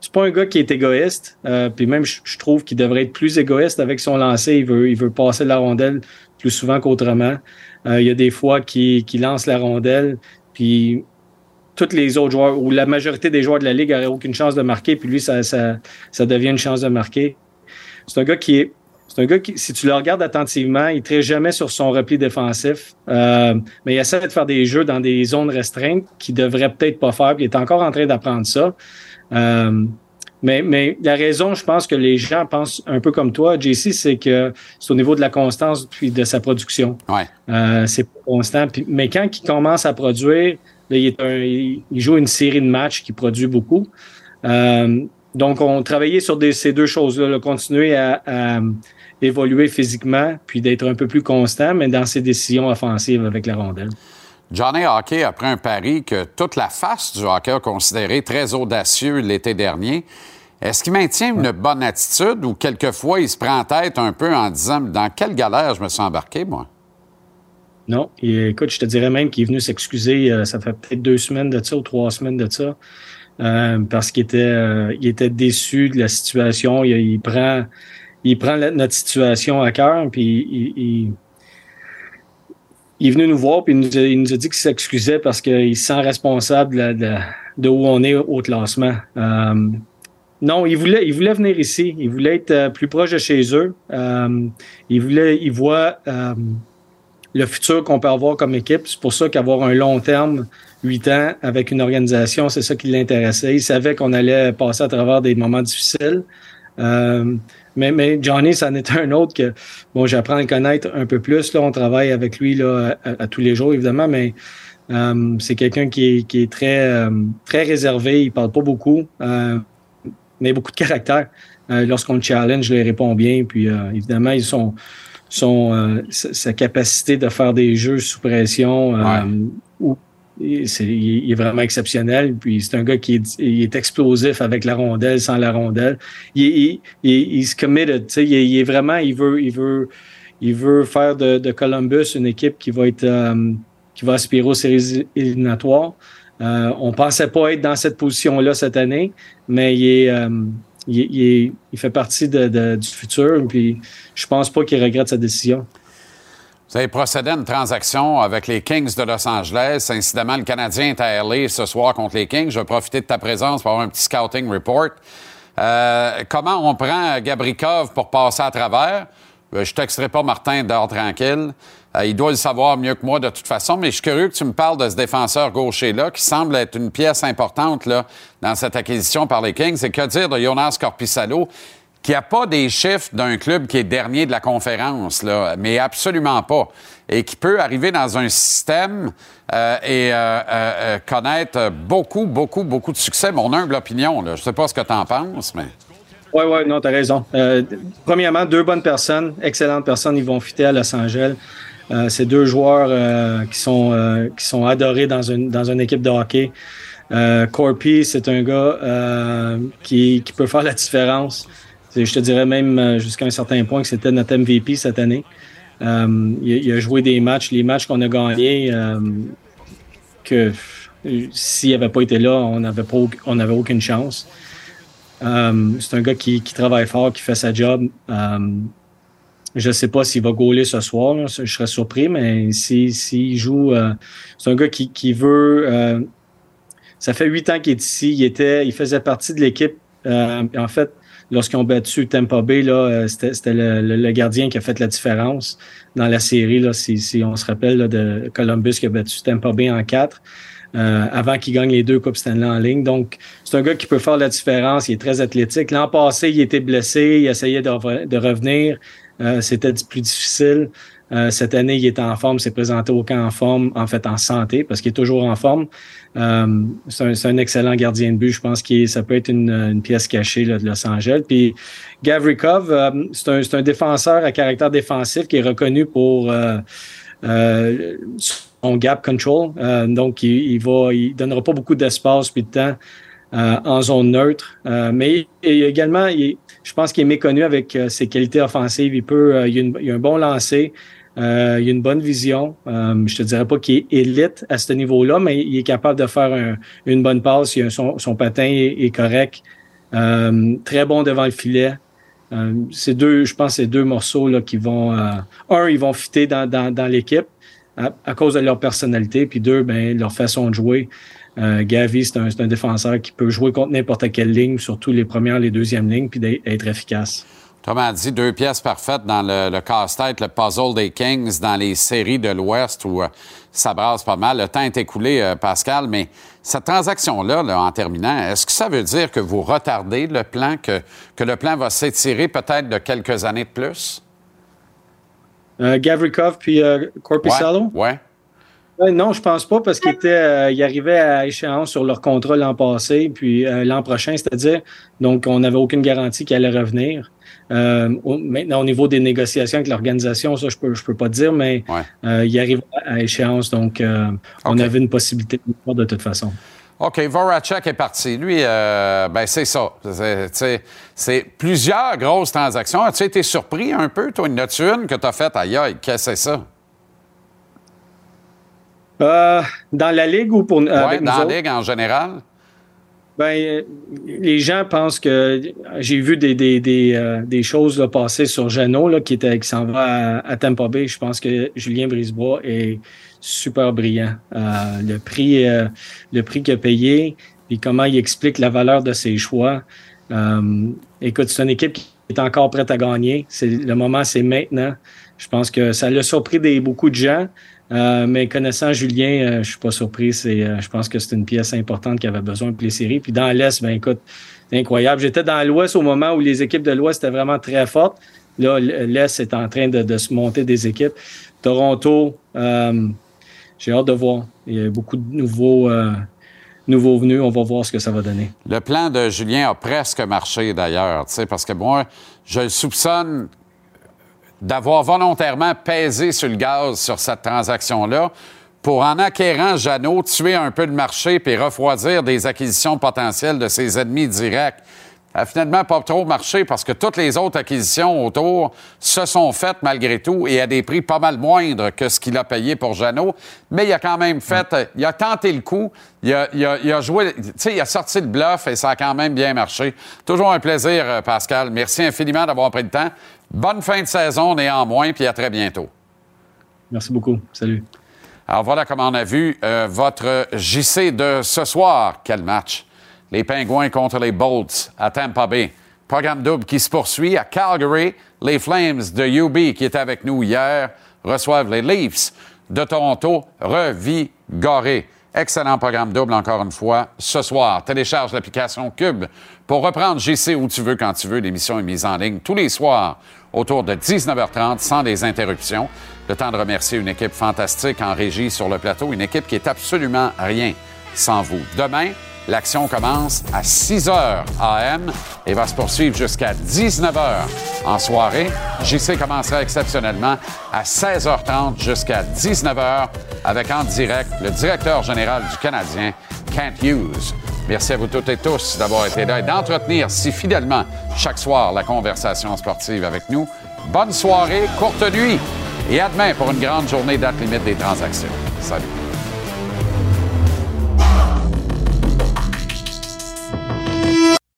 S16: C'est pas un gars qui est égoïste. puis même, je, je trouve qu'il devrait être plus égoïste avec son lancer. Il veut, il veut passer la rondelle plus souvent qu'autrement. Euh, il y a des fois qu'il qu'il lance la rondelle, puis tous les autres joueurs, ou la majorité des joueurs de la Ligue n'auraient aucune chance de marquer, puis lui, ça, ça, ça devient une chance de marquer. C'est un gars qui est. C'est un gars qui, si tu le regardes attentivement, il ne jamais sur son repli défensif, euh, mais il essaie de faire des jeux dans des zones restreintes qu'il devrait peut-être pas faire, puis il est encore en train d'apprendre ça. Euh, mais, mais la raison, je pense que les gens pensent un peu comme toi, JC, c'est que c'est au niveau de la constance puis de sa production.
S1: Ouais.
S16: Euh, c'est pas constant. Puis- mais quand il commence à produire, là, il, est un- il- il joue une série de matchs qui produit beaucoup. Euh, donc, on travaillait sur des- ces deux choses-là, là, continuer à, à évoluer physiquement, puis d'être un peu plus constant, mais dans ses décisions offensives avec la rondelle.
S1: Johnny Hockey a pris un pari que toute la face du hockey a considéré très audacieux l'été dernier. Est-ce qu'il maintient une bonne attitude ou quelquefois il se prend en tête un peu en disant dans quelle galère je me suis embarqué, moi?
S16: Non, et, écoute, je te dirais même qu'il est venu s'excuser, euh, ça fait peut-être deux semaines de ça ou trois semaines de ça, euh, parce qu'il était, euh, il était déçu de la situation. Il, il prend, il prend la- notre situation à cœur, puis il, il- il est venu nous voir, puis il nous a, il nous a dit qu'il s'excusait parce qu'il se sent responsable de où on est au classement. Non, il voulait, il voulait venir ici. Il voulait être euh, plus proche de chez eux. Euh, il voulait, il voit euh, le futur qu'on peut avoir comme équipe. C'est pour ça qu'avoir un long terme, huit ans, avec une organisation, c'est ça qui l'intéressait. Il savait qu'on allait passer à travers des moments difficiles. Euh, mais, Johnny, ça en un autre que, bon, j'apprends à le connaître un peu plus. Là, on travaille avec lui là, à, tous les jours, évidemment, mais c'est quelqu'un qui est, qui est très, très réservé. Il parle pas beaucoup, euh, mais beaucoup de caractère. Euh, Lorsqu'on le challenge, il répond bien. Puis, euh, évidemment, ils sont euh, sa, capacité de faire des jeux sous pression. où- il- est vraiment exceptionnel. Puis c'est un gars qui est, il est explosif avec la rondelle, sans la rondelle. Il, il, se committed, il, est- il est vraiment, il veut, il veut, il veut faire de, de Columbus une équipe qui va être, euh, qui va aspirer aux séries éliminatoires. Euh, on pensait pas être dans cette position-là cette année, mais il euh, fait partie du futur. Puis je pense pas qu'il regrette sa décision.
S1: Vous avez procédé à une transaction avec les Kings de Los Angeles. Incidemment, le Canadien est à LA ce soir contre les Kings. Je vais profiter de ta présence pour avoir un petit scouting report. Euh, comment on prend Gabrikov pour passer à travers? Je texterai pas Martin dehors tranquille. Euh, il doit le savoir mieux que moi de toute façon, mais je suis curieux que tu me parles de ce défenseur gaucher-là, qui semble être une pièce importante là, dans cette acquisition par les Kings. Et que dire de Jonas Corpissalo, qui n'a pas des chiffres d'un club qui est dernier de la conférence, là, mais absolument pas. Et qui peut arriver dans un système euh, et euh, euh, euh, connaître beaucoup, beaucoup, beaucoup de succès. Mon humble opinion, là. je ne sais pas ce que tu en penses, mais...
S16: Oui, oui, non, tu as raison. Euh, premièrement, deux bonnes personnes, excellentes personnes, ils vont fitter à Los Angeles. Euh, c'est deux joueurs euh, qui, sont, euh, qui sont adorés dans une, dans une équipe de hockey. Corpy, c'est un gars qui, qui peut faire la différence. Je te dirais même jusqu'à un certain point que c'était notre MVP cette année. Il, a- joué des matchs, les matchs qu'on a gagnés, que s'il n'avait pas été là, on n'avait on aucune chance. C'est un gars qui travaille fort, qui fait sa job. Je ne sais pas s'il va gauler ce soir. Je serais surpris, mais s'il si, joue, euh, c'est un gars qui, qui veut. euh, ça fait huit ans qu'il est ici. Il était, il faisait partie de l'équipe. Euh, en fait, lorsqu'ils ont battu Tampa Bay, là, euh, c'était, le, le- gardien qui a fait la différence dans la série. Là, si, si on se rappelle là, de Columbus qui a battu Tampa Bay en quatre. euh, avant qu'il gagne les deux Coupes Stanley en ligne. Donc, c'est un gars qui peut faire la différence. Il est très athlétique. L'an passé, il était blessé. Il essayait de, de revenir. Euh, C'était plus difficile. Euh, cette année, il est en forme, s'est présenté au camp en forme, en fait en santé, parce qu'il est toujours en forme. Euh, c'est un, excellent gardien de but. Je pense que ça peut être une, pièce cachée de Los Angeles. Puis Gavrikov, c'est un, défenseur à caractère défensif qui est reconnu pour son gap control. Donc, il, il va, il donnera pas beaucoup d'espace puis de temps en zone neutre. Mais également, il- je pense qu'il est méconnu avec euh, ses qualités offensives. Il peut, euh, il, a a un bon lancer. Euh, il a une bonne vision. Euh, je te dirais pas qu'il est élite à ce niveau-là, mais il est capable de faire un- une bonne passe. Son, patin est, correct. Très bon devant le filet. C'est deux, je pense, c'est deux morceaux là qui vont. un, ils vont fitter dans, dans, dans l'équipe à, à cause de leur personnalité, puis deux, ben leur façon de jouer. Euh, Gavi, c'est un, défenseur qui peut jouer contre n'importe quelle ligne, surtout les premières, les deuxièmes lignes, puis d'être efficace.
S1: Autrement dit, deux pièces parfaites dans le, le casse-tête, le puzzle des Kings dans les séries de l'Ouest où euh, ça brasse pas mal. Le temps est écoulé, euh, Pascal, mais cette transaction-là, là, en terminant, est-ce que ça veut dire que vous retardez le plan, que, que le plan va s'étirer peut-être de quelques années de plus?
S16: Euh, Gavrikov puis euh, Corpusalo?
S1: Ouais.
S16: Non, je pense pas parce qu'il était, euh, il arrivait à échéance sur leur contrat l'an passé, puis euh, l'an prochain, c'est-à-dire, donc on n'avait aucune garantie qu'il allait revenir. Euh, au- maintenant, au niveau des négociations avec l'organisation, ça, je peux, je peux pas dire, mais euh, il arrive à échéance, donc on avait une possibilité de de toute façon.
S1: OK, Voracek est parti. Lui, euh, ben c'est ça. C'est- plusieurs grosses transactions. As-tu été surpris un peu, toi? Une as-tu une que tu as faite? Aïe, aïe, qu'est-ce que c'est ça?
S16: Euh, dans la ligue ou pour
S1: Ouais,
S16: avec nous
S1: dans la? Ligue en général?
S16: Ben, euh, les gens pensent que j'ai vu des, des, des, euh, des choses là, passer sur Jeannot là, qui, était, qui s'en va à, à Tampa Bay. Je pense que Julien Brisebois est super brillant. Euh, le prix, euh, le prix qu'il a payé, puis comment il explique la valeur de ses choix. Euh, écoute, c'est une équipe qui est encore prête à gagner. C'est le moment, c'est maintenant. Je pense que ça l'a surpris des, beaucoup de gens. Euh, mais connaissant Julien, euh, je suis pas surpris. Euh, je pense que c'est une pièce importante qui avait besoin pour les séries. Puis dans l'Est, ben écoute, c'est incroyable. J'étais dans l'Ouest au moment où les équipes de l'Ouest étaient vraiment très fortes. Là, l'Est est en train de, se monter des équipes. Toronto, euh, j'ai hâte de voir. Il y a beaucoup de nouveaux, nouveaux venus. On va voir ce que ça va donner.
S1: Le plan de Julien a presque marché d'ailleurs, parce que moi, je le soupçonne d'avoir volontairement pesé sur le gaz sur cette transaction-là pour, en acquérant Jeannot, tuer un peu le marché puis refroidir des acquisitions potentielles de ses ennemis directs. Ça a finalement pas trop marché parce que toutes les autres acquisitions autour se sont faites malgré tout et à des prix pas mal moindres que ce qu'il a payé pour Jeannot. Mais il a quand même fait, il a tenté le coup, il a, il a- il a joué, tu sais, il a sorti le bluff et ça a quand même bien marché. Toujours un plaisir, euh, Pascal. Merci infiniment d'avoir pris le temps. Bonne fin de saison néanmoins, puis à très bientôt.
S16: Merci beaucoup. Salut.
S1: Alors voilà comment on a vu euh, votre JC de ce soir. Quel match! Les Pingouins contre les Bolts à Tampa Bay. Programme double qui se poursuit à Calgary. Les Flames de UB qui étaient avec nous hier reçoivent les Leafs de Toronto revigorés. Excellent programme double encore une fois ce soir. Télécharge l'application Cube pour reprendre JC où tu veux quand tu veux. L'émission est mise en ligne tous les soirs autour de 19h30 sans des interruptions. Le temps de remercier une équipe fantastique en régie sur le plateau, une équipe qui est absolument rien sans vous. Demain, l'action commence à 6 h AM et va se poursuivre jusqu'à 19 h en soirée. JC commencera exceptionnellement à 16h30 jusqu'à 19 h avec en direct le directeur général du Canadien, Kent Hughes. Merci à vous toutes et tous d'avoir été là et d'entretenir si fidèlement chaque soir la conversation sportive avec nous. Bonne soirée, courte nuit et à demain pour une grande journée date limite des transactions. Salut.